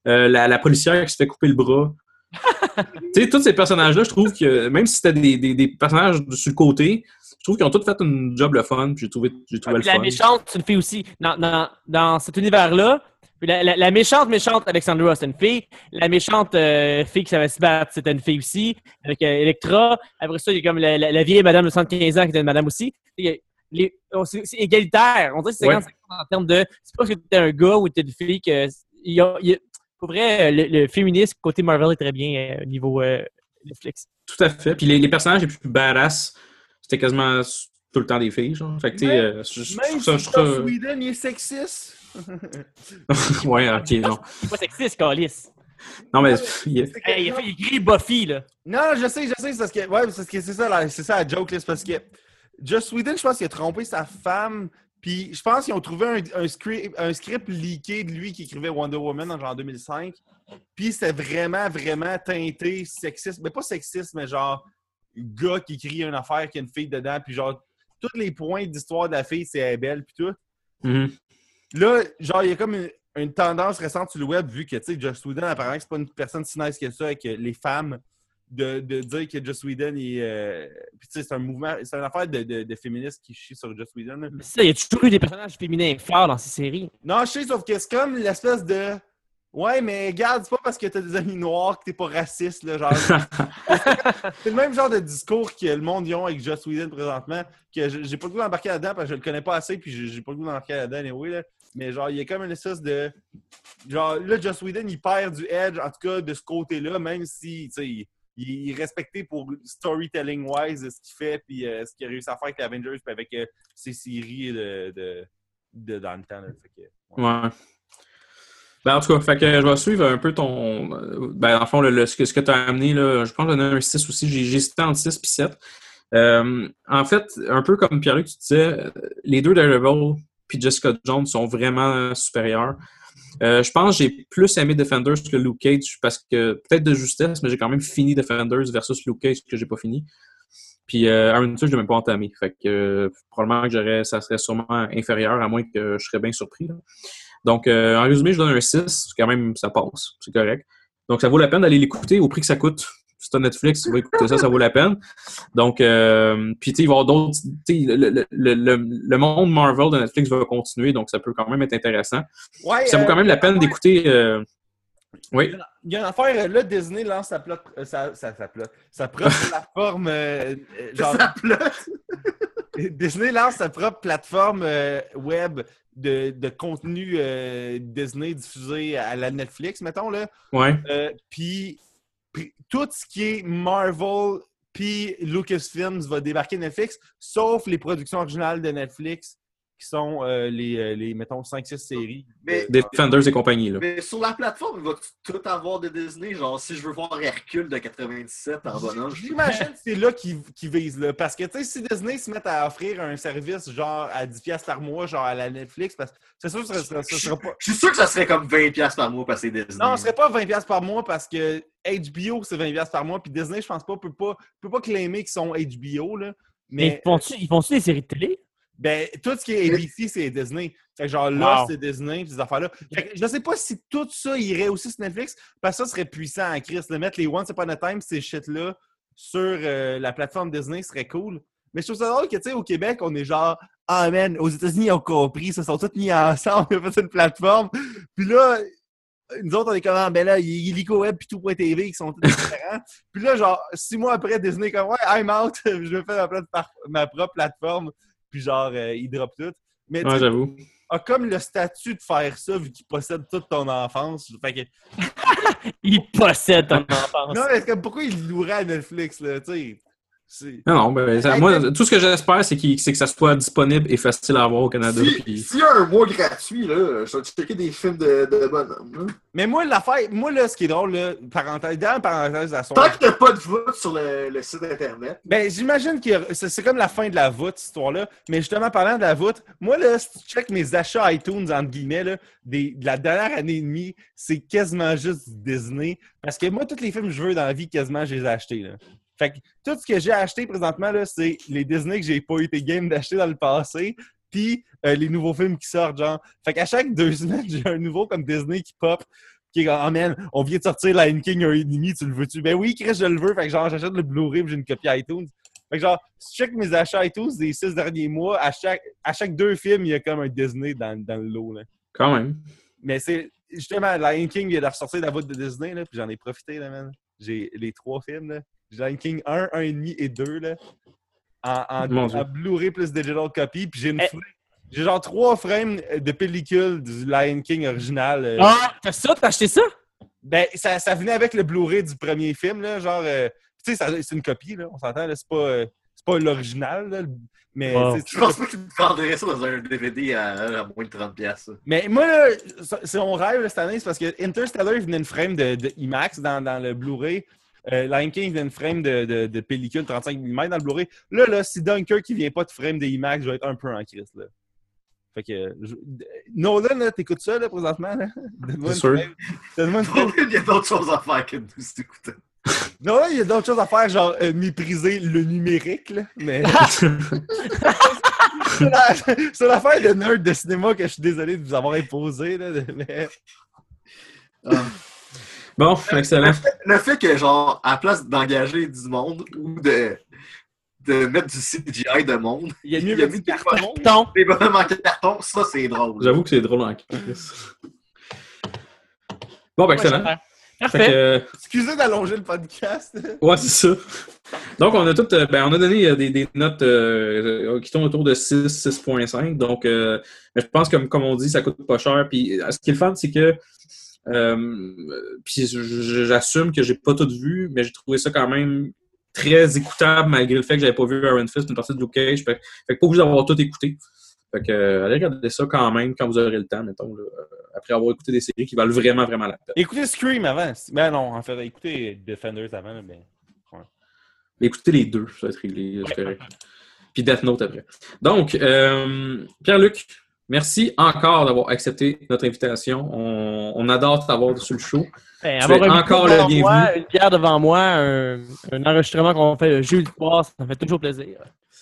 euh, la, la policière qui se fait couper le bras. tu sais, tous ces personnages-là, je trouve que même si c'était des, des, des personnages de- sur le côté, je trouve qu'ils ont tous fait une job le fun, puis j'ai trouvé, j'ai trouvé Ah, le puis la fun. méchante, c'est une fille aussi. Dans, dans, dans cet univers-là, la, la- la méchante, méchante Alexandra, c'est une fille. La méchante euh, fille qui savait se battre, c'était une fille aussi, avec euh, Electra. Après ça, il y a comme la, vieille madame de 75 ans qui était une madame aussi. Les- c'est c'est égalitaire. On dirait que c'est Ouais. 50 en termes de. C'est pas parce que t'es un gars ou t'es une fille que. Il y a, il y a- pour vrai, le, le féminisme côté Marvel est très bien euh, au niveau euh, Netflix. Tout à fait. Puis les, les personnages les plus badass, c'était quasiment tout le temps des filles, genre. Fait que, tu euh, je- trouve ça, si je trouve Joss ça- Whedon, il est sexiste. ouais, ok, non. C'est pas sexiste, Calis. Non, mais il est- Hey, il, fait, il écrit Buffy, là. Non, je sais, je sais, c'est parce que, ouais, c'est parce que c'est ça, la- c'est ça la joke, là, c'est parce que Joss Whedon, je pense qu'il a trompé sa femme, puis je pense qu'ils ont trouvé un, un script, un script leaké de lui qui écrivait Wonder Woman en genre 2005, puis c'était vraiment, vraiment teinté sexiste, mais pas sexiste, mais genre gars qui écrit une affaire qui a une fille dedans, puis genre tous les points d'histoire de la fille, c'est elle est belle, puis tout. Mhm. Là, genre, il y a comme une, une tendance récente sur le web, vu que, tu sais, Joss Whedon, apparemment, c'est pas une personne si nice que ça, que les femmes, de, de dire que Joss Whedon est. euh, Puis, tu sais, c'est un mouvement, c'est une affaire de, de, de féministes qui chient sur Joss Whedon. là. Mais ça, il y a toujours eu des personnages féminins forts dans ces séries? Non, je sais, sauf que c'est comme l'espèce de. Ouais, mais regarde, c'est pas parce que t'as des amis noirs que t'es pas raciste, là, genre. c'est le même genre de discours que le monde y ont avec Joss Whedon présentement, que j'ai pas le goût d'embarquer là-dedans parce que je le connais pas assez, puis j'ai j'ai pas le goût d'embarquer là-dedans, anyway, là. Mais genre, il y a comme une espèce de. Genre, là, Joss Whedon, il perd du edge, en tout cas, de ce côté-là, même si, tu sais, il, est respecté pour storytelling-wise ce qu'il fait, puis euh, ce qu'il a réussi à faire avec les Avengers, puis avec euh, ses séries de, de, dans le ouais. Ben, en tout cas, je vais suivre un peu ton. Ben, en fond, le, ce que, que tu as amené, là, je pense que j'en ai un 6 aussi. J'ai hésité entre 6 et 7. Euh, en fait, un peu comme Pierre-Luc, tu disais, les deux Daredevil puis Jessica Jones sont vraiment supérieurs. Euh, je pense que j'ai plus aimé Defenders que Luke Cage parce que, peut-être de justesse, mais j'ai quand même fini Defenders versus Luke Cage que j'ai pas fini. Puis euh, Iron je l'ai même pas entamé. Fait que euh, probablement que j'aurais, ça serait sûrement inférieur, à moins que je serais bien surpris. Donc, euh, en résumé, je donne un 6. Quand même, ça passe. C'est correct. Donc, ça vaut la peine d'aller l'écouter au prix que ça coûte. Si t'as Netflix, tu vas écouter ça, ça vaut la peine. Donc, euh, puis tu sais, il va y avoir d'autres. tu sais, Le, le, le, le, monde Marvel de Netflix va continuer, donc ça peut quand même être intéressant. Ouais, Ça vaut euh, quand même la peine d'écouter. euh, Oui. Il y a une affaire, euh, là, Disney lance sa, plot, euh, sa, sa, sa, plot- sa propre plateforme. euh, genre, flotte. Disney lance sa propre plateforme euh, web de, de contenu euh, Disney diffusé à la Netflix, mettons, là. Ouais. Puis, puis tout ce qui est Marvel puis Lucasfilms va débarquer Netflix, sauf les productions originales de Netflix qui sont euh, les, euh, les, mettons, 5-6 séries. Mais- Defenders et compagnie. Là. Mais sur la plateforme, il va tout avoir de Disney? Genre, si je veux voir Hercule de 97 en bonhomme, je J'imagine que c'est là qu'ils visent. Là. Parce que, tu sais, si Disney se met à offrir un service genre à 10$ par mois, genre à la Netflix, parce que c'est sûr que ça, sera- ça sera pas. je suis sûr que ça serait comme 20$ par mois passer Disney. Non, ce serait pas 20$ par mois parce que HBO, c'est 20$ par mois, puis Disney, je pense pas, peut pas, peut pas claimer qu'ils sont HBO. Là. Mais, Mais ils font-tu des séries de télé? Ben, tout ce qui est ABC, c'est Disney. Fait que genre là, Wow. c'est Disney, pis ces affaires-là. Je sais pas si tout ça irait aussi sur Netflix, parce que ça serait puissant en Christ. De mettre les Once Upon a Time, ces shit-là, sur euh, la plateforme Disney serait cool. Mais je trouve ça drôle que, tu sais, au Québec, on est genre ah man, aux États-Unis, ils ont compris, ils se sont tous mis ensemble, ils ont fait une plateforme. Puis là, nous autres, on est comme, ah, ben là, il y a Illico Web puis tout.tv qui sont tous différents. puis là, genre, six mois après, Disney, comme, ouais, I'm out, je vais faire ma, ma propre plateforme. Puis genre, euh, ils drop tout. Mais tu Ouais, j'avoue. a comme le statut de faire ça vu qu'il possède toute ton enfance. Fait que, Il possède ton enfance. non, mais comme pourquoi il louerait à Netflix, là, tu sais? Non, non, ben, ça- moi, tout ce que j'espère, c'est que ça soit disponible et facile à avoir au Canada. Si- puis- S'il y a un mois gratuit, là, je vais checker des films de, de bonhomme. là. Mais moi, l'affaire, moi, là, ce qui est drôle, là, parenthèse, dernière parenthèse à son. Tant que t'as pas de vote sur le, le site internet, Ben, j'imagine que c'est comme la fin de la voûte, cette histoire-là. Mais justement, parlant de la voûte, moi, là, si tu check mes achats iTunes, entre guillemets, là, des, de la dernière année et demie, c'est quasiment juste du Disney. Parce que moi, tous les films que je veux dans la vie, quasiment, je les ai achetés, là. Fait que tout ce que j'ai acheté présentement, là, c'est les Disney que j'ai pas été game d'acheter dans le passé, puis euh, les nouveaux films qui sortent, genre. Fait qu'à chaque deux semaines, j'ai un nouveau comme Disney qui pop, qui est comme, oh man, on vient de sortir Lion King un et demi, tu le veux-tu? Ben oui, Chris, je le veux. Fait que genre, j'achète le Blu-ray j'ai une copie iTunes. Fait que genre, si je check mes achats iTunes des six derniers mois, à chaque, à chaque deux films, il y a comme un Disney dans, dans le lot, là. Quand même. Mais c'est justement, Lion King vient de ressortir la voûte de Disney, là, puis j'en ai profité, là, man. J'ai les trois films, là. J'ai Lion King 1, 1,5 et 2, là. En, en, Blu-ray plus digital copy, puis j'ai une Eh. J'ai genre trois frames de pellicule du Lion King original. euh, Ah, t'as ça? T'as acheté ça? Ben, ça, ça venait avec le Blu-ray du premier film, là, genre... euh, tu sais, c'est une copie, là, on s'entend, là, c'est pas, euh, c'est pas l'original, là, mais... Wow. je pense pas que tu me vendrais ça dans un DVD à, à moins de 30$. piastres. Mais moi, là, c'est mon rêve là, cette année, c'est parce que Interstellar il venait une frame de, de IMAX dans, dans le Blu-ray. Euh, Lion King venait une frame de, de, de pellicule 35 mm dans le Blu-ray. Là, là, si Dunkirk qui vient pas de frame de IMAX, je vais être un peu en crise, là. Fait que... je- Nolan, là, t'écoutes ça, là, présentement, là? Donne-moi C'est une sûr. Donne-moi une. Il y a d'autres choses à faire que de nous écouter. Nolan, il y a d'autres choses à faire, genre euh, mépriser le numérique, là. Mais... c'est la- c'est l'affaire de nerd de cinéma que je suis désolé de vous avoir imposé, là. Mais... Bon, excellent. Le fait que, genre, à la place d'engager du monde ou de, de mettre du CGI de monde, Il y a Il mieux y a mis du des carton. Ton. des bonhommes en carton, ça, c'est drôle. J'avoue que c'est drôle en crise. Bon, ben, excellent. Fait Parfait. que, euh, Excusez d'allonger le podcast. ouais, c'est ça. Donc, on a tout, euh, ben, on a donné euh, des, des notes euh, qui tournent autour de 6, 6.5. Donc, euh, je pense que, comme, comme on dit, ça coûte pas cher. Puis, ce qui est le fun, c'est que, puis je- je- j'assume que j'ai pas tout vu, mais j'ai trouvé ça quand même très écoutable malgré le fait que j'avais pas vu Iron Fist, une partie de Luke Cage. Fait, fait que pas obligé d'avoir tout écouté. Fait que, euh, allez regarder ça quand même quand vous aurez le temps, mettons, là, euh, après avoir écouté des séries qui valent vraiment, vraiment la peine. Écoutez Scream avant. Ben non, en fait, écoutez Defenders avant. Mais écoutez les deux, ça va être réglé. correct. Puis Death Note après. Donc, euh, Pierre-Luc, merci encore d'avoir accepté notre invitation. On, on adore t'avoir sur le show. Ben, Tu es encore le bienvenu. moi, une bière devant moi, un, un enregistrement qu'on fait le jeudi soir, ça fait toujours plaisir.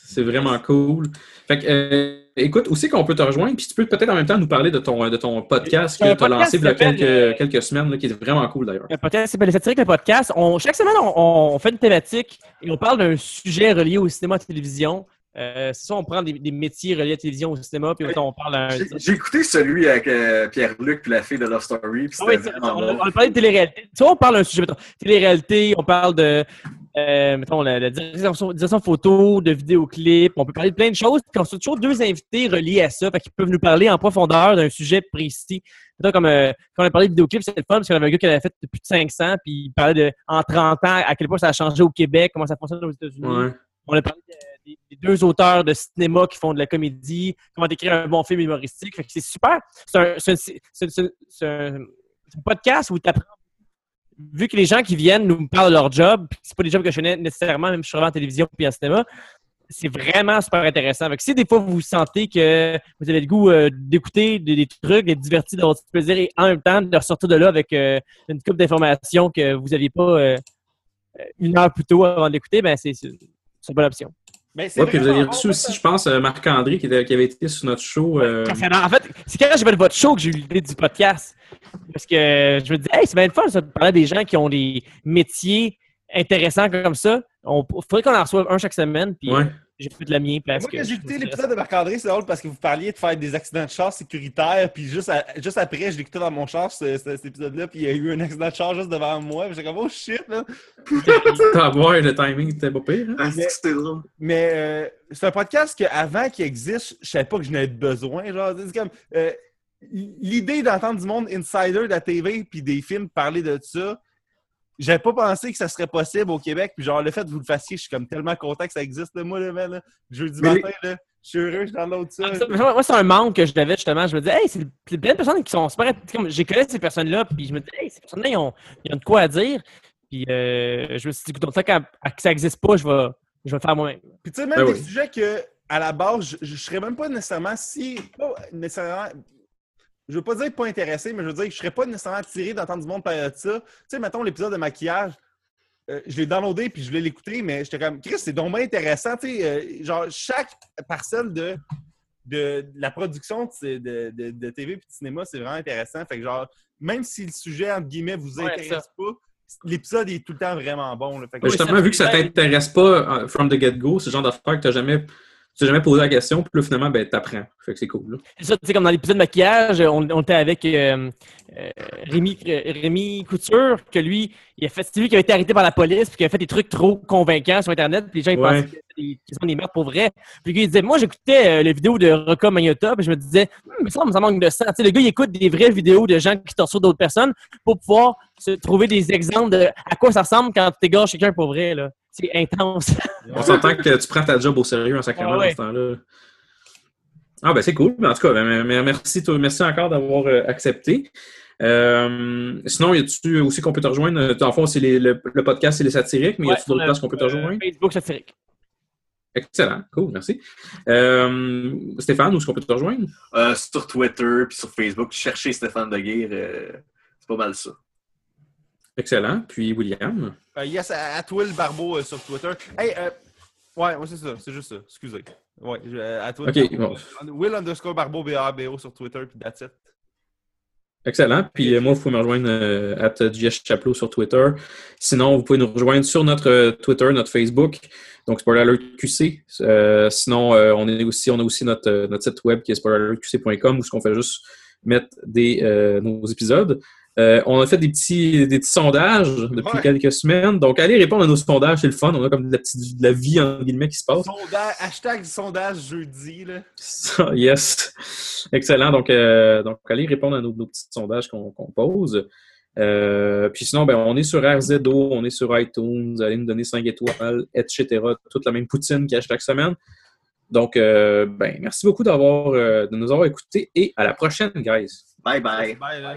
C'est vraiment cool. Fait que, euh, écoute, aussi qu'on peut te rejoindre, puis tu peux peut-être en même temps nous parler de ton, de ton podcast que un tu as lancé il y a quelques, euh, quelques semaines, là, qui est vraiment cool d'ailleurs. Le podcast s'appelle Satirique le podcast. On, chaque semaine, on, on fait une thématique et on parle d'un sujet relié au cinéma et à la télévision. Euh, c'est ça, on prend des, des métiers reliés à la télévision au cinéma, puis on parle un. J'ai écouté celui avec euh, Pierre-Luc puis la fille de Love Story. puis Ah oui, vraiment on, on a parlé de télé-réalité. Tu vois, on parle d'un sujet, mettons, télé-réalité, on parle de, euh, mettons, la, la direction, direction photo, de vidéoclips, on peut parler de plein de choses, puis on a toujours deux invités reliés à ça, fait qu'ils peuvent nous parler en profondeur d'un sujet précis. Mettons, comme euh, quand on a parlé de vidéoclips, c'était le fun, parce qu'on avait un gars qui l'avait fait depuis plus de 500, puis il parlait de, en 30 ans, à quel point ça a changé au Québec, comment ça fonctionne aux États-Unis. Ouais. On a parlé de- des, des deux auteurs de cinéma qui font de la comédie, comment écrire un bon film humoristique. C'est super. C'est un, podcast où tu apprends. Vu que les gens qui viennent nous parlent de leur job, c'est pas des jobs que je connais nécessairement, même si je suis en télévision puis en cinéma, c'est vraiment super intéressant. Que si des fois vous sentez que vous avez le goût euh, d'écouter des, trucs, d'être diverti, d'avoir du plaisir et en même temps de ressortir de là avec euh, une coupe d'informations que vous n'aviez pas euh, une heure plus tôt avant d'écouter, ben c'est une bonne option. Mais Ouais, puis vous avez reçu aussi, je pense, euh, Marc-André qui, avait été sur notre show. euh, En fait, c'est quand j'ai fait votre show que j'ai eu l'idée du podcast. Parce que je me dis, hey, c'est bien le fun ça, de parler des gens qui ont des métiers intéressants comme ça. Il faudrait qu'on en reçoive un chaque semaine. Puis Ouais. J'ai fait le mien parce Moi, que. quand j'ai écouté l'épisode de Marc-André, c'est drôle parce que vous parliez de faire des accidents de char sécuritaires, puis juste, à- juste après, je l'écoutais dans mon char, ce- ce- cet épisode-là, puis il y a eu un accident de char juste devant moi, puis j'étais comme, oh shit, là. T'as à voir, le timing était pas pire. hein? Ah, c'était drôle. Mais euh, c'est un podcast que avant qu'il existe, je savais pas que je n'avais besoin. Genre, c'est comme euh, l'idée d'entendre du monde insider de la TV puis des films parler de ça. J'avais pas pensé que ça serait possible au Québec. Puis genre, le fait que vous le fassiez, je suis comme tellement content que ça existe. là. Moi, le man, là, jeudi Mais matin, là, je suis heureux, je download ça. Ah, ça- Moi, c'est un manque que je devais justement. Je me disais, hey, c'est plein de personnes qui sont super. Comme, j'ai connu ces personnes-là, puis je me disais, hey, ces personnes-là, ils ont, ils ont de quoi à dire. Puis euh, je me suis dit, écoute, ça, quand que ça n'existe pas, je vais, je vais le faire moi-même. Puis tu sais, même Ben des oui. sujets que, à la base, je, je serais même pas nécessairement si. Pas nécessairement. Je veux pas dire pas intéressé, mais je veux dire que je serais pas nécessairement attiré d'entendre du monde parler de ça. Tu sais, mettons l'épisode de maquillage. euh, je l'ai downloadé puis je voulais l'écouter, mais j'étais comme Chris, c'est donc bien intéressant. Tu sais, euh, genre, chaque parcelle de, de, de la production de, de, de- de TV et de cinéma, c'est vraiment intéressant. Fait que genre, même si le sujet, entre guillemets, vous Ouais, intéresse pas, l'épisode est tout le temps vraiment bon. là. Fait que- justement, vu que ça t'intéresse pas euh, from the get-go, le genre d'affaire que t'as jamais, t'es jamais posé la question, puis là, finalement, ben, t'apprends. Fait que c'est cool. ça, tu sais, comme dans l'épisode de maquillage, on, on était avec euh, euh, Rémi, euh, Rémi Couture, que lui, il a fait, c'est lui qui a été arrêté par la police, puis qui a fait des trucs trop convaincants sur Internet, puis les gens, ils Ouais. pensaient que c'était des, qu'ils sont des meurtres pour vrai. Puis le gars, il disait, moi, j'écoutais euh, les vidéos de Rocca Magnota, puis je me disais, mais ça, ça manque de sais, le gars, il écoute des vraies vidéos de gens qui torturent d'autres personnes pour pouvoir se trouver des exemples de à quoi ça ressemble quand tu égorges quelqu'un pour vrai, là. C'est intense. On s'entend que tu prends ta job au sérieux en sacrement Ah ouais. dans ce temps-là. Ah, ben c'est cool. Mais En tout cas, ben, ben, merci, toi- merci encore d'avoir euh, accepté. Euh, sinon, y a-tu aussi qu'on peut te rejoindre? En fond, c'est les- le, le podcast, c'est les satiriques, mais y Ouais, a-tu d'autres places qu'on peut te euh, rejoindre? Facebook satirique. Excellent, cool, merci. Euh, Stéphane, où est-ce qu'on peut te rejoindre? Euh, sur Twitter puis sur Facebook, cherchez Stéphane Deguire. euh, c'est pas mal ça. Excellent. Puis William? Euh, yes, à, à Will Barbeau euh, sur Twitter. Hey, euh, ouais, ouais, c'est ça, c'est juste ça. Excusez. Ouais, je, à Will Ok, Barbeau, euh, Will underscore Barbeau, B-A-B-O sur Twitter, puis that's it. Excellent. Puis euh, moi, vous pouvez me rejoindre at JS Chaplot sur Twitter. Sinon, vous pouvez nous rejoindre sur notre Twitter, notre Facebook. Donc, Spoiler Alert QC. Sinon, on, est aussi, on a aussi notre, notre site web qui est spoileralertqc.com où ce qu'on fait juste mettre des, nos épisodes. Euh, on a fait des petits, des petits sondages depuis Ouais. quelques semaines. Donc, allez répondre à nos sondages, c'est le fun. On a comme de la, petite, de la vie, en guillemets, qui se passe. Sondage, hashtag sondage jeudi, là. Yes. Excellent. Donc, euh, donc allez répondre à nos, nos petits sondages qu'on pose. Euh, puis sinon, ben, on est sur RZO, on est sur iTunes, allez nous donner 5 étoiles, etc. Toute la même poutine qu'il y a chaque semaine. Donc, euh, ben, merci beaucoup d'avoir, euh, de nous avoir écoutés et à la prochaine, guys. Bye bye. Bye, là.